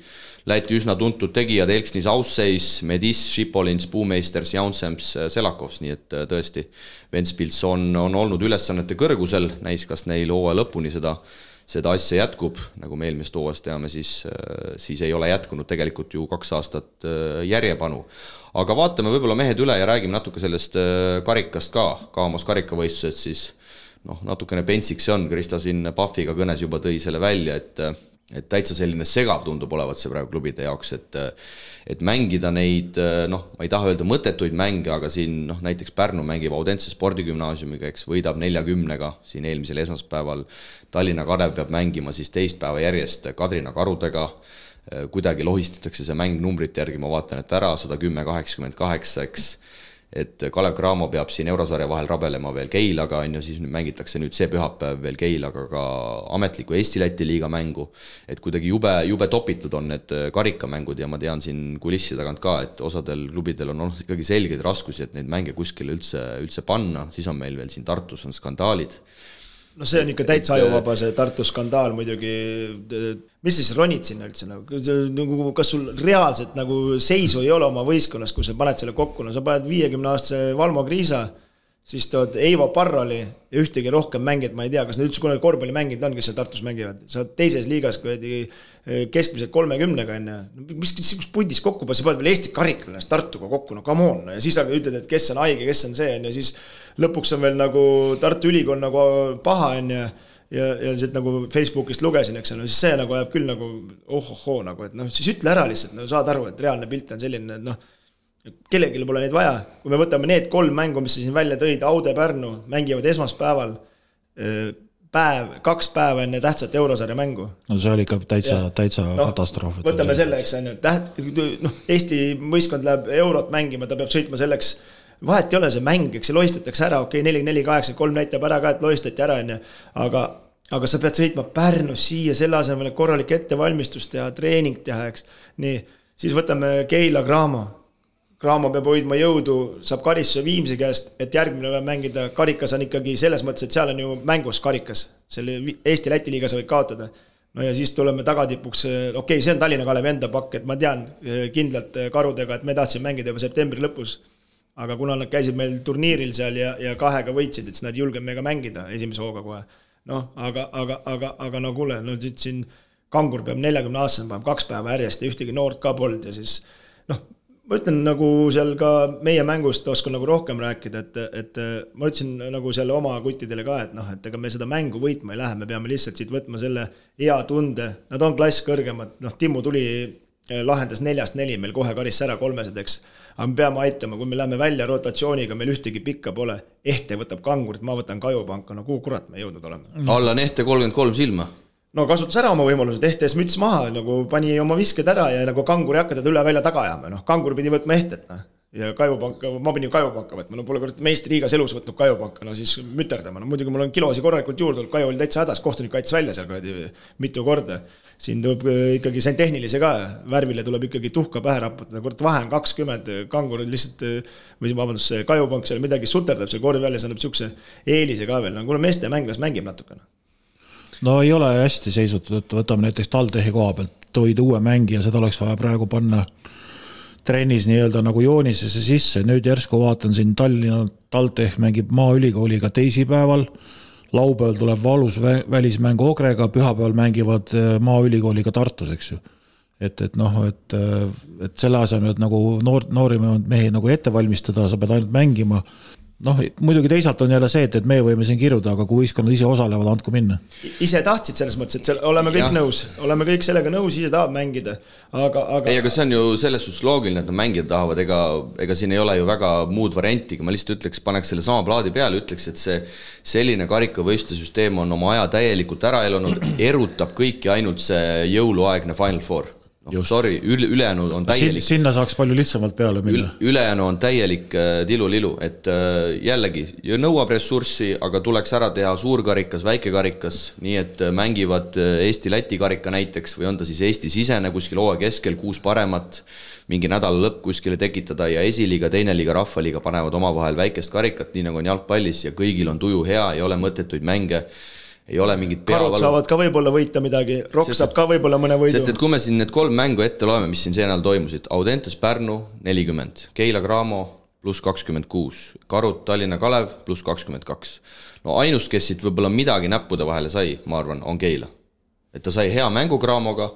Läti üsna tuntud tegijad Elksnis Ausseis, Medis, Šipolins, Puumeisters, Jaunsems, äh, Selakovs, nii et tõesti Ventspils on, on olnud ülesannete kõrgusel, näis, kas neil hooaja lõpuni seda seda asja jätkub, nagu me eelmisest hooajast teame, siis, siis ei ole jätkunud tegelikult ju kaks aastat järjepanu. Aga vaatame võib-olla mehed üle ja räägime natuke sellest äh, karikast ka, Kaamos karikavõistlused siis noh, natukene pentsiks see on, Krista siin Pahviga kõnes juba tõi selle välja, et et täitsa selline segav tundub olevat see praegu klubide jaoks, et et mängida neid noh, ma ei taha öelda mõttetuid mänge, aga siin noh, näiteks Pärnu mängib Audentse spordigümnaasiumiga, eks, võidab neljakümnega siin eelmisel esmaspäeval, Tallinna Kalev peab mängima siis teist päeva järjest Kadrina karudega, kuidagi lohistatakse see mäng numbrite järgi, ma vaatan, et ära, sada kümme, kaheksakümmend kaheksa, eks et Kalev Cramo peab siin eurosarja vahel rabelema veel Keilaga, on ju, siis mängitakse nüüd see pühapäev veel Keilaga ka ametlikku Eesti-Läti liiga mängu. et kuidagi jube, jube topitud on need karikamängud ja ma tean siin kulissi tagant ka, et osadel klubidel on olnud ikkagi selgeid raskusi, et neid mänge kuskile üldse, üldse panna, siis on meil veel siin Tartus on skandaalid no see on ikka täitsa ajuvaba, see Tartu skandaal muidugi. Mis siis ronid sinna üldse nagu, nagu kas sul reaalselt nagu seisu ei ole oma võistkonnas, kui sa paned selle kokku, no sa paned viiekümne aastase Valmo Kriisa siis tood Eivo Parroli ja ühtegi rohkem mängijat ma ei tea, kas nad üldse kunagi korvpalli mänginud on, kes seal Tartus mängivad. sa oled teises liigas kuradi eh, keskmiselt kolmekümnega on ju. mis, mis pundis kokku paned, sa paned veel Eesti karikal ennast Tartuga kokku, no come on, ja siis aga ütled, et kes on haige, kes on see on ju, siis lõpuks on veel nagu Tartu Ülikool nagu paha on ju ja, ja siit nagu Facebookist lugesin, eks ole, siis see nagu ajab küll nagu ohohoo nagu, et noh, siis ütle ära lihtsalt, no saad aru, et reaalne pilt on selline, et noh kellelgi pole neid vaja, kui me võtame need kolm mängu, mis sa siin välja tõid, Aude, Pärnu mängivad esmaspäeval päev, kaks päeva enne tähtsat eurosarja mängu. no see oli ikka täitsa, täitsa no, katastroof. võtame selle, eks on ju, täht-, noh, Eesti võistkond läheb eurot mängima, ta peab sõitma selleks, vahet ei ole see mäng, eks see lohistatakse ära, okei okay,, neli, neli, kaheksa, kolm näitab ära ka, et lohistati ära, on ju, aga aga sa pead sõitma Pärnust siia selle asemel, et korralik ettevalmistus teha, treening teha, eks. nii, siis võtame Keila Cramo Cramo peab hoidma jõudu, saab karistuse Viimsi käest, et järgmine päev mängida, karikas on ikkagi selles mõttes, et seal on ju mängus karikas. selle Eesti-Läti liiga sa võid kaotada. no ja siis tuleme tagatipuks, okei okay,, see on Tallinna Kalevi enda pakk, et ma tean eh, kindlalt eh, karudega, et me tahtsime mängida juba septembri lõpus. Aga kuna nad käisid meil turniiril seal ja, ja kahega võitsid, et siis nad ei julgenud meiega mängida esimese hooga kohe. noh, aga, aga, aga, aga no kuule, no siit siin Kangur peab neljakümne aastasena panema kaks päeva järjest ja ühtegi noort ka polnud ja siis noh, ma ütlen nagu seal ka meie mängust oskan nagu rohkem rääkida, et, et ma ütlesin nagu selle oma kuttidele ka, et noh, et ega me seda mängu võitma ei lähe, me peame lihtsalt siit võtma selle hea tunde, nad on klass kõrgemad, noh, Timmu tuli, lahendas neljast neli meil kohe karistas ära kolmesed, eks. Aga me peame aitama, kui me läheme välja rotatsiooniga, meil ühtegi pikka pole. Ehte võtab kangurit, ma võtan Kajupanka, no kuhu kurat me jõudnud oleme? Allan Ehte kolmkümmend kolm silma no kasutas ära oma võimalused, Ehtes müts maha, nagu pani oma visked ära ja nagu kangur ei hakka teda üle-välja taga ajama, noh, kangur pidi võtma Ehtet, noh. ja Kajupanka, ma pidin Kajupanka võtma, no pole kurat meistriliigas elus võtnud Kajupanka, no siis müterdama, no muidugi mul on kilosi korralikult juurde tulnud, Kaju oli täitsa hädas, kohtunik aitas välja seal kuradi mitu korda. Siin tuleb äh, ikkagi, on tehnilise ka, värvile tuleb ikkagi tuhka pähe raputada, kurat vahe on kakskümmend, kangur lihtsalt, äh, või vabandust, see Kajupank seal midagi suterdab seal korvi all ja see annab siukse eelise ka veel, no kuule meeste mäng las mängib natukene. No ei ole hästi seisutud, et võtame näiteks TalTechi koha pealt, toid uue mängija, seda oleks vaja praegu panna trennis nii-öelda nagu joonisesse sisse, nüüd järsku vaatan siin Tallinna TalTech mängib Maaülikooliga teisipäeval, laupäeval tuleb valus välismäng Ogrega, pühapäeval mängivad äh, Maaülikooliga Tartus, eks ju. et, et noh, et, äh, et selle asemel, et nagu noor, noori mehi nagu ette valmistada, sa pead ainult mängima noh, muidugi teisalt on jälle see, et, et meie võime siin kiruda, aga kui võistkonnad ise osalevad, andku minna. ise tahtsid selles mõttes, et seal oleme kõik ja. nõus, oleme kõik sellega nõus, ise tahab mängida, aga, aga. ei, aga see on ju selles suhtes loogiline, et nad mängida tahavad, ega, ega siin ei ole ju väga muud varianti, ma lihtsalt ütleks, paneks selle sama plaadi peale, ütleks, et see selline karikavõistluste süsteem on oma aja täielikult ära elanud, erutab kõiki ainult see jõuluaegne Final Four noh, sorry, üle, ülejäänu on täielik. sinna saaks palju lihtsamalt peale minna. ülejäänu on täielik äh, tilulilu, et äh, jällegi nõuab ressurssi, aga tuleks ära teha suurkarikas, väikekarikas, nii et äh, mängivad Eesti-Läti karika näiteks või on ta siis Eesti-sisene kuskil hooaja keskel, kuus paremat, mingi nädala lõpp kuskile tekitada ja esiliiga, teine liiga, rahvaliiga panevad omavahel väikest karikat, nii nagu on jalgpallis ja kõigil on tuju hea, ei ole mõttetuid mänge ei ole mingit karud peavalu. saavad ka võib-olla võita midagi, Rock sest, saab ka võib-olla mõne võidu. sest et kui me siin need kolm mängu ette loeme, mis siin see nädal toimusid, Audentes Pärnu nelikümmend, Keila Cramo pluss kakskümmend kuus, Karud Tallinna Kalev pluss kakskümmend kaks. no ainus, kes siit võib-olla midagi näppude vahele sai, ma arvan, on Keila. et ta sai hea mängu Cramoga,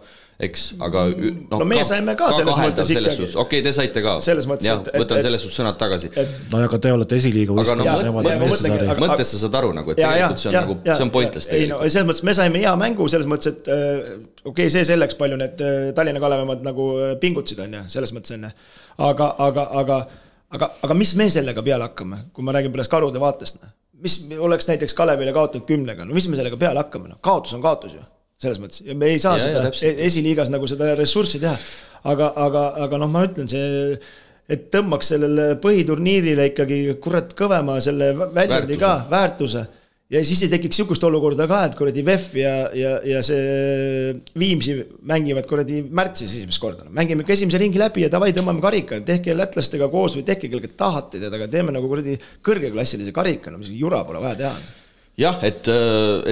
eks, aga noh. no meie saime ka selles mõttes ikkagi. okei okay,, te saite ka. selles mõttes, et. võtan selles suhtes sõnad tagasi. no aga te olete esiliiga võistkond. mõttes sa saad aru nagu, et tegelikult see on ja, nagu, see on pointless tegelikult. ei no selles mõttes me saime hea mängu selles mõttes, et äh, okei okay,, see selleks, palju need äh, Tallinna Kalevimad nagu äh, pingutasid, on ju, selles mõttes on ju. aga, aga, aga, aga, aga mis me sellega peale hakkame, kui ma räägin pärast karude vaatest, noh. mis oleks näiteks Kalevile kaotanud kümnega, no mis me sellega peale hakkame, noh, kaotus on kaotus ju selles mõttes ja me ei saa ja, seda ja, esiliigas nagu seda ressurssi teha. aga, aga, aga noh, ma ütlen, see, et tõmbaks sellele põhiturniirile ikkagi kurat kõvema selle väljundi ka, väärtuse ja siis ei tekiks sihukest olukorda ka, et kuradi VEF ja, ja, ja see Viimsi mängivad kuradi märtsis esimest korda. mängime ikka esimese ringi läbi ja davai, tõmbame karika, tehke lätlastega koos või tehke kellega tahate tead, aga teeme nagu kuradi kõrgeklassilise karika, no mis jura pole vaja teha. jah, et,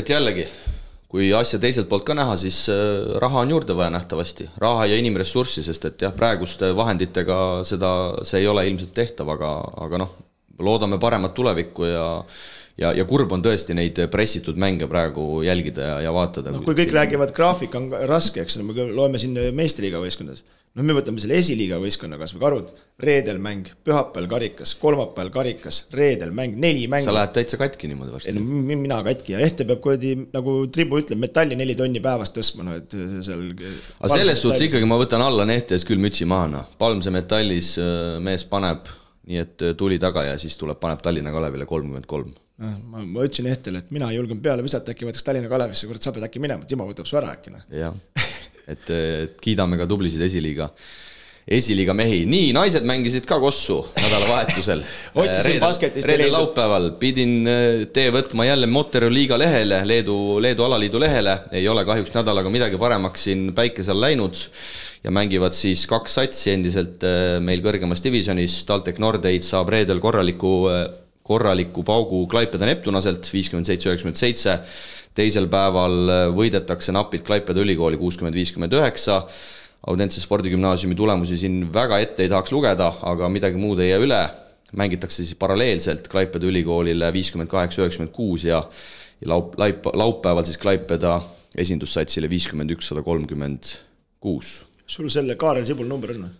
et jällegi kui asja teiselt poolt ka näha, siis äh, raha on juurde vaja nähtavasti, raha ja inimressurssi, sest et jah, praeguste vahenditega seda, see ei ole ilmselt tehtav, aga, aga noh, loodame paremat tulevikku ja ja, ja kurb on tõesti neid pressitud mänge praegu jälgida ja, ja vaatada. noh, kui kõik siin... räägivad, graafik on raske, eks, me loeme siin meistriliiga võistkondades noh, me võtame selle esiliiga võistkonna kasvõi Karud, reedel mäng, pühapäeval karikas, kolmapäeval karikas, reedel mäng, neli mängu. sa lähed täitsa katki niimoodi varsti. no mina katki ja Ehte peab kuradi, nagu Tribu ütleb, metalli neli tonni päevas tõstma, no et seal. aga selles suhtes ikkagi ma võtan alla Nehte ees küll mütsi maha, noh, Palmse metallis äh, mees paneb, nii et äh, tuli taga ja siis tuleb, paneb Tallinna Kalevile kolmkümmend kolm noh, ma, ma ütlesin Ehtele, et mina ei julgenud peale visata, äkki võtaks Tallinna Kalevisse, kurat, sa pead äkki minema, Timo võtab su ära äkki noh. jah, et, kiidame ka tublisid esiliiga esiliiga mehi, nii, naised mängisid ka kossu nädalavahetusel. <laughs> Basketist. reedel laupäeval pidin äh, tee võtma jälle Motoru liiga lehele, Leedu, Leedu alaliidu lehele, ei ole kahjuks nädalaga midagi paremaks siin päikese all läinud. Ja mängivad siis kaks satsi endiselt äh, meil kõrgemas divisjonis, TalTech Nordeid saab reedel korraliku, äh, korraliku paugu Klaipeda Neptunaselt, viiskümmend seitse, üheksakümmend seitse, teisel päeval võidetakse napilt Klaipeda ülikooli kuuskümmend, viiskümmend üheksa Audentse spordigümnaasiumi tulemusi siin väga ette ei tahaks lugeda, aga midagi muud ei jää üle. mängitakse siis paralleelselt Klaipeda ülikoolile viiskümmend kaheksa, üheksakümmend kuus ja ja laup-, laup-, laupäeval siis Klaipeda esindussatsile viiskümmend üks, sada kolmkümmend kuus. sul selle Kaarel Sibul number on või?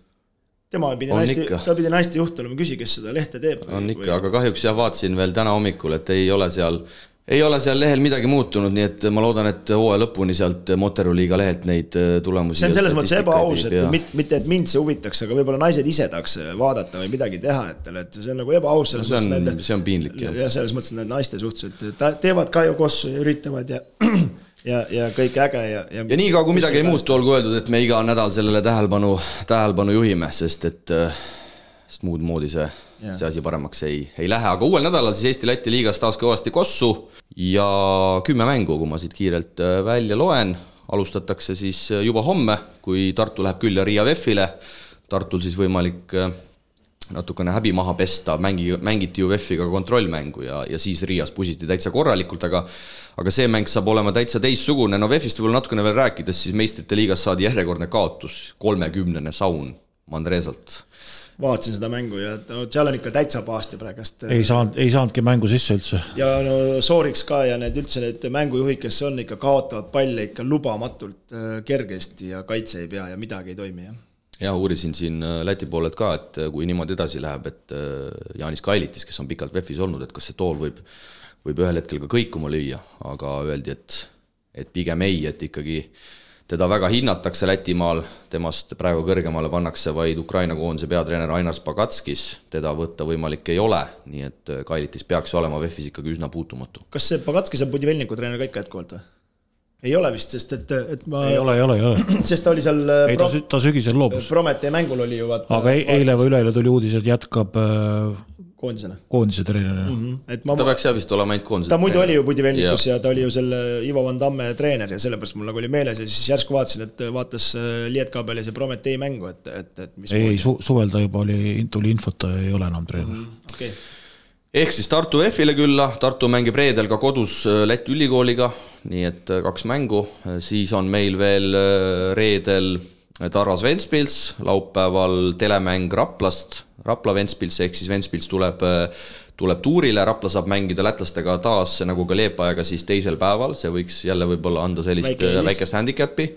Tema pidi on hästi, ta pidi hästi juht olema, küsi, kes seda lehte teeb. on ikka või..., aga kahjuks jah, vaatasin veel täna hommikul, et ei ole seal ei ole seal lehel midagi muutunud, nii et ma loodan, et hooaja lõpuni sealt Moteru liiga lehelt neid äh, tulemusi. see on selles mõttes ebaaus, et mitte, mitte, et mind see huvitaks, aga võib-olla naised ise tahaks vaadata või midagi teha, et, et see on nagu ebaaus selles no, mõttes. See on piinlik jah. jah, selles mõttes nende naiste suhtes, et teevad ka ju kossu ja üritavad ja <clears throat> ja, ja kõik äge ja, ja. ja niikaua, kui midagi ei muutu, olgu öeldud, et me iga nädal sellele tähelepanu, tähelepanu juhime, sest et, äh, sest muud moodi see see asi paremaks ei, ei lähe, aga uuel nädalal siis Eesti-Läti liigas taas kõvasti kossu ja kümme mängu, kui ma siit kiirelt äh, välja loen, alustatakse siis äh, juba homme, kui Tartu läheb külla Riia VEF-ile, Tartul siis võimalik natukene häbi maha pesta, mängi, mängiti ju VEF-iga kontrollmängu ja, ja siis Riias pusiti täitsa korralikult, aga aga see mäng saab olema täitsa teistsugune, no VEF-ist võib-olla natukene veel rääkides, siis meistrite liigas saadi järjekordne kaotus, kolmekümnene saun Mandresalt vaatasin seda mängu ja no seal on ikka täitsa paasti praegust. ei saanud, ei saanudki mängu sisse üldse. ja no Sooriks ka ja need üldse need mängujuhid, kes on ikka kaotavad palle ikka lubamatult äh, kergesti ja kaitse ei pea ja midagi ei toimi, jah ja uurisin siin äh, Läti poolelt ka, et äh, kui niimoodi edasi läheb, et Jaanis Kailitis, kes on pikalt VEF-is olnud, et kas see tool võib, võib ühel hetkel ka kõikuma lüüa, aga öeldi, et, et pigem ei, et ikkagi äh, teda väga hinnatakse Lätimaal, temast praegu kõrgemale pannakse vaid Ukraina koondise peatreener Ainar Spagatskis, teda võtta võimalik ei ole, nii et äh, Kailitis peaks olema VEF-is ikkagi üsna puutumatu. kas see Pagatskis on Budivelniku treener ka ikka jätkuvalt või? Ei ole vist, sest et, et ma. ei ole, ei ole, ei ole. <clears throat> sest ta oli seal. ei, ta, ta sügisel loobus. Promete mängul oli ju vaata. aga eile või üleeile tuli uudis, et jätkab äh, koondisena. koondise treenerina mm. -hmm. et ma. ta peaks jah vist olema ainult koondise. ta muidu oli ju Budivelnikus ja. ja ta oli ju selle Ivo Van Damme treener ja sellepärast mul nagu oli meeles ja siis järsku vaatasin, et vaatas äh, Lietkabelis ja Prometee mängu, et, et, et mis. ei, su suvel ta juba oli, tuli infot, ta ei ole enam treener mm. -hmm. okei okay ehk siis Tartu F-ile külla, Tartu mängib reedel ka kodus äh, Läti ülikooliga, nii et äh, kaks mängu, siis on meil veel reedel Tarvas Ventspils, laupäeval telemäng Raplast Rapla Ventspils, ehk siis Ventspils tuleb, tuleb tuurile, Rapla saab mängida lätlastega taas nagu ka Leepajaga siis teisel päeval, see võiks jälle võib-olla anda sellist Väike väikest handicap'i.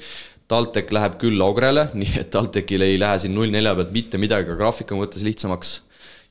TalTech läheb küll Ogrele, <laughs> nii et TalTechil ei lähe siin null nelja pealt mitte midagi ka graafika mõttes lihtsamaks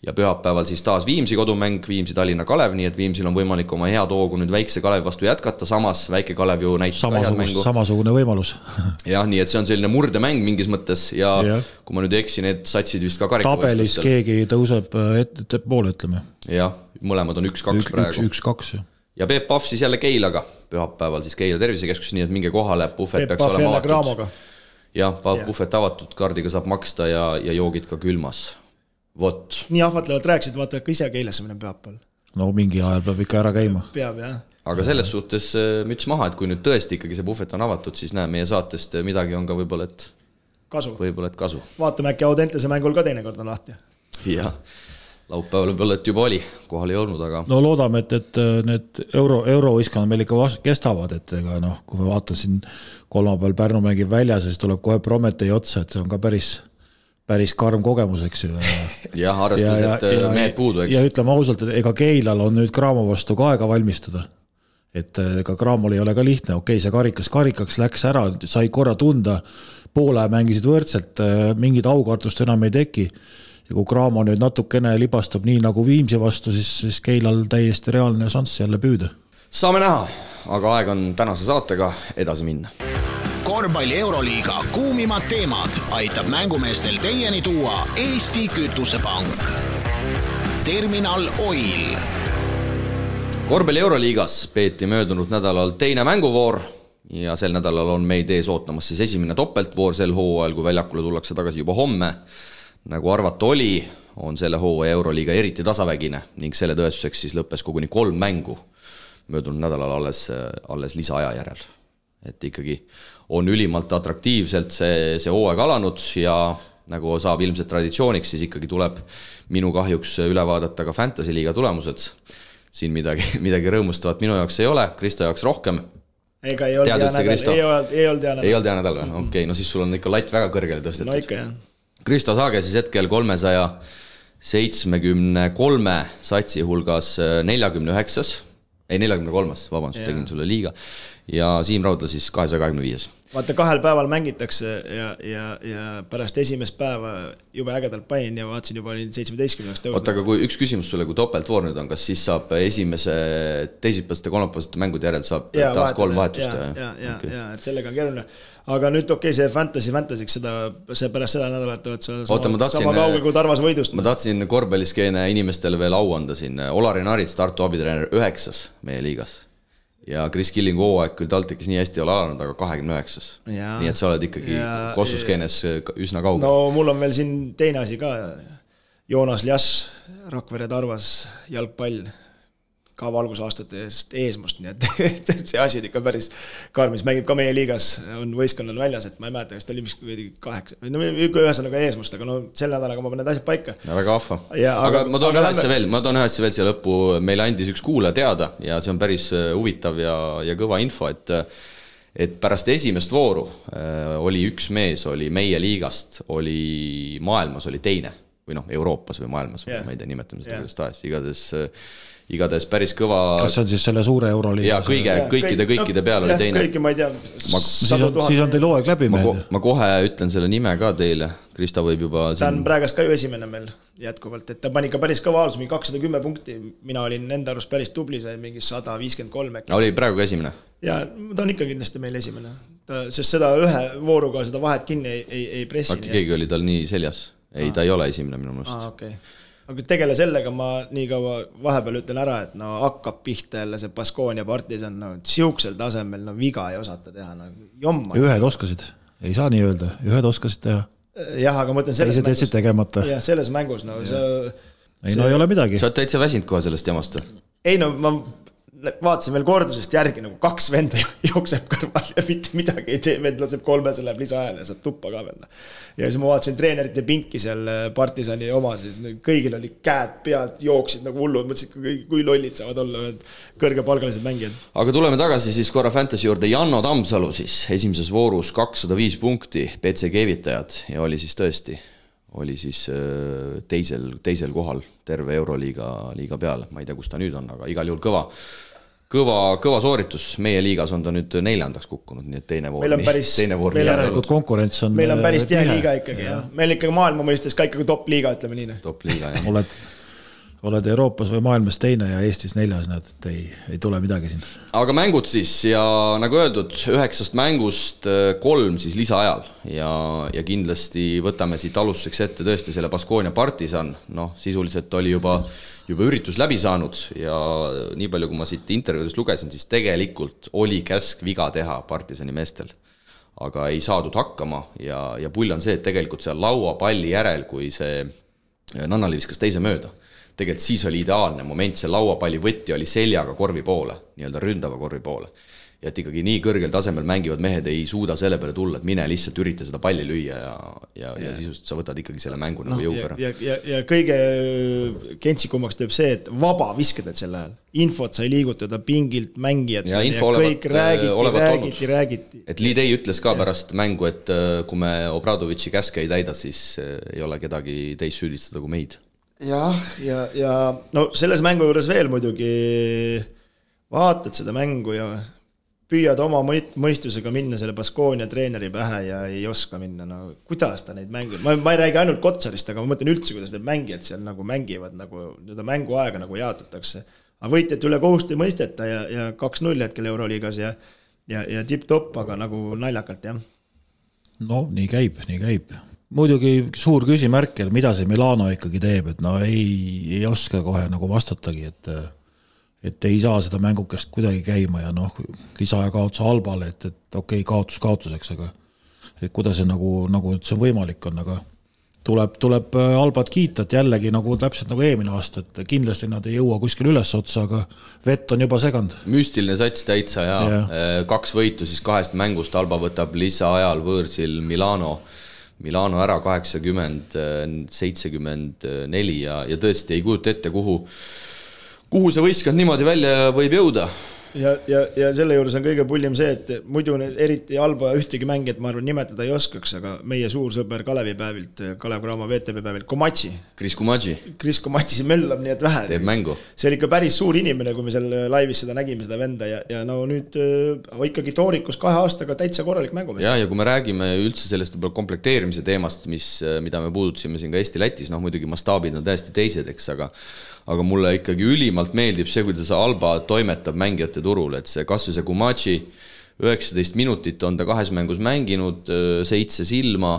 ja pühapäeval siis taas Viimsi kodumäng, Viimsi-Tallinna Kalev, nii et Viimsil on võimalik oma head hoogu nüüd väikse Kalevi vastu jätkata, samas väike Kalev ju näitas ka head mängu. samasugune võimalus. <laughs> jah, nii et see on selline murdemäng mingis mõttes ja, ja. Kui ma nüüd ei eksi, need satsid vist ka tabelis keegi tõuseb äh, ette, ettepoole, ütleme. jah, mõlemad on üks-kaks üks, praegu. üks-kaks, jah. ja Peep Pahv siis jälle Keilaga pühapäeval siis Keila tervisekeskus, nii et minge kohale, puhvet peaks olema avatud jah, puhvet avatud, kaardiga saab maksta ja, ja joogid ka külmas. vot, nii ahvatlevalt rääkisid, vaata ka ise Keilasse minema pühapäeval. no mingil ajal peab ikka ära käima. peab jah. aga selles suhtes äh, müts maha, et kui nüüd tõesti ikkagi see puhvet on avatud, siis näe, meie saatest äh, midagi on ka võib-olla, et kasu. võib-olla, et kasu. vaatame äkki Audentese mängul ka teinekord on lahti. jah, laupäeval võib-olla, et juba oli, kohal ei olnud, aga no loodame, et, et äh, need euro, eurovõistkonnad meil ikka vast- kestavad, et ega noh, kui ma vaatan siin kolmapäeval Pärnu mängib väljas ja siis tuleb kohe Prometee otsa, et see on ka päris, päris karm kogemus, eks ju. <laughs> jah, arvestades, et äh, mehed puudu, ja eks. ütleme ausalt, et ega Keilal on nüüd Cramo vastu ka aega valmistuda. et äh, ega Cramol ei ole ka lihtne, okei okay,, see karikas karikaks läks ära, sai korra tunda, poole mängisid võrdselt, mingit aukartust enam ei teki. ja kui Cramo nüüd natukene libastub nii nagu Viimsi vastu, siis, siis Keilal täiesti reaalne šanss jälle püüda. saame näha, aga aeg on tänase saatega edasi minna. Korvpalli Euroliiga kuumimad teemad aitab mängumeestel teieni tuua Eesti Kütusepank. terminal Oil korvpalli Euroliigas peeti möödunud nädalal teine mänguvoor ja sel nädalal on meid ees ootamas siis esimene topeltvoor sel hooajal, kui väljakule tullakse tagasi juba homme. nagu arvata oli, on selle hooaja Euroliiga eriti tasavägine ning selle tõestuseks siis lõppes koguni kolm mängu möödunud nädalal alles, alles lisaaja järel. Et ikkagi on ülimalt atraktiivselt see, see hooaeg alanud ja nagu saab ilmselt traditsiooniks, siis ikkagi tuleb minu kahjuks üle vaadata ka Fantasy liiga tulemused siin midagi, <laughs> midagi rõõmustavat minu jaoks ei ole, Kristo jaoks rohkem. ega ei olnud hea nädal, ei olnud, ei olnud hea ei nädal. olnud hea nädal või? okei okay,, no siis sul on ikka latt väga kõrgele tõstetud no ikka jah. Kristo Saage siis hetkel kolmesaja seitsmekümne kolme satsi hulgas neljakümne üheksas, ei neljakümne kolmas, vabandust, tegin sulle liiga. ja Siim Raudla siis kahesaja kahekümne viies. vaata, kahel päeval mängitakse ja, ja, ja pärast esimest päeva jube ägedalt panin ja vaatasin juba olin seitsmeteistkümneks oota, tõusnud. aga kui üks küsimus sulle, kui topeltvoor nüüd on, kas siis saab esimese teisipäevaste, kolmapäevasete mängude järel saab ja taas kolm vahetada, vahetust ja, ja, ja okay., ja et sellega on keeruline. aga nüüd okei okay,, see fantasy fantasy'ks seda, see pärast seda nädalat oled sa Oota, ma sama, tahtsin- sama kaugel kui Tarvas võidust. ma tahtsin korvpalliskeene inimestele veel au anda siin, Olari Narits, Tartu abitreener, üheksas meie liigas. Ja Kris Killingu hooaeg küll TalTechis nii hästi ei ole alanud, aga kahekümne üheksas. Nii et sa oled ikkagi kossuskeenes üsna kaugel no mul on veel siin teine asi ka. Joonas Ljass, Rakvere Tarvas, jalgpall, ka valgusaastate eest eesmust, nii <laughs> et see asi on ikka päris karm, mis mängib ka meie liigas, on võistkonnal väljas, et ma ei mäleta, kas ta oli vist kaheksa, no ühesõnaga eesmust, aga no selle nädalaga ma panen need asjad paika. väga vahva. Aga, aga- ma toon aga ühe asja lähme- veel, ma toon ühe asja veel siia lõppu, meile andis üks kuulaja teada ja see on päris äh, huvitav ja, ja kõva info, et et pärast esimest vooru äh, oli üks mees, oli meie liigast, oli maailmas oli teine või noh, Euroopas või maailmas yeah., ma ei tea, nimetame seda Jah. kuidas tahes, igatahes, igatahes päris kõva kas see on siis selle suure euroliiga? ja kõige, kõikide, kõikide peal oli teine. kõiki ma ei tea. siis on, siis on teil hooaeg läbi mehed. ma kohe ütlen selle nime ka teile, Krista võib juba ta on siin praegast ka ju esimene meil jätkuvalt, et ta pani ikka päris kõva alus, mingi kakssada kümme punkti, mina olin enda arust päris tubli, sai mingi sada viiskümmend kolm äkki. oli praegu ka esimene ja ta on ikka kindlasti meil esimene, ta, sest seda ühe vooruga seda vahet kinni ei, ei, ei pressi äkki. keegi oli tal nii seljas? ei, ta ei ole esimene minu meelest. aa, okei okay.. Aga tegele sellega, ma nii kaua vahepeal ütlen ära, et no hakkab pihta jälle see Baskonia partisan, no sihukesel tasemel no viga ei osata teha, no jomma. ühed oskasid, ei saa nii öelda, ühed oskasid teha, jah, aga ma ütlen selles teised jätsid tegemata. jah, selles mängus no see ei no ei ole midagi sa. oled täitsa väsinud kohe sellest jamast või? ei no ma vaatasin veel kordusest järgi nagu kaks venda <laughs> jookseb kõrval ja mitte midagi ei tee, vend laseb kolmese, läheb lisaajale ja saad tuppa ka veel. ja siis ma vaatasin treenerite pinki seal äh, partisani oma, siis no kõigil olid käed, pead jooksid nagu hullud, mõtlesin, kui, kui lollid saavad olla ühed kõrgepalgalised mängijad. aga tuleme tagasi siis korra Fantasy juurde, Janno Tammsalu siis esimeses voorus kakssada viis punkti, BC keevitajad ja oli siis tõesti, oli siis äh, teisel, teisel kohal terve Euroliiga liiga peal, ma ei tea, kus ta nüüd on, aga igal juhul kõva. Kõva, kõva sooritus, meie liigas on ta nüüd neljandaks kukkunud, nii et teine voor. meil on päris, <laughs> meil järelikult konkurents on. meil on päris tihe liiga ikkagi jah, meil ikkagi maailma mõistes ka ikkagi top liiga, ütleme nii. top liiga jah. oled oled Euroopas või maailmas teine ja Eestis neljas, näed, et ei, ei tule midagi siin. aga mängud siis ja nagu öeldud, üheksast mängust äh, kolm siis lisaajal. Ja, ja kindlasti võtame siit alustuseks ette tõesti selle Baskonia partisan, noh, sisuliselt oli juba, juba üritus läbi saanud ja nii palju, kui ma siit intervjuudest lugesin, siis tegelikult oli käsk viga teha partisani meestel. Aga ei saadud hakkama ja, ja pull on see, et tegelikult seal lauapalli järel, kui see Nannali viskas teise mööda tegelikult siis oli ideaalne moment, see lauapalli võti oli seljaga korvi poole, nii-öelda ründava korvi poole. ja et ikkagi nii kõrgel tasemel mängivad mehed ei suuda selle peale tulla, et mine lihtsalt ürita seda palli lüüa ja, ja, ja, ja sisust sa võtad ikkagi selle mängu no, nagu jõuga ära. ja, ja, ja kõige kentsikumaks teeb see, et vaba viskad need sel ajal. infot sai liigutada pingilt mängijatele ja, ja kõik olevat, räägiti, räägiti, räägiti. et Lidei ütles ka pärast mängu, et äh, kui me Obradovitši käske ei täida, siis äh, ei ole kedagi teist süüdistada kui meid jah, ja, ja, ja no selles mängu juures veel muidugi vaatad seda mängu ja püüad oma mõistusega minna selle Baskonia treeneri pähe ja ei oska minna, no kuidas ta neid mängib, ma, ma ei räägi ainult Kotsarist, aga ma mõtlen üldse, kuidas need mängijad seal nagu mängivad, nagu seda mänguaega nagu jaotatakse. aga võitjate üle kohust ei mõisteta ja, ja kaks-null hetkel Euroliigas ja ja, ja tipp-topp, aga nagu naljakalt, jah. no nii käib, nii käib muidugi suur küsimärk, et mida see Milano ikkagi teeb, et no ei, ei oska kohe nagu vastatagi, et et ei saa seda mängukest kuidagi käima ja noh, lisaaja kaotus Albale, et, et okei okay,, kaotus kaotuseks, aga et kuidas see nagu, nagu üldse võimalik on, aga tuleb, tuleb Albat kiita, et jällegi nagu täpselt nagu eelmine aasta, et kindlasti nad ei jõua kuskile ülesotsa, aga vett on juba seganud. müstiline sats täitsa ja, ja. kaks võitu siis kahest mängust, Alba võtab lisaajal võõrsil Milano Milano ära kaheksakümmend, seitsekümmend neli ja, ja tõesti ei kujuta ette, kuhu, kuhu see võistkond niimoodi välja võib jõuda ja, ja, ja selle juures on kõige pullim see, et muidu eriti halba ühtegi mängijat, ma arvan, nimetada ei oskaks, aga meie suur sõber Kalevi päevilt, Kalev Cramo VTB päevilt, Komatši. Kris Komatši. Kris Komatši möllab nii et vähe. teeb mängu. see oli ikka päris suur inimene, kui me seal laivis seda nägime, seda venda ja, ja no nüüd äh, ikkagi toorikus kahe aastaga täitsa korralik mängumees. ja, ja kui me räägime üldse sellest võib-olla komplekteerimise teemast, mis, mida me puudutasime siin ka Eesti-Lätis, noh muidugi mastaabid on täiesti teised, eks, aga aga mulle ikkagi ülimalt meeldib see, kuidas Alba toimetab mängijate turul, et see kasvõi see Kumachi üheksateist minutit on ta kahes mängus mänginud, seitse silma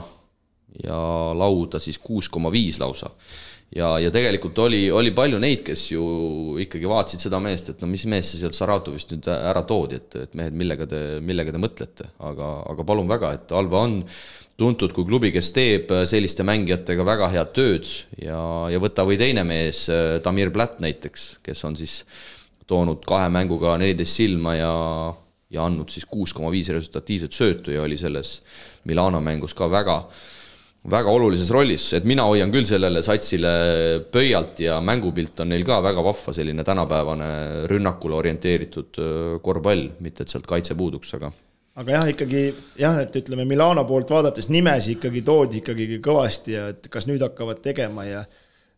ja lauda siis kuus koma viis lausa. ja, ja tegelikult oli, oli palju neid, kes ju ikkagi vaatasid seda meest, et no mis mees see sealt Saratovist nüüd ära toodi, et, et mehed, millega te, millega te mõtlete, aga, aga palun väga, et Alba on tuntud kui klubi, kes teeb äh, selliste mängijatega väga head tööd ja, ja võta või teine mees, äh, Damir Platt näiteks, kes on siis toonud kahe mänguga neliteist silma ja, ja andnud siis kuus koma viis resultatiivset söötu ja oli selles Milano mängus ka väga, väga olulises rollis, et mina hoian küll sellele satsile pöialt ja mängupilt on neil ka väga vahva, selline tänapäevane rünnakule orienteeritud äh, korvpall, mitte et sealt kaitse puuduks, aga aga jah, ikkagi jah, et ütleme Milano poolt vaadates nimesi ikkagi toodi ikkagi kõvasti ja et kas nüüd hakkavad tegema ja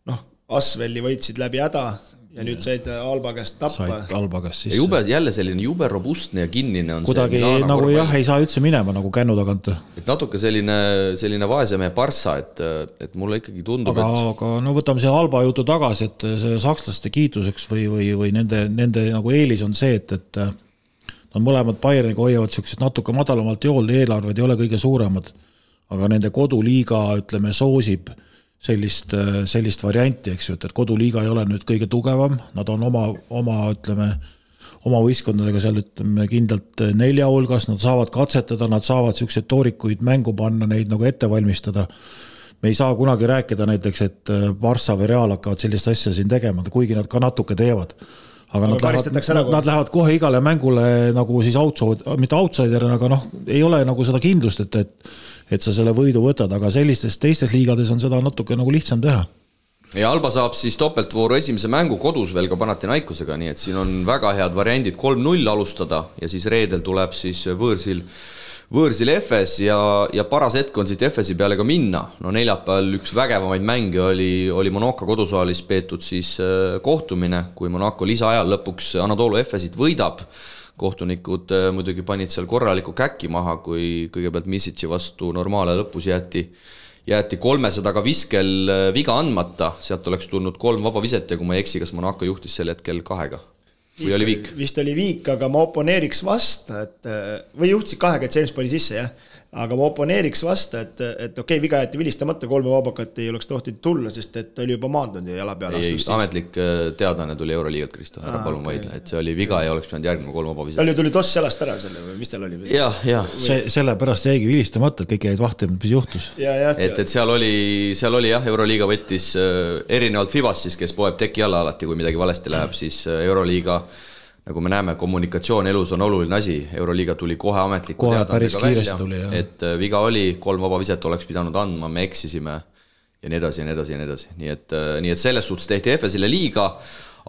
noh, Asveli võitsid läbi häda ja nüüd said Alba käest tappa. said Alba käest sisse. jube, jälle selline jube robustne ja kinnine on kuidagi nagu korvpall. jah, ei saa üldse minema nagu kännu tagant. et natuke selline, selline vaese mehe parssa, et, et mulle ikkagi tundub, aga et..., aga no võtame selle Alba jutu tagasi, et see sakslaste kiituseks või, või, või nende, nende nagu eelis on see, et, et Nad mõlemad Bayerniga hoiavad niisugused natuke madalamalt jool, eelarved ei ole kõige suuremad, aga nende koduliiga, ütleme, soosib sellist, sellist varianti, eks ju, et, et koduliiga ei ole nüüd kõige tugevam, nad on oma, oma, ütleme, oma võistkondadega seal ütleme kindlalt nelja hulgas, nad saavad katsetada, nad saavad niisuguseid toorikuid mängu panna, neid nagu ette valmistada. me ei saa kunagi rääkida näiteks, et Barca või Real hakkavad sellist asja siin tegema, kuigi nad ka natuke teevad aga nad lähevad, nad, nad lähevad kohe igale mängule nagu siis outside, mitte outsider'ina, aga noh, ei ole nagu seda kindlust, et, et et sa selle võidu võtad, aga sellistes teistes liigades on seda natuke nagu lihtsam teha. ja Alba saab siis topeltvooru esimese mängu kodus veel ka Panathinaikosega, nii et siin on väga head variandid kolm-null alustada ja siis reedel tuleb siis võõrsil võõrsil Efes ja, ja paras hetk on siit Efesi peale ka minna. no neljapäeval üks vägevamaid mänge oli, oli Monaco kodusaalis peetud siis äh, kohtumine, kui Monaco lisaajal lõpuks Anatoolu Efesit võidab. kohtunikud äh, muidugi panid seal korraliku käki maha, kui kõigepealt Misitši vastu normaale lõpus jäeti jäeti kolmesadaga viskel äh, viga andmata, sealt oleks tulnud kolm vaba viset ja kui ma ei eksi, kas Monaco juhtis sel hetkel kahega või oli viik? vist oli viik, aga ma oponeeriks vastu, et või juhtisid kahega, et James pani sisse, jah aga ma oponeeriks vastu, et, et okei okay,, viga jäeti vilistamata, kolme vabakat ei oleks tohtinud tulla, sest et ta oli juba maandunud ja jala peale astus. ametlik äh, teadaanne tuli Euroliigalt, Kristo, ära palun okay. vaidle, et see oli viga ja oleks pidanud järgnema kolm vaba viset. tal ju tuli toss jalast ära selle või mis tal oli? jah, jah. see, sellepärast jäigi vilistamata, et kõik jäid vahtima, mis juhtus. et, et seal oli, seal oli jah, Euroliiga võttis äh, erinevalt Fibast siis, kes poeb teki alla alati, kui midagi valesti läheb, siis äh, Euroliiga nagu me näeme, kommunikatsioon elus on oluline asi, Euroliiga tuli kohe ametliku tuli, jah. et äh, viga oli, kolm vaba viset oleks pidanud andma, me eksisime ja nii edasi ja nii edasi ja nii edasi, nii et, äh, nii et selles suhtes tehti FS-ile liiga,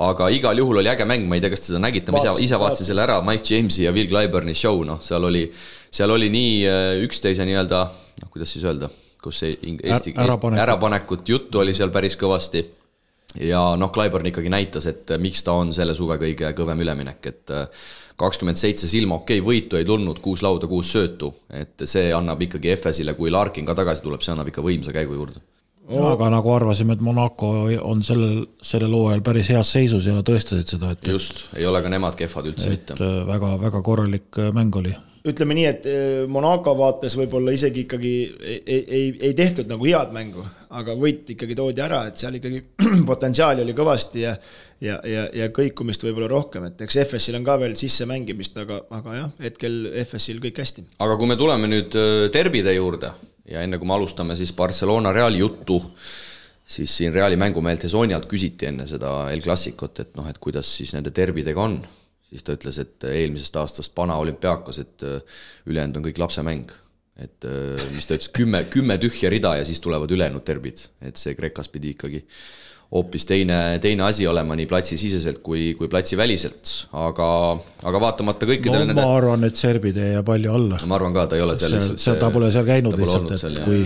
aga igal juhul oli äge mäng, ma ei tea, kas te seda nägite, ma ise, ise vaatasin selle ära, Mike Jamesi ja Will Clyburni show, noh, seal oli, seal oli nii äh, üksteise nii-öelda, noh, kuidas siis öelda, kus see eesti, ärapanekut juttu oli seal päris kõvasti ja noh, Clyburn ikkagi näitas, et miks ta on selle suve kõige kõvem üleminek, et äh, kakskümmend seitse silma, okei okay,, võitu ei tulnud, kuus lauda, kuus söötu, et see annab ikkagi FS-ile, kui Larkin ka tagasi tuleb, see annab ikka võimsa käigu juurde oh.. aga nagu arvasime, et Monaco on sellel, sellel hooajal päris heas seisus ja tõestasid seda, et just, ei ole ka nemad kehvad üldse mitte. väga-väga äh, korralik äh, mäng oli ütleme nii, et eh, Monaco vaates võib-olla isegi ikkagi ei, ei, ei tehtud nagu head mängu, aga võit ikkagi toodi ära, et seal ikkagi <clears throat> potentsiaali oli kõvasti ja ja, ja, ja kõikumist võib-olla rohkem, et eks FS-il on ka veel sissemängimist, aga, aga jah, hetkel FS-il kõik hästi. aga kui me tuleme nüüd äh, derbide juurde ja enne kui me alustame siis Barcelona Reali juttu, siis siin Reali mängumeelt Hesonialt küsiti enne seda El Clasicut, et noh, et kuidas siis nende derbidega on siis ta ütles, et eelmisest aastast Pana olümpiaakas, et äh, ülejäänud on kõik lapsemäng. Et äh, mis ta ütles, kümme, kümme tühja rida ja siis tulevad ülejäänud derbid, et see Kreekas pidi ikkagi hoopis teine, teine asi olema nii platsisiseselt kui, kui platsiväliselt, aga, aga vaatamata kõikidele no, nende ma arvan, et serbid ei jää palju alla. ma arvan ka, ta ei ole see, ta pole seal käinud lihtsalt, et seal, kui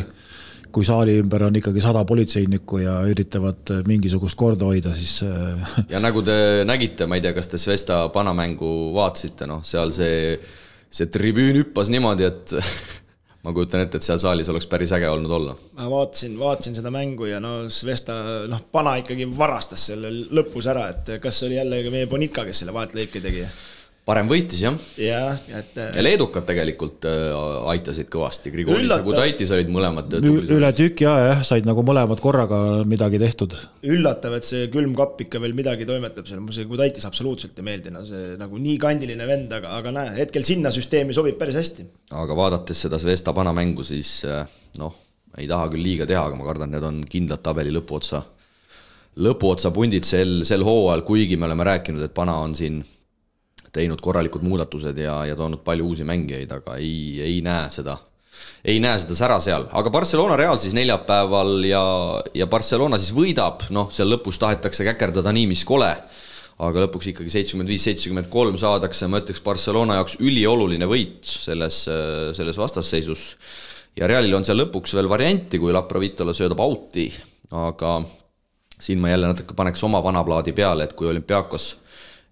kui saali ümber on ikkagi sada politseinikku ja üritavad mingisugust korda hoida, siis. Äh, <laughs> ja nagu te nägite, ma ei tea, kas te Svesta panamängu vaatasite, noh, seal see, see tribüün hüppas niimoodi, et <laughs> ma kujutan ette, et seal saalis oleks päris äge olnud olla. ma vaatasin, vaatasin seda mängu ja no Svesta, noh, pana ikkagi varastas selle lõpus ära, et kas oli jälle meie Bonitka, kes selle vahetlõike tegi parem võitis jah. jah, et. Äh, ja leedukad tegelikult äh, aitasid kõvasti, Grigonis ja Gudaitis olid mõlemad. üle tüki aja jah, said nagu mõlemad korraga midagi tehtud. üllatav, et see külmkapp ikka veel midagi toimetab seal, mulle see Gudaitis absoluutselt ei meeldi, no see nagu nii kandiline vend, aga, aga näe, hetkel sinna süsteemi sobib päris hästi. aga vaadates seda Zvesta panamängu, siis äh, noh, ei taha küll liiga teha, aga ma kardan, need on kindlad tabeli lõpuotsa, lõpuotsa pundid sel, sel hooajal, kuigi me oleme rääkinud, et Pana on siin teinud korralikud muudatused ja, ja toonud palju uusi mängijaid, aga ei, ei näe seda, ei näe seda sära seal, aga Barcelona Real siis neljapäeval ja, ja Barcelona siis võidab, noh, seal lõpus tahetakse käkerdada nii, mis kole, aga lõpuks ikkagi seitsekümmend viis, seitsekümmend kolm saadakse, ma ütleks, Barcelona jaoks ülioluline võit selles, selles vastasseisus. ja Realil on seal lõpuks veel varianti, kui Laprovitola söödab out'i, aga siin ma jälle natuke paneks oma vana plaadi peale, et kui olümpiaakos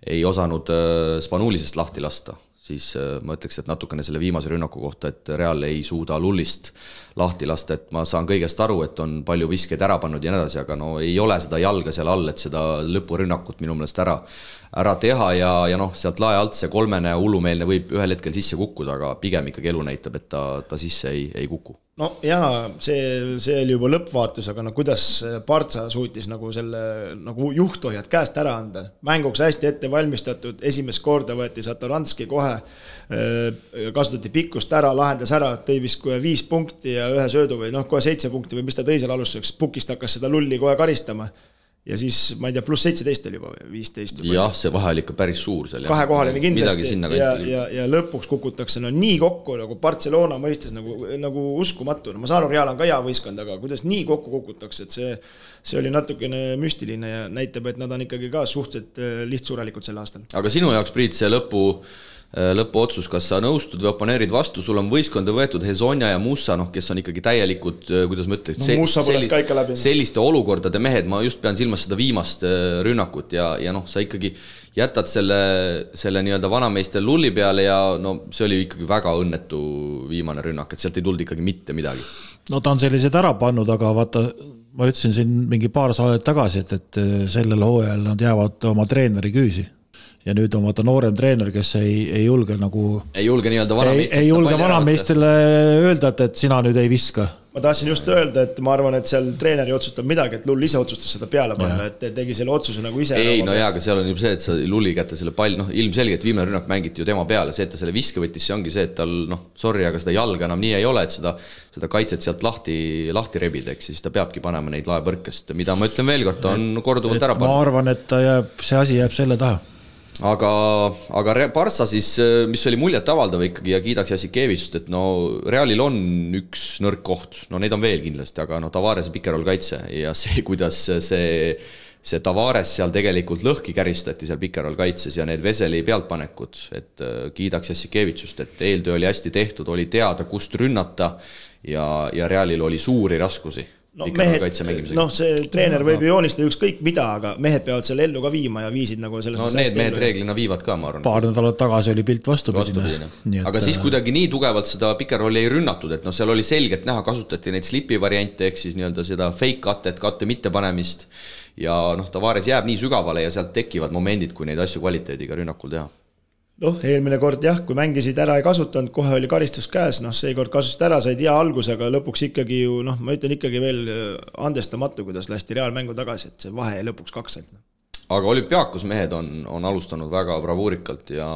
ei osanud äh, Spanulisest lahti lasta, siis äh, ma ütleks, et natukene selle viimase rünnaku kohta, et Real ei suuda Lullist lahti lasta, et ma saan kõigest aru, et on palju viskeid ära pannud ja nii edasi, aga no ei ole seda jalga seal all, et seda lõpurünnakut minu meelest ära, ära teha ja, ja noh, sealt lae alt see kolmene hullumeelne võib ühel hetkel sisse kukkuda, aga pigem ikkagi elu näitab, et ta, ta sisse ei, ei kuku no jaa, see, see oli juba lõppvaatus, aga no kuidas Partsa suutis nagu selle nagu juhtohjad käest ära anda. mänguks hästi ette valmistatud, esimest korda võeti Satoranski kohe, kasutati pikkust ära, lahendas ära, tõi vist kohe viis punkti ja ühe söödu või noh, kohe seitse punkti või mis ta tõi seal alustuseks, pukist hakkas seda lulli kohe karistama ja siis ma ei tea, pluss seitseteist oli juba või viisteist. jah, see vahe oli ikka päris suur seal. kahekohaline kindlasti ja, ja, ja lõpuks kukutakse no nii kokku nagu Barcelona mõistes nagu, nagu uskumatu, no ma saan aru, Real on ka hea võistkond, aga kuidas nii kokku kukutakse, et see, see oli natukene müstiline ja näitab, et nad on ikkagi ka suhteliselt äh, lihtsurelikud sel aastal. aga sinu jaoks, Priit, see lõpu lõpuotsus, kas sa nõustud või oponeerid vastu, sul on võistkonda võetud Hezonja ja Mussa, noh, kes on ikkagi täielikult, kuidas ma ütlen no, läbi. selliste olukordade mehed, ma just pean silmas seda viimast rünnakut ja, ja noh, sa ikkagi jätad selle, selle nii-öelda vanameister lulli peale ja no see oli ikkagi väga õnnetu viimane rünnak, et sealt ei tulnud ikkagi mitte midagi. no ta on sellised ära pannud, aga vaata, ma ütlesin siin mingi paar saadet tagasi, et, et sellel hooajal nad jäävad oma treeneri küüsi ja nüüd on vaata noorem treener, kes ei, ei julge nagu. ei julge nii-öelda vanameistrile. ei julge vanameistrile öelda, et, et sina nüüd ei viska. ma tahtsin just öelda, et ma arvan, et seal treener ei otsustanud midagi, et Lull ise otsustas seda peale panna, et tegi selle otsuse nagu ise. ei no jaa, aga seal on juba see, et sa Lulli kätte selle pall, noh, ilmselgelt viimane rünnak mängiti ju tema peale, see, et ta selle viske võttis, see ongi see, et tal noh, sorry, aga seda jalga enam nii ei ole, et seda, seda kaitset sealt lahti, lahti rebida, ehk siis ta peabki panema neid laepõrkest, mida ma ütlen veel kord, ta on korduvalt ära pannud. ma arvan, et ta jääb, see asi jääb selle taha aga, aga Barca siis, mis oli muljetavaldav ikkagi ja kiidaks Jassikevitšit, et no Realil on üks nõrk koht, no neid on veel kindlasti, aga no Tavarese pikerroll kaitse. Ja see, kuidas see, see Tavares seal tegelikult lõhki käristati seal pikerroll kaitses ja need Veseli pealtpanekud, et äh, kiidaks Jassikevitšust, et eeltöö oli hästi tehtud, oli teada, kust rünnata ja, ja Realil oli suuri raskusi no mehed, noh, see treener võib ju joonistada ükskõik mida, aga mehed peavad selle ellu ka viima ja viisid nagu selles no need mehed reeglina viivad ka, ma arvan. paar nädalat tagasi oli pilt vastupidine. vastupidine. aga siis äh, kuidagi nii tugevalt seda pikerolli ei rünnatud, et noh, seal oli selgelt näha, kasutati neid slipi variante, ehk siis nii-öelda seda fake cut'et, katte mittepanemist. ja noh, Tavares jääb nii sügavale ja sealt tekivad momendid, kui neid asju kvaliteediga rünnakul teha noh, eelmine kord jah, kui mängisid ära ei kasutanud, kohe oli karistus käes, noh, seekord kasutasid ära, said hea alguse, aga lõpuks ikkagi ju noh, ma ütlen ikkagi veel äh, andestamatu, kuidas lasti reaalmängu tagasi, et see vahe jäi lõpuks kaks ainult. aga olümpiaakos mehed on, on alustanud väga bravuurikalt ja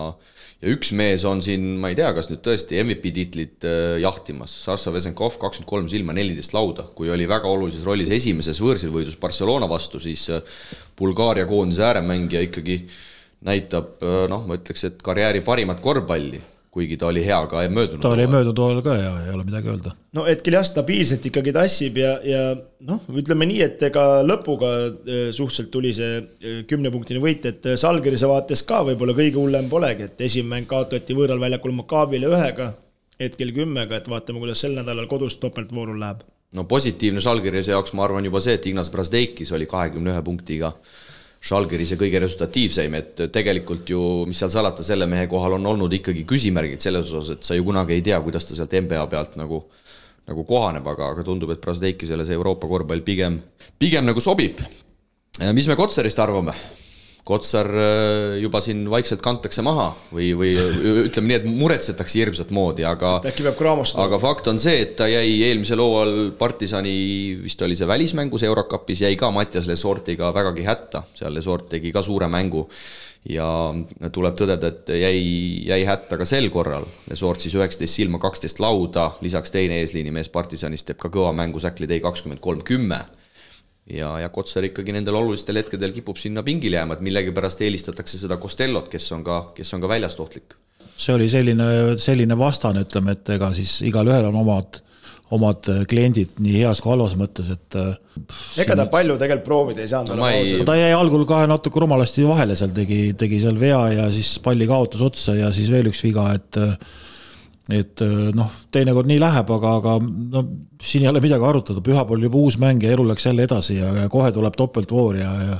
ja üks mees on siin, ma ei tea, kas nüüd tõesti MVP tiitlit äh, jahtimas, Saša Vesenkov, kakskümmend kolm silma, neliteist lauda, kui oli väga olulises rollis esimeses võõrsilvõidus Barcelona vastu, siis äh, Bulgaaria koondise ääremmängija ikkagi äh, näitab noh, ma ütleks, et karjääri parimat korvpalli, kuigi ta oli hea ka möödunud ta oli möödunud hooajal ka ja ei ole midagi öelda. no hetkel jah, stabiilselt ikkagi tassib ja, ja noh, ütleme nii, et ega lõpuga e, suhteliselt tuli see e, kümnepunktine võit, et Salgirise vaates ka võib-olla kõige hullem polegi, et esimene mäng kaotati võõral väljakul Makaabile ühega, hetkel kümmega, et vaatame, kuidas sel nädalal kodus topeltvoorul läheb. no positiivne Salgirise jaoks ma arvan juba see, et Ignas Brazdeikis oli kahekümne ühe punktiga Žalgirise kõige resultatiivsem, et tegelikult ju, mis seal salata, selle mehe kohal on olnud ikkagi küsimärgid selles osas, et sa ju kunagi ei tea, kuidas ta sealt NBA pealt nagu, nagu kohaneb, aga, aga tundub, et Brasdeikisele see Euroopa korvpall pigem, pigem nagu sobib. mis me Kotsarist arvame? Kotsar äh, juba siin vaikselt kantakse maha või, või <laughs> ütleme nii, et muretsetakse hirmsat moodi, aga äkki peab kraamustama. aga fakt on see, et ta jäi eelmisel hooajal partisani, vist oli see välismängus Eurocupis, jäi ka Mattias Lesortiga vägagi hätta, seal Lesort tegi ka suure mängu ja tuleb tõdeda, et jäi, jäi hätta ka sel korral. Lesort siis üheksateist silma, kaksteist lauda, lisaks teine eesliinimees partisanist teeb ka kõva mängu, Säkli tõi kakskümmend kolm, kümme ja, ja Kotsar ikkagi nendel olulistel hetkedel kipub sinna pingile jääma, et millegipärast eelistatakse seda Costellot, kes on ka, kes on ka väljast ohtlik. see oli selline, selline vastane, ütleme, et ega siis igalühel on omad, omad kliendid nii heas kui halvas mõttes, et. ega ta palju tegelikult proovida ei saanud no,. Ei... ta jäi algul kahe natuke rumalasti vahele seal, tegi, tegi seal vea ja siis palli kaotas otsa ja siis veel üks viga, et et äh, noh, teinekord nii läheb, aga, aga no siin ei ole midagi arutada, pühapäeval juba uus mäng ja elu läks jälle edasi ja, ja kohe tuleb topeltvoor ja, ja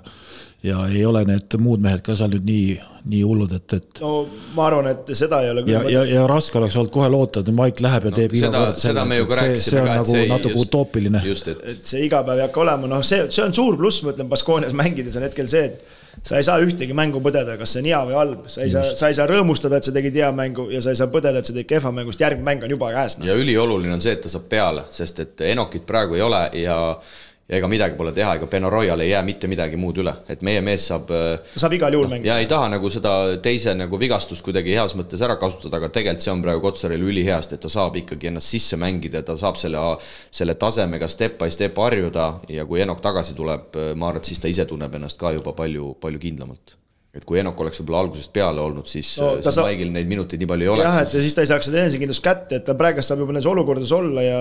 ja ei ole need muud mehed ka seal nüüd nii, nii hullud, et, et. no ma arvan, et seda ei ole. ja, ja, ja raske oleks olnud kohe loota, et Maik läheb ja no, teeb iga kord selle, see, see on nagu see, natuke just, utoopiline. Et... et see iga päev ei hakka olema, noh, see, see on suur pluss, ma ütlen, Baskoonias mängides on hetkel see, et sa ei saa ühtegi mängu põdeda, kas see on hea või halb, sa ei Just. saa, sa ei saa rõõmustada, et sa tegid hea mängu ja sa ei saa põdeda, et sa tegid kehva mängu, sest järgmine mäng on juba käes no.. ja ülioluline on see, et ta saab peale, sest et Enokit praegu ei ole ja ja ega midagi pole teha, ega Beno Royal ei jää mitte midagi muud üle, et meie mees saab. Äh, ta saab igal juhul no, mängida. ja ei taha nagu seda teise nagu vigastust kuidagi heas mõttes ära kasutada, aga tegelikult see on praegu Kotsaril ülihea, sest et ta saab ikkagi ennast sisse mängida, ta saab selle, selle tasemega step by step harjuda ja kui Enok tagasi tuleb, äh, ma arvan, et siis ta ise tunneb ennast ka juba palju, palju kindlamalt et kui Enok oleks võib-olla algusest peale olnud, siis no,, siis saab... Maigil neid minuteid nii palju ei oleks. jah, et siis ta ei saaks seda enesekindlust kätte, et ta praegu saab juba nendes olukordades olla ja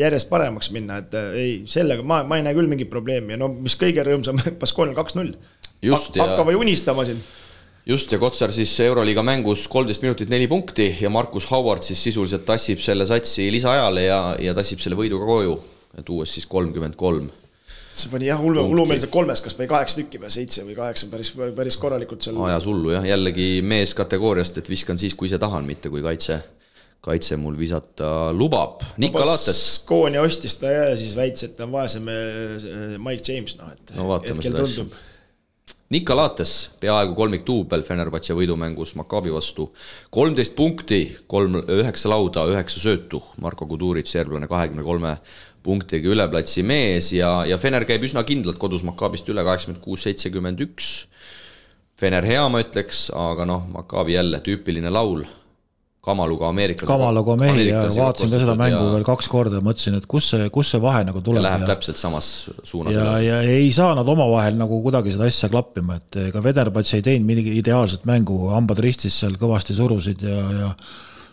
järjest paremaks minna, et ei, sellega ma, ma ei näe küll mingit probleemi ja no mis kõige rõõmsam, <laughs> Baskoonial kaks-null. hakka või unistama siin just, ja Kotsar siis Euroliiga mängus kolmteist minutit neli punkti ja Markus Howard siis sisuliselt tassib selle satsi lisaajale ja, ja tassib selle võidu ka koju, tuues siis kolmkümmend kolm see pani jah, hullu, hullumeelselt kolmest, kas pani kaheksa tükki või seitse või kaheksa, päris, päris korralikult seal. ajas hullu jah, jällegi mees kategooriast, et viskan siis, kui ise tahan, mitte kui kaitse, kaitse mul visata lubab. Nikolates. Koonia ostis ta ja siis väitis, et ta on vaesem eh, Mike James, noh et no vaatame seda asja. Nikolates, peaaegu kolmikduubel Fenerbahce võidumängus Maccabi vastu, kolmteist punkti, kolm, üheksa lauda, üheksa söötu, Marko Kudurit, serblane kahekümne kolme punktiga üle platsi mees ja, ja Fener käib üsna kindlalt kodus Maccabist üle, kaheksakümmend kuus, seitsekümmend üks. Fener hea, ma ütleks, aga noh, Maccabi jälle tüüpiline laul. Kamaluga ameeriklased. Kamaluga mehi ja vaatasin ka seda mängu ja... veel kaks korda ja mõtlesin, et kus see, kus see vahe nagu tuleb. Läheb ja, täpselt samas suunas. ja, ja ei saa nad omavahel nagu kuidagi seda asja klappima, et ega Vederbats ei teinud mingit ideaalset mängu, hambad ristis seal kõvasti surusid ja, ja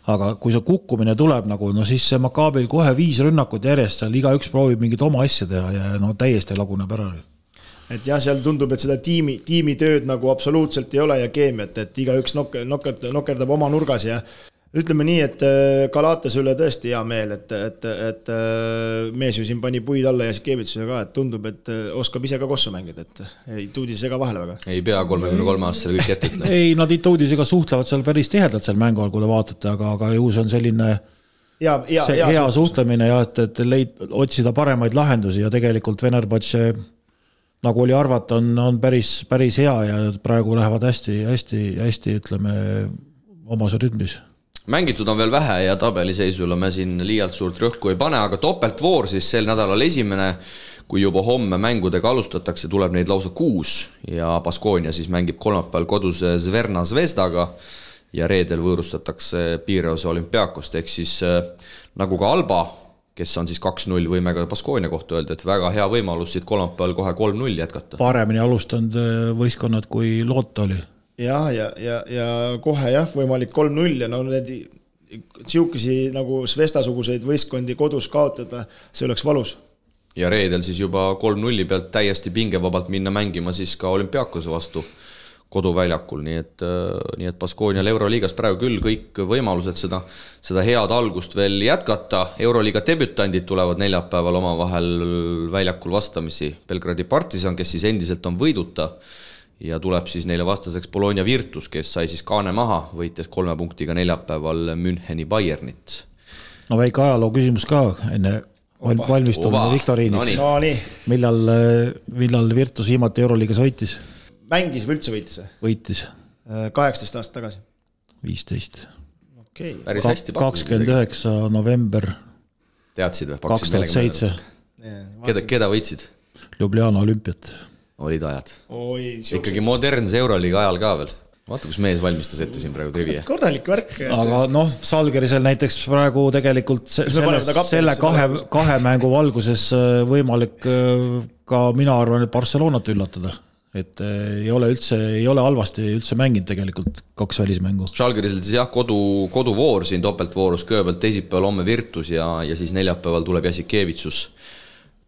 aga kui see kukkumine tuleb nagu, no siis see Makaabil kohe viis rünnakut järjest seal, igaüks proovib mingit oma asja teha ja no täiesti laguneb ära. Et jah, seal tundub, et seda tiimi, tiimitööd nagu absoluutselt ei ole ja keemiat, et igaüks nok-, nokerdab, nokerdab oma nurgas ja ütleme nii, et äh, üle tõesti hea meel, et, et, et äh, mees ju siin pani puid alla ja siis keevitusega ka, et tundub, et äh, oskab ise ka kossu mängida, et ei tuudis ega vahele väga. ei pea kolmekümne kolme aastasele kõik ette ütlema. ei, nad tuudisega suhtlevad seal päris tihedalt seal mängu all, kui te vaatate, aga, aga ju see on selline ja, ja, see ja, hea suhtlemine ja et, et leid-, otsida paremaid lahendusi ja tegelikult Venerbatše nagu oli arvata, on, on päris, päris hea ja praegu lähevad hästi, hästi, hästi ütleme, omas rütmis mängitud on veel vähe ja tabeliseisule me siin liialt suurt rõhku ei pane, aga topeltvoor siis sel nädalal esimene, kui juba homme mängudega alustatakse, tuleb neid lausa kuus ja Baskonia siis mängib kolmapäeval kodus Zverna Zvezdaga ja reedel võõrustatakse Piireose olümpiaakost, ehk siis äh, nagu ka Alba, kes on siis kaks-null, võime ka Baskonia kohta öelda, et väga hea võimalus siit kolmapäeval kohe kolm-null jätkata. paremini alustanud äh, võistkonnad, kui loota oli ja, ja, ja, ja kohe jah, võimalik kolm-null ja no need sihukesi nagu Svesta-suguseid võistkondi kodus kaotada, see oleks valus. ja reedel siis juba kolm-nulli pealt täiesti pingevabalt minna mängima siis ka olümpiaakose vastu koduväljakul, nii et, nii et Baskoonial Euroliigas praegu küll kõik võimalused seda, seda head algust veel jätkata, Euroliiga debütandid tulevad neljapäeval omavahel väljakul vastamisi, Belgradi partisan, kes siis endiselt on võiduta ja tuleb siis neile vastaseks Bologna Virtus, kes sai siis kaane maha, võites kolme punktiga neljapäeval Müncheni Bayernit. no väike ajaloo küsimus ka enne valmistumine viktoriiniks no,. millal, millal Virtus viimati Euroliigas võitis? mängis või üldse võitis või? võitis. Äh, kaheksateist aastat tagasi. viisteist. okei okay.. päris hästi kakskümmend üheksa november. teadsid või? kaks tuhat seitse. keda, keda võitsid? Ljubljana olümpiat olid ajad. ikkagi modernse Euroliiga ajal ka veel vaata, kus mees valmistas ette siin praegu trivia. korralik värk. aga noh, Salgerisel näiteks praegu tegelikult se selle, selle kahe, <laughs> kahe mängu valguses äh, võimalik äh, ka mina arvan, et Barcelonat üllatada. et äh, ei ole üldse, ei ole halvasti üldse mänginud tegelikult kaks välismängu. Salgerisel siis jah, kodu, koduvoor siin topeltvoorus, kõigepealt teisipäeval homme Virtus ja, ja siis neljapäeval tuleb Jassikevitsus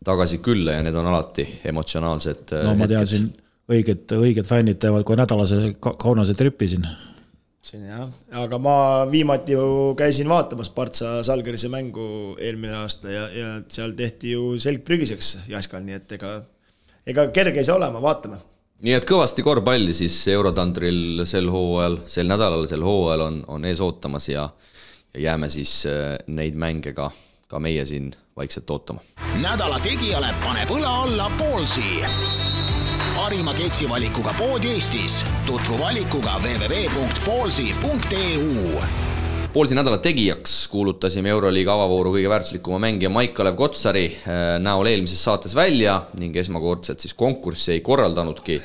tagasi külla ja need on alati emotsionaalsed. no ma tean siin õiged, õiged fännid teevad kohe nädalase kaunase tripi siin. siin jah, aga ma viimati ju käisin vaatamas Partsa Salgerise mängu eelmine aasta ja, ja seal tehti ju selg prügiseks Jaskal, nii et ega, ega kerge ei saa olema, vaatame nii et kõvasti korvpalli siis Eurotandril sel hooajal, sel nädalal, sel hooajal on, on ees ootamas ja, ja jääme siis äh, neid mänge ka ka meie siin vaikselt ootama. nädala tegijale paneb õla alla Poolsi. parima ketsivalikuga pood Eestis. tutvu valikuga www.poolsi.eu Poolsi nädala tegijaks kuulutasime Euroliiga avavooru kõige väärtuslikuma mängija Maik-Kalev Kotsari äh, näol eelmises saates välja ning esmakordselt siis konkurssi ei korraldanudki,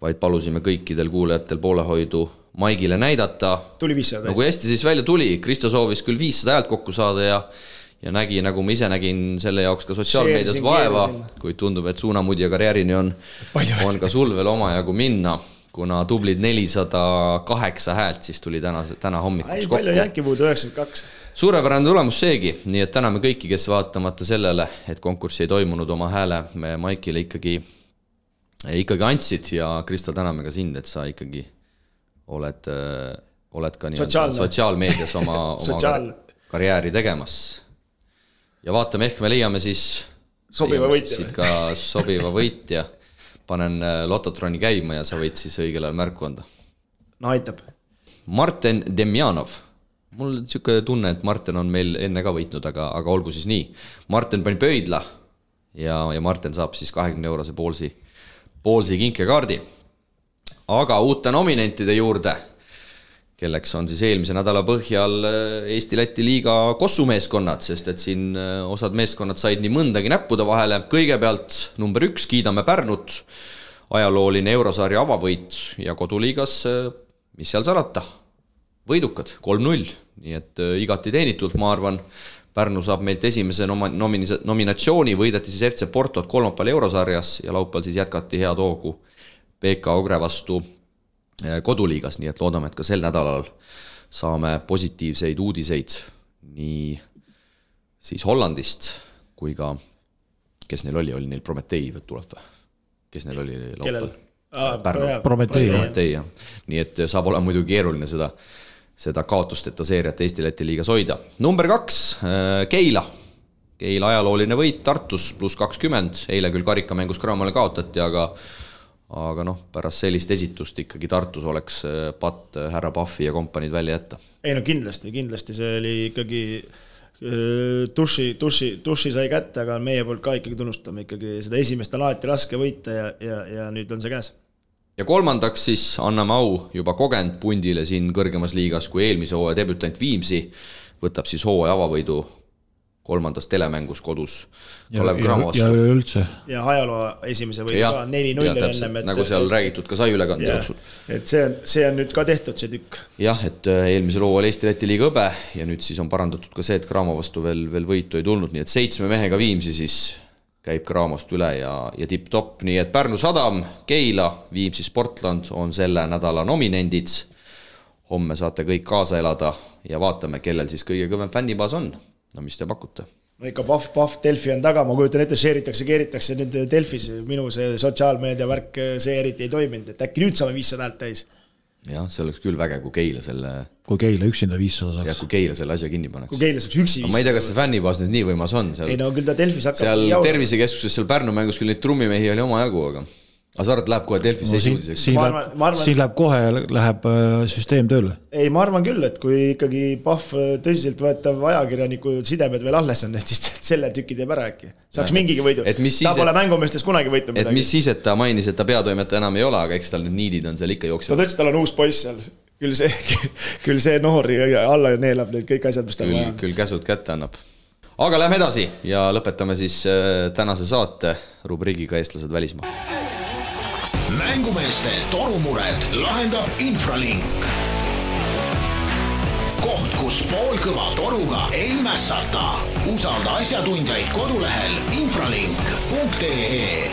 vaid palusime kõikidel kuulajatel poolehoidu Maigile näidata. tuli viissada. no kui hästi siis välja tuli, Kristo soovis küll viissada häält kokku saada ja ja nägi, nagu ma ise nägin selle jaoks ka sotsiaalmeedias vaeva, kuid tundub, et suunamudja karjäärini on, on ka sul veel omajagu minna kuna tublid nelisada kaheksa häält siis tuli täna, täna hommikuks kokku. palju jääbki puudu, üheksakümmend kaks. suurepärane tulemus seegi, nii et täname kõiki, kes vaatamata sellele, et konkurssi ei toimunud, oma hääle me Maikile ikkagi, ikkagi andsid ja Kristo, täname ka sind, et sa ikkagi oled, oled ka nii-öelda sotsiaalmeedias oma, <laughs> oma Sotsiaal- karjääri tegemas. Ja vaatame, ehk me leiame siis Sobiva võitja ka sobiva võitja. panen äh, Lototroni käima ja sa võid siis õigel ajal märku anda. no aitab. Marten Demjanov. mul niisugune tunne, et Marten on meil enne ka võitnud, aga, aga olgu siis nii. Marten pani pöidla ja, ja Marten saab siis kahekümne eurose poolsi, poolsi kinkekaardi. aga uute nominentide juurde, kelleks on siis eelmise nädala põhjal äh, Eesti-Läti liiga kossumeeskonnad, sest et siin äh, osad meeskonnad said nii mõndagi näppude vahele. kõigepealt number üks, kiidame Pärnut, ajalooline eurosarja avavõit ja koduliigas, äh, mis seal salata, võidukad, kolm-null, nii et igati teenitult, ma arvan. Pärnu saab meilt esimese noma-, nomini-, nominatsiooni, võideti siis FC Portot kolmapäeval eurosarjas ja laupäeval siis jätkati head hoogu BK Ogre vastu koduliigas, nii et loodame, et ka sel nädalal saame positiivseid uudiseid nii siis Hollandist kui ka, kes neil oli, oli neil Prometee tuleb või? kes neil oli laupäeval?? Pärnu. Prometee, jah. Prometee, jah. nii et saab olema muidugi keeruline seda, seda kaotusteta seeriat Eesti-Läti liigas hoida. number kaks, Keila. Keila ajalooline võit Tartus pluss kakskümmend, eile küll karikamängus Cramole kaotati, aga aga noh, pärast sellist esitust ikkagi Tartus oleks äh, patt äh, härra Pahvi ja kompaniid välja jätta. ei no kindlasti, kindlasti see oli ikkagi duši, duši, duši sai kätte, aga meie poolt ka ikkagi tunnustame ikkagi seda esimest on alati raske võita ja, ja, ja nüüd on see käes. ja kolmandaks siis anname au juba kogenud pundile siin kõrgemas liigas kui eelmise hooaja debütant Viimsi, võtab siis hooaja avavõidu kolmandas telemängus kodus ja, Kalev ja, ja üleüldse ja ajaloo esimese võidu ka neli-null oli ennem, et nagu seal räägitud ka sai ülekande jooksul. et see on, see on nüüd ka tehtud, see tükk. jah, et äh, eelmisel hooajal Eesti-Läti liiga hõbe ja nüüd siis on parandatud ka see, et Cramo vastu veel, veel võitu ei tulnud, nii et seitsme mehega Viimsi siis käib Cramost üle ja, ja tipp-topp, nii et Pärnu Sadam, Keila, Viimsi Sportland on selle nädala nominendid. homme saate kõik kaasa elada ja vaatame, kellel siis kõige kõvem fännibaas on. No mis te pakute? no ikka Pahv, Pahv, Delfi on taga, ma kujutan ette, share itakse, keeritakse nüüd Delfis, minu see sotsiaalmeedia värk, see eriti ei toiminud, et äkki nüüd saame viissada häält täis. jah, see oleks küll väge, kui Keila selle, kui Keila üksinda viissada jah, saaks. kui Keila selle asja kinni kui paneks. Keila saaks üksi ma ei tea, kas see fännibaas nüüd nii võimas on seal ei no küll ta Delfis hakkab seal tervisekeskuses seal Pärnu mängus küll neid trummimehi oli omajagu, aga aga sa arvad, läheb kohe Delfisse no, siin, esiuudiseks? siin läheb siin läheb kohe, läheb äh, süsteem tööle. ei, ma arvan küll, et kui ikkagi Pahv tõsiseltvõetav ajakirjaniku sidemed veel alles on, et siis <laughs> selle tüki teeb ära äkki. saaks Ja, mingigi võidu. ta pole et- mängumeestes kunagi võitnud et mis midagi. siis, et ta mainis, et ta peatoimetaja enam ei ole, aga eks tal need niidid on seal ikka no jooksnud ta ütles, et tal on uus poiss seal. küll see, <laughs> küll see noor ja alla neelab need kõik asjad, mis tal küll vaja, on. küll käsud kätte annab. aga lähme edasi ja lõpetame siis äh, tänase saate rubriigiga Eestlased välismaal. Mängumeeste torumured lahendab Infralink. koht, kus poolkõva toruga ei mässata. usalda asjatundjaid kodulehel infralink.ee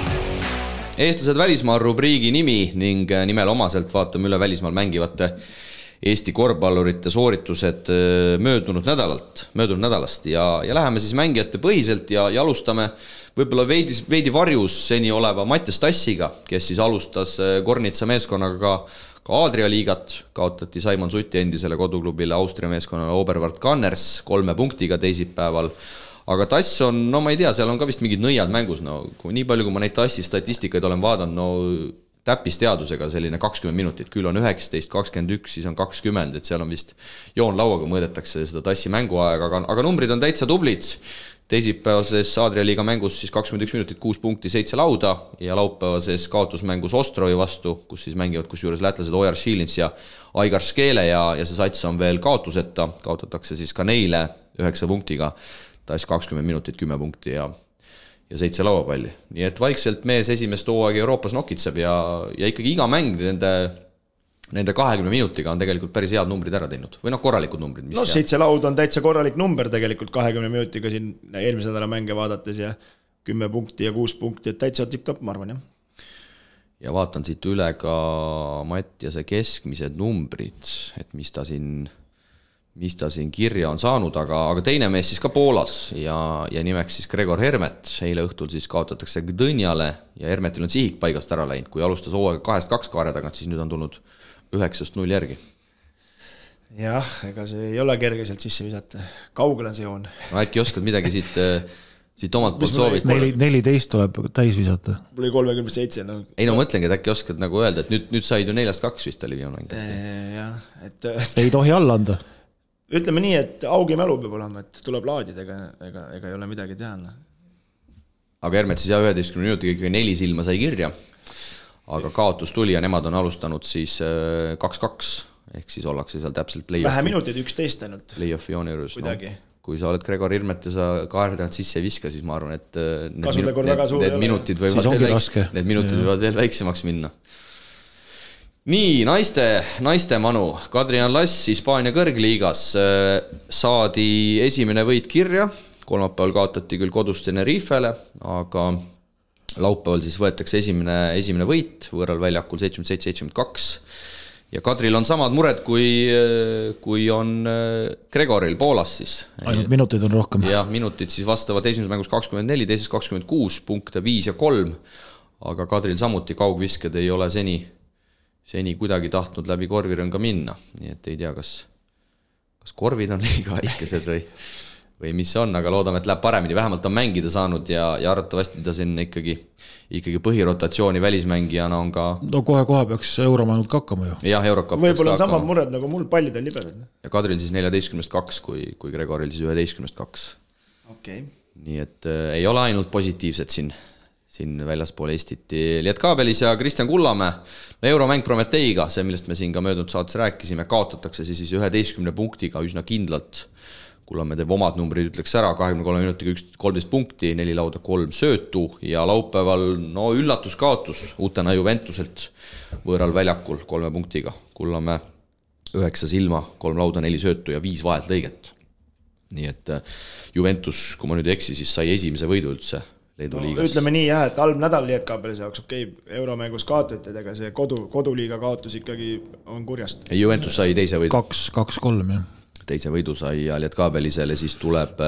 eestlased välismaal rubriigi nimi ning äh, nimele omaselt vaatame üle välismaal mängivate Eesti korvpallurite sooritused äh, möödunud nädalalt, möödunud nädalast ja, ja läheme siis mängijate põhiselt ja, ja alustame võib-olla veidi, veidi varjus seni oleva Mattias Tassiga, kes siis alustas äh, Kornitsa meeskonnaga ka ka Aadria liigat kaotati Simon Suti endisele koduklubile Austria meeskonnale Oberwart Gunners kolme punktiga teisipäeval aga Tass on, no ma ei tea, seal on ka vist mingid nõiad mängus, no kui nii palju, kui ma neid Tassi statistikaid olen vaadanud, no täppisteadusega selline kakskümmend minutit, küll on üheksateist, kakskümmend üks, siis on kakskümmend, et seal on vist joonlauaga mõõdetakse seda Tassi mänguaega, aga, aga numbrid on täitsa tublid. Teisipäevases Adria liiga mängus siis kakskümmend üks minutit, kuus punkti, seitse lauda ja laupäevases kaotusmängus Ostrovi vastu, kus siis mängivad kusjuures lätlased Ojar Šilins ja Aigar Škele ja, ja see sats on veel kaotuseta, kaotatakse siis ka neile üheksa punktiga. Tass kakskümmend minutit, kümme punkti ja ja seitse lauapalli, nii et vaikselt mees esimest hooaega Euroopas nokitseb ja, ja ikkagi iga mäng nende Nende kahekümne minutiga on tegelikult päris head numbrid ära teinud. või noh, korralikud numbrid, no seitse lauda on täitsa korralik number tegelikult kahekümne minutiga siin eelmise nädala mänge vaadates ja kümme punkti ja kuus punkti, et täitsa tipp-topp, ma arvan jah. ja vaatan siit üle ka Mattiase keskmised numbrid, et mis ta siin, mis ta siin kirja on saanud, aga, aga teine mees siis ka Poolas ja, ja nimeks siis Gregor Hermet, eile õhtul siis kaotatakse Gdõnjale ja Hermetil on sihik paigast ära läinud, kui alustas hooaega kahest kaks kaare tagant, siis nüüd on tulnud üheksast null järgi. jah, ega see ei ole kerge sealt sisse visata, kaugel on see joon. no äkki oskad midagi siit, siit omalt poolt soovitada? neli, neliteist tuleb täis visata. mul oli kolmekümne seitse, no. ei no mõtlengi, et äkki oskad nagu öelda, et nüüd, nüüd said ju neljast kaks vist oli viimane mäng. jah, et, et. ei tohi alla anda. ütleme nii, et augi mälu peab olema, et tuleb laadida, ega, ega, ega ei ole midagi teha, noh aga Hermet siis jah, üheteistkümne minutiga ikkagi neli silma sai kirja. Aga kaotus tuli ja nemad on alustanud siis äh, kaks-kaks, ehk siis ollakse seal täpselt play-off'i. vähe minuteid, üksteist ainult. Play-off'i joone juures. No, kui sa oled Gregor Irmet ja sa kaardinat sisse ei viska, siis ma arvan, et äh, need, minu, need, need minutid võivad veel väiks-, need minutid ja. võivad veel väiksemaks minna. nii, naiste, naiste manu, Kadri-Jan Lass Hispaania kõrgliigas äh, saadi esimene võit kirja kolmapäeval kaotati küll kodus Tenerifele, aga laupäeval siis võetakse esimene, esimene võit võõral väljakul seitsekümmend seitse, seitsekümmend kaks. ja Kadril on samad mured, kui, kui on äh, Gregoril Poolas siis. ainult minuteid on rohkem. jah, minutid siis vastavad esimeses mängus kakskümmend neli, teises kakskümmend kuus, punkte viis ja kolm. aga Kadril samuti kaugvisked ei ole seni, seni kuidagi tahtnud läbi korvirõnga minna, nii et ei tea, kas, kas korvid on liiga väikesed või või mis see on, aga loodame, et läheb paremini, vähemalt on mängida saanud ja, ja arvatavasti ta siin ikkagi, ikkagi põhirotatsiooni välismängijana on ka. no kohe-kohe peaks euromängud ka hakkama ju. jah, Eurocup. võib-olla on samad mured nagu mul, pallid on libedad. ja Kadril siis neljateistkümnest kaks, kui, kui Gregoril siis üheteistkümnest kaks. okei okay.. nii et äh, ei ole ainult positiivsed siin, siin väljaspool Eestit. Lietkaabelis ja Kristjan Kullamäe, no euromäng Prometheiga, see, millest me siin ka möödunud saates rääkisime, kaotatakse siis üheteistkümne punktiga üsna kindlalt Kullamäe teeb omad numbrid, ütleks ära, kahekümne kolme minutiga üks, kolmteist punkti, neli lauda, kolm söötu ja laupäeval no üllatuskaotus uutena Juventuselt võõral väljakul kolme punktiga. Kullamäe üheksa silma, kolm lauda, neli söötu ja viis vaheltõiget. nii et äh, Juventus, kui ma nüüd ei eksi, siis sai esimese võidu üldse Leedu no, liigas. ütleme nii jah, et halb nädal Lietkabelise jaoks, okei okay,, euromängus kaotati, et ega see kodu, koduliiga kaotus ikkagi on kurjast. Juventus sai teise võidu. kaks, kaks-kolm jah teise võidu sai Aljat Kaabelisele, siis tuleb,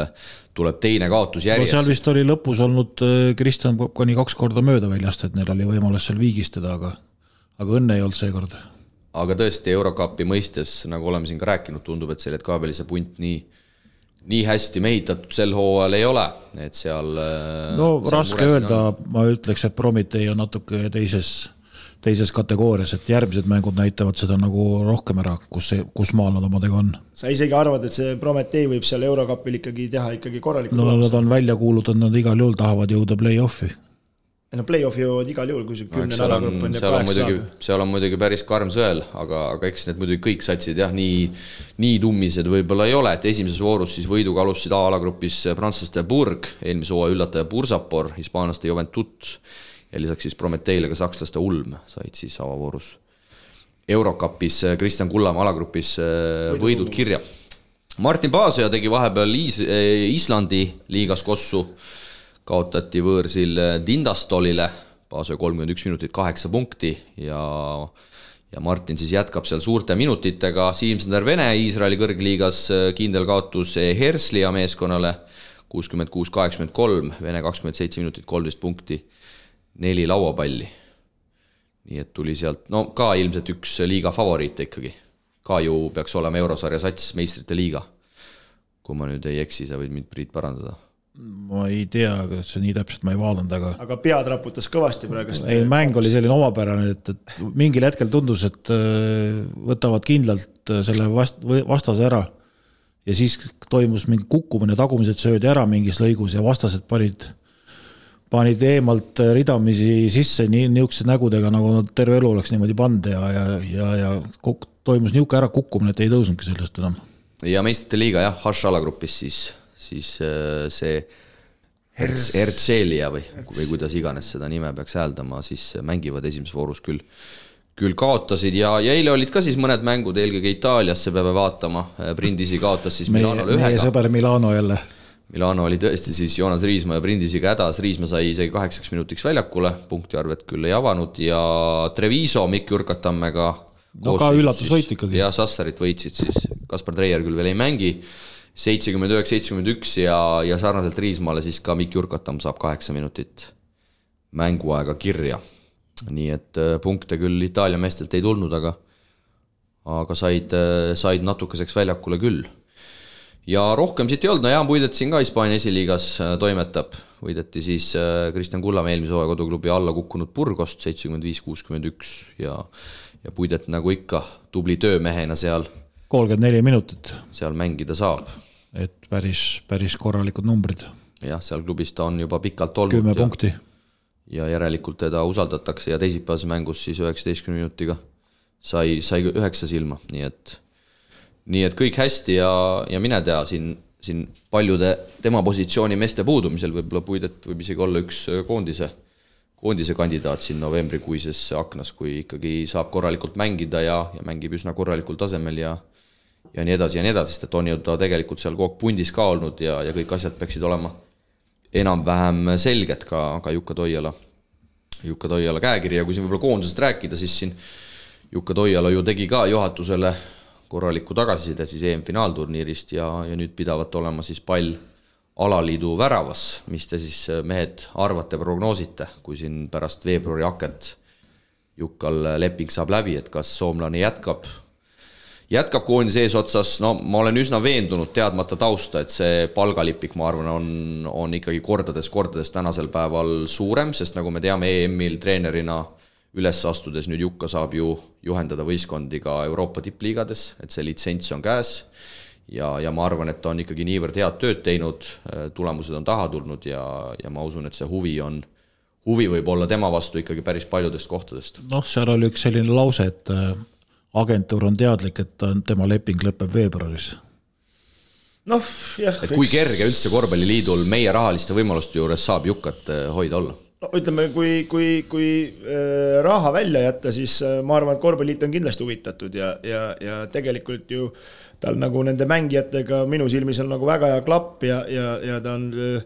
tuleb teine kaotus järjest. no seal vist oli lõpus olnud äh, Kristjan Popkani kaks korda mööda väljast, et neil oli võimalus seal viigistada, aga, aga õnne ei olnud seekord. aga tõesti, Eurokapi mõistes, nagu oleme siin ka rääkinud, tundub, et see Aljat Kaabelise punt nii nii hästi mehitatud sel hooajal ei ole, et seal. Äh, no seal raske öelda, ma ütleks, et Prometee on natuke teises teises kategoorias, et järgmised mängud näitavad seda nagu rohkem ära, kus see, kus maal nad omadega on. sa isegi arvad, et see Prometee võib seal Eurokapil ikkagi teha ikkagi korralikku no nad on välja kuulutanud, nad igal juhul tahavad jõuda play-off'i. ei no play-off'i jõuavad igal juhul, kui see kümne nädalagrupp on ja kaheksa saab. seal on muidugi päris karm sõel, aga, aga eks need muidugi kõik satsid jah, nii, nii tummised võib-olla ei ole, et esimeses voorus siis võiduga alustasid A-alagrupis prantslaste Burg, eelmise hooaja üllataja Bursapor, hispaanlaste Juventud ja lisaks siis Prometeile ka sakslaste Ulm said siis avavoorus Eurokapis Kristjan Kullamäe alagrupis äh, võidud kirja. Martin Paasoja tegi vahepeal Is-, äh, Islandi liigas kossu, kaotati võõrsil Tindastolile, Paasoja kolmkümmend üks minutit, kaheksa punkti ja ja Martin siis jätkab seal suurte minutitega, Siim-Sander Vene Iisraeli kõrgliigas äh, kindel kaotus Herslia meeskonnale, kuuskümmend kuus, kaheksakümmend kolm, Vene kakskümmend seitse minutit, kolmteist punkti neli lauapalli. nii et tuli sealt, no ka ilmselt üks liiga favoriite ikkagi. ka ju peaks olema eurosarja sats, meistrite liiga. kui ma nüüd ei eksi, sa võid mind, Priit, parandada ma ei tea, kas see nii täpselt, ma ei vaadanud, aga. aga pead raputas kõvasti praegu. ei, mäng oli selline omapärane, et, et mingil hetkel tundus, et äh, võtavad kindlalt äh, selle vast-, vastase ära. ja siis toimus mingi kukkumine, tagumised söödi ära mingis lõigus ja vastased panid panid eemalt ridamisi sisse nii niisuguse nägudega, nagu nad terve elu oleks niimoodi pannud ja, ja, ja, ja toimus niisugune ärakukkumine, et ei tõusnudki sellest enam. ja meistrite liiga jah, Hash alagrupis siis, siis äh, see Hertz, Hertzelia või, või kuidas iganes seda nime peaks hääldama, siis mängivad esimeses voorus küll, küll kaotasid ja, ja eile olid ka siis mõned mängud, eelkõige Itaaliasse peame vaatama, Brindisi kaotas siis Milanole ühega. meie sõber Milano jälle Milano oli tõesti siis Joonas Riismaa ja Brindisiga hädas, Riismaa sai isegi kaheksaks minutiks väljakule, punktiarvet küll ei avanud ja Treviso Mikk Jurkatammega no ka üllatusvõit ikkagi. ja Sassarit võitsid siis, Kaspar Treier küll veel ei mängi, seitsekümmend üheksa, seitsekümmend üks ja, ja sarnaselt Riismaale siis ka Mikk Jurkatamm saab kaheksa minutit mänguaega kirja. nii et äh, punkte küll Itaalia meestelt ei tulnud, aga aga said, said natukeseks väljakule küll. Ja rohkem siit ei olnud, no Jaan Puidet siin ka Hispaania esiliigas toimetab, võideti siis Kristjan Kullamäe eelmise hooaja koduklubi alla kukkunud Burgost seitsekümmend viis, kuuskümmend üks ja ja Puidet nagu ikka tubli töömehena seal kolmkümmend neli minutit. seal mängida saab. et päris, päris korralikud numbrid. jah, seal klubis ta on juba pikalt olnud. kümme punkti. ja järelikult teda usaldatakse ja teisipäevases mängus siis üheksateistkümne minutiga sai, sai üheksa silma, nii et, nii et kõik hästi ja, ja mine tea, siin, siin paljude tema positsiooni meeste puudumisel võib-olla Puidet võib isegi olla üks koondise, koondise kandidaat siin novembrikuises aknas, kui ikkagi saab korralikult mängida ja, ja mängib üsna korralikul tasemel ja ja nii edasi ja nii edasi, sest et on ju ta tegelikult seal kogu aeg pundis ka olnud ja, ja kõik asjad peaksid olema enam-vähem selged ka, ka Jukka Toiala, Jukka Toiala käekiri ja kui siin võib-olla koondisest rääkida, siis siin Jukka Toiala ju tegi ka juhatusele korraliku tagasiside siis EM-finaalturniirist ja, ja nüüd pidavat olema siis pall alaliidu väravas, mis te siis mehed arvate, prognoosite, kui siin pärast veebruari akent Jukkal leping saab läbi, et kas soomlane jätkab jätkab koondise eesotsas, no ma olen üsna veendunud, teadmata tausta, et see palgalipik, ma arvan, on, on ikkagi kordades-kordades tänasel päeval suurem, sest nagu me teame, EM-il treenerina üles astudes nüüd Jukka saab ju juhendada võistkondi ka Euroopa tippliigades, et see litsents on käes ja, ja ma arvan, et ta on ikkagi niivõrd head tööd teinud, tulemused on taha tulnud ja, ja ma usun, et see huvi on, huvi võib olla tema vastu ikkagi päris paljudest kohtadest. noh, seal oli üks selline lause, et agentuur on teadlik, et ta, tema leping lõpeb veebruaris. noh, jah. et kui kerge üldse korvpalliliidul meie rahaliste võimaluste juures saab Jukat äh, hoida olla? No ütleme, kui, kui, kui äh, raha välja jätta, siis äh, ma arvan, et korvpalliliit on kindlasti huvitatud ja, ja, ja tegelikult ju tal nagu nende mängijatega minu silmis on nagu väga hea klapp ja, ja, ja ta on äh,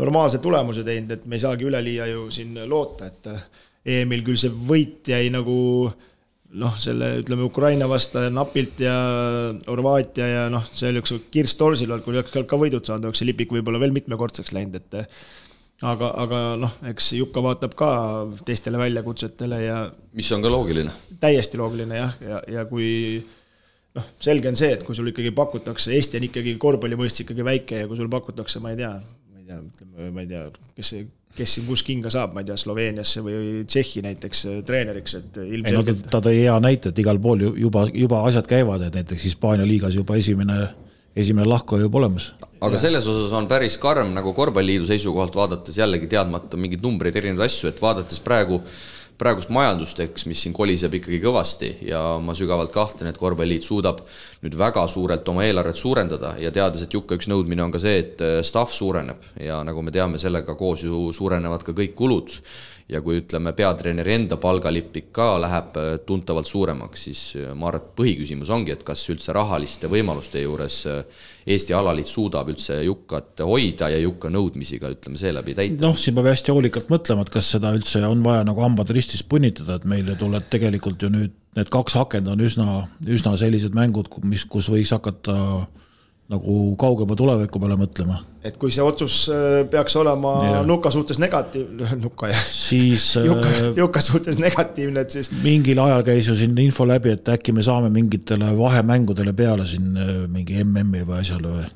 normaalse tulemuse teinud, et me ei saagi üleliia ju siin loota, et EM-il küll see võit jäi nagu noh, selle ütleme Ukraina vastu napilt ja Horvaatia ja noh, see oli üks kirss torsil olnud, kui oleks ka võidud saanud, oleks see lipik võib-olla veel mitmekordseks läinud, et aga, aga noh, eks Jukka vaatab ka teistele väljakutsetele ja mis on ka loogiline. täiesti loogiline jah, ja, ja kui noh, selge on see, et kui sul ikkagi pakutakse, Eesti on ikkagi korvpalli mõistes ikkagi väike ja kui sul pakutakse, ma ei tea, ma ei tea, ütleme, ma ei tea, kes see kes siin kus kinga saab, ma ei tea, Sloveeniasse või Tšehhi näiteks äh, treeneriks, et ilmselgelt. ta tõi hea näite, et igal pool juba, juba asjad käivad, et näiteks Hispaania liigas juba esimene, esimene lahkuja juba olemas. aga selles osas on päris karm nagu korvpalliliidu seisukohalt vaadates jällegi teadmata mingeid numbreid, erinevaid asju, et vaadates praegu praegust majandust, eks, mis siin koliseb ikkagi kõvasti ja ma sügavalt kahtlen, et korvpalliliit suudab nüüd väga suurelt oma eelarvet suurendada ja teades, et Jukka üks nõudmine on ka see, et äh, staff suureneb ja nagu me teame, sellega koos ju suurenevad ka kõik kulud ja kui ütleme, peatreeneri enda palgalipik ka läheb äh, tuntavalt suuremaks, siis äh, ma arvan, et põhiküsimus ongi, et kas üldse rahaliste võimaluste juures äh, Eesti alaliit suudab üldse Jukkat hoida ja Jukka nõudmisi ka ütleme seeläbi täita. noh, siin peab hästi hoolikalt mõtlema, et kas seda üldse on vaja nagu hambad ristis punnitada, et meile tuleb tegelikult ju nüüd need kaks akent on üsna, üsna sellised mängud, mis, kus võiks hakata äh, nagu kaugema tuleviku peale mõtlema. et kui see otsus äh, peaks olema ja. Nuka suhtes negatiivne, <laughs> Nuka jah, siis <laughs> Juka, äh, Juka suhtes negatiivne, et siis mingil ajal käis ju siin info läbi, et äkki me saame mingitele vahemängudele peale siin äh, mingi MM-i või asjale või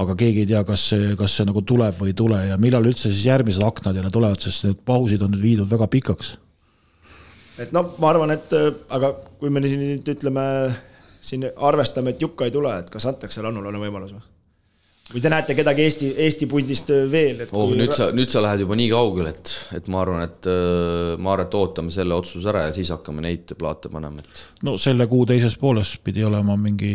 aga keegi ei tea, kas see, kas see nagu tuleb või ei tule ja millal üldse siis järgmised aknad jälle tulevad, sest need pausid on nüüd viidud väga pikaks. et noh, ma arvan, et aga kui me nüüd ütleme siin arvestame, et Jukka ei tule, et kas antakse Rannulale võimalus või? või te näete kedagi Eesti, Eesti pundist veel, et oh, nüüd sa, nüüd sa lähed juba nii kaugele, et, et ma arvan, et äh, ma arvan, et ootame selle otsuse ära ja siis hakkame neid plaate panema, et no selle kuu teises pooles pidi olema mingi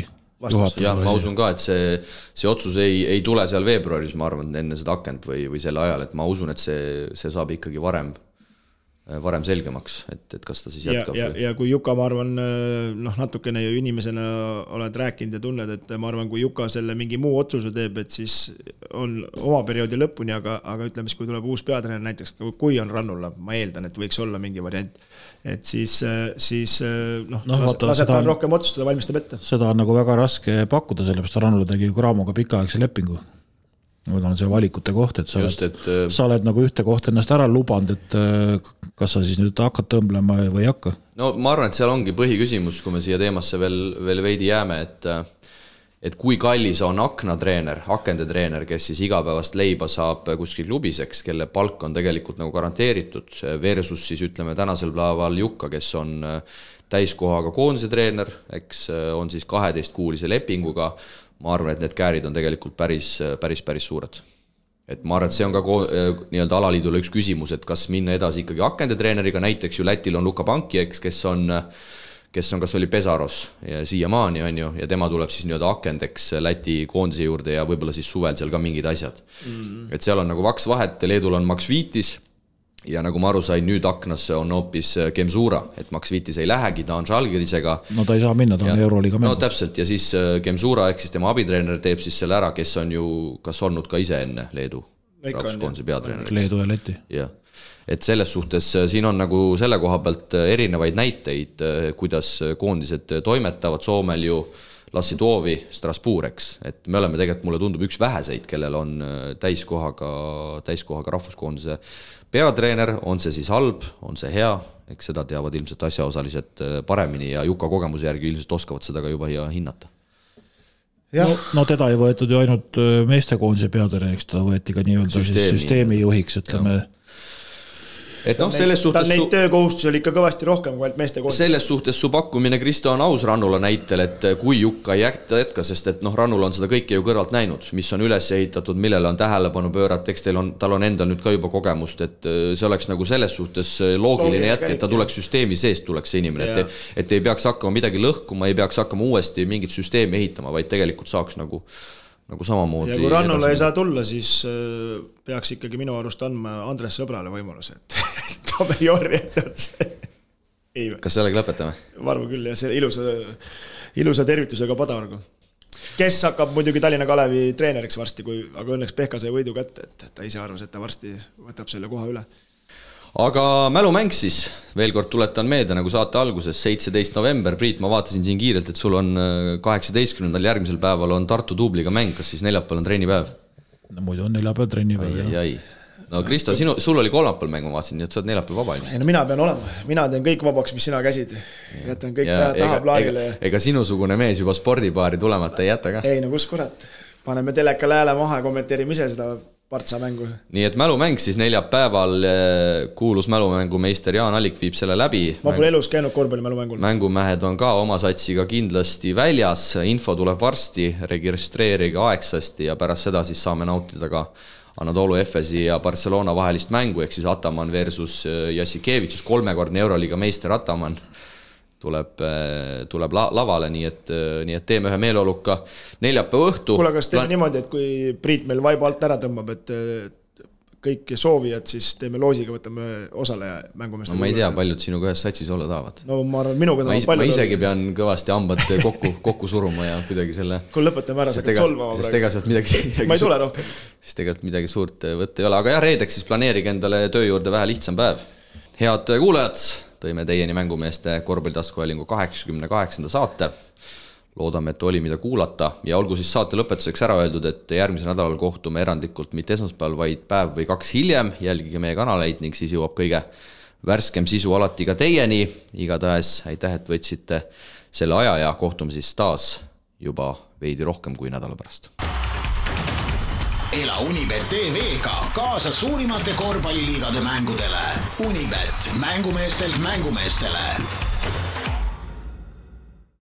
jah, ma usun ka, et see, see otsus ei, ei tule seal veebruaris, ma arvan, enne seda akent või, või sel ajal, et ma usun, et see, see saab ikkagi varem varem selgemaks, et, et kas ta siis jätkab. ja, ja, ja kui Juka, ma arvan, äh, noh, natukene ju inimesena oled rääkinud ja tunned, et ma arvan, kui Juka selle mingi muu otsuse teeb, et siis on oma perioodi lõpuni, aga, aga ütleme siis, kui tuleb uus peatreener näiteks, kui on Rannula, ma eeldan, et võiks olla mingi variant, et siis, siis noh no, las, laseb tal rohkem otsustada, valmistab ette. seda on nagu väga raske pakkuda, sellepärast Rannula tegi ju Craamoga pikaaegse lepingu nüüd on see valikute koht, et sa Just, oled, et... sa oled nagu ühte kohta ennast ära lubanud, et kas sa siis nüüd hakkad tõmblema või ei hakka? no ma arvan, et seal ongi põhiküsimus, kui me siia teemasse veel, veel veidi jääme, et et kui kallis on aknatreener, akendetreener, kes siis igapäevast leiba saab kuskil klubis, eks, kelle palk on tegelikult nagu garanteeritud, versus siis ütleme tänasel päeval Jukka, kes on täiskohaga koondise treener, eks on siis kaheteistkuulise lepinguga, ma arvan, et need käärid on tegelikult päris, päris, päris suured et ma arvan, et see on ka nii-öelda alaliidule üks küsimus, et kas minna edasi ikkagi akendetreeneriga, näiteks ju Lätil on Luka Panki, eks, kes on kes on, kas oli Pesaros siiamaani, on ju, ja tema tuleb siis nii-öelda akendeks Läti koondise juurde ja võib-olla siis suvel seal ka mingid asjad mm. -hmm. et seal on nagu vaks vahet, Leedul on Max Viitis ja nagu ma aru sain, nüüd aknasse on hoopis Gemzura, et Max Viitis ei lähegi, ta on Žalgirisega. no ta ei saa minna, ta on Euroliiga mängija. no täpselt ja siis Gemzura ehk siis tema abitreener teeb siis selle ära, kes on ju kas olnud ka ise enne Leedu rahvuskoondise peatreeneriks. Leedu ja Läti. jah et selles suhtes äh, siin on nagu selle koha pealt äh, erinevaid näiteid, äh, kuidas koondised toimetavad, Soomel ju Lassi Toovi Strasbourg, eks, et me oleme tegelikult, mulle tundub, üks väheseid, kellel on täiskohaga, täiskohaga rahvuskoondise peatreener, on see siis halb, on see hea, eks seda teavad ilmselt asjaosalised paremini ja Juka kogemuse järgi ilmselt oskavad seda ka juba hinnata. No, no teda ei võetud ju ainult meestekoondise peatreeneriks, ta võeti ka nii-öelda süsteemi, süsteemi juhiks, ütleme et noh, selles suhtes tal neid töökohustusi oli ikka kõvasti rohkem kui ainult meeste koondis. selles suhtes su pakkumine, Kristo, on aus Rannula näitel, et kui Jukka ei jätka, jätka, sest et noh, Rannul on seda kõike ju kõrvalt näinud, mis on üles ehitatud, millele on tähelepanu pöörata, eks teil on, tal on endal nüüd ka juba kogemust, et äh, see oleks nagu selles suhtes äh, loogiline jätk, et ta tuleks süsteemi seest, tuleks see inimene, et, et ei peaks hakkama midagi lõhkuma, ei peaks hakkama uuesti mingit süsteemi ehitama, vaid tegelikult saaks nagu nagu samamoodi. ja kui Rannule ei saa tulla, siis äh, peaks ikkagi minu arust andma Andres Sõbrale võimaluse, et <laughs> Jorri ette otsa. kas sellega lõpetame? ma arvan küll jah, see ilusa, ilusa tervitusega Padargu. kes hakkab muidugi Tallinna Kalevi treeneriks varsti, kui, aga õnneks Pehka sai võidu kätte, et ta ise arvas, et ta varsti võtab selle koha üle aga mälumäng siis, veel kord tuletan meelde, nagu saate alguses, seitseteist november, Priit, ma vaatasin siin kiirelt, et sul on äh, kaheksateistkümnendal järgmisel päeval on Tartu duubliga mäng, kas siis neljapäeval on trennipäev? no muidu on neljapäev trennipäev, jah. no Kristo, sinu, sul oli kolmapäeval mäng, ma vaatasin, nii et sa oled neljapäev vaba ilmselt. ei no mina pean olema, mina teen kõik vabaks, mis sina käsid. jätan kõik ja, taha plaanile. ega, ega sinusugune mees juba spordipaari tulemata ei jäta ka? ei no kus kurat, paneme telekale hääle maha ja kommenteerime ise seda Partsa mängu. nii et mälumäng siis neljapäeval, eh, kuulus mälumängumeister Jaan Allik viib selle läbi. ma pole elus käinud korvpallimälumängul. mängumehed on ka oma satsiga kindlasti väljas, info tuleb varsti, registreerige aegsasti ja pärast seda siis saame nautida ka Anadolu Efesi ja Barcelona vahelist mängu, ehk siis Ataman versus eh, Jassikevitsus, kolmekordne Euroliiga meister Ataman tuleb, äh, tuleb la-, lavale, nii et, äh, nii et teeme ühe meeleoluka neljapäeva õhtu. kuule, kas teeme Pla... niimoodi, et kui Priit meil vaiba alt ära tõmbab, et kõik soovijad, siis teeme loosiga, võtame osaleja mängumeeste no ma ei tea, paljud sinuga ühes satsis olla tahavad. no ma arvan, minuga tahavad paljud. ma isegi pean kõvasti hambad kokku, kokku suruma ja kuidagi selle kuule, lõpetame ära, sa hakkad solvama praegu. sest ega sealt midagi, <laughs> midagi ma ei tule rohkem. sest tegelikult midagi suurt võtta ei ole, aga jah, reedeks siis planeerige endale töö juurde vähe lihtsam päev. head kuulajad tõime teieni mängumeeste korvpallitaskuhäälingu kaheksakümne kaheksanda saate. loodame, et oli, mida kuulata ja olgu siis saate lõpetuseks ära öeldud, et järgmisel nädalal kohtume erandlikult mitte esmaspäeval, vaid päev või kaks hiljem, jälgige meie kanaleid ning siis jõuab kõige värskem sisu alati ka teieni. igatahes aitäh, et võtsite selle aja ja kohtume siis taas juba veidi rohkem kui nädala pärast ela Unibet tv-ga kaasa suurimate korvpalliliigade mängudele. Unibet, mängumeestelt mängumeestele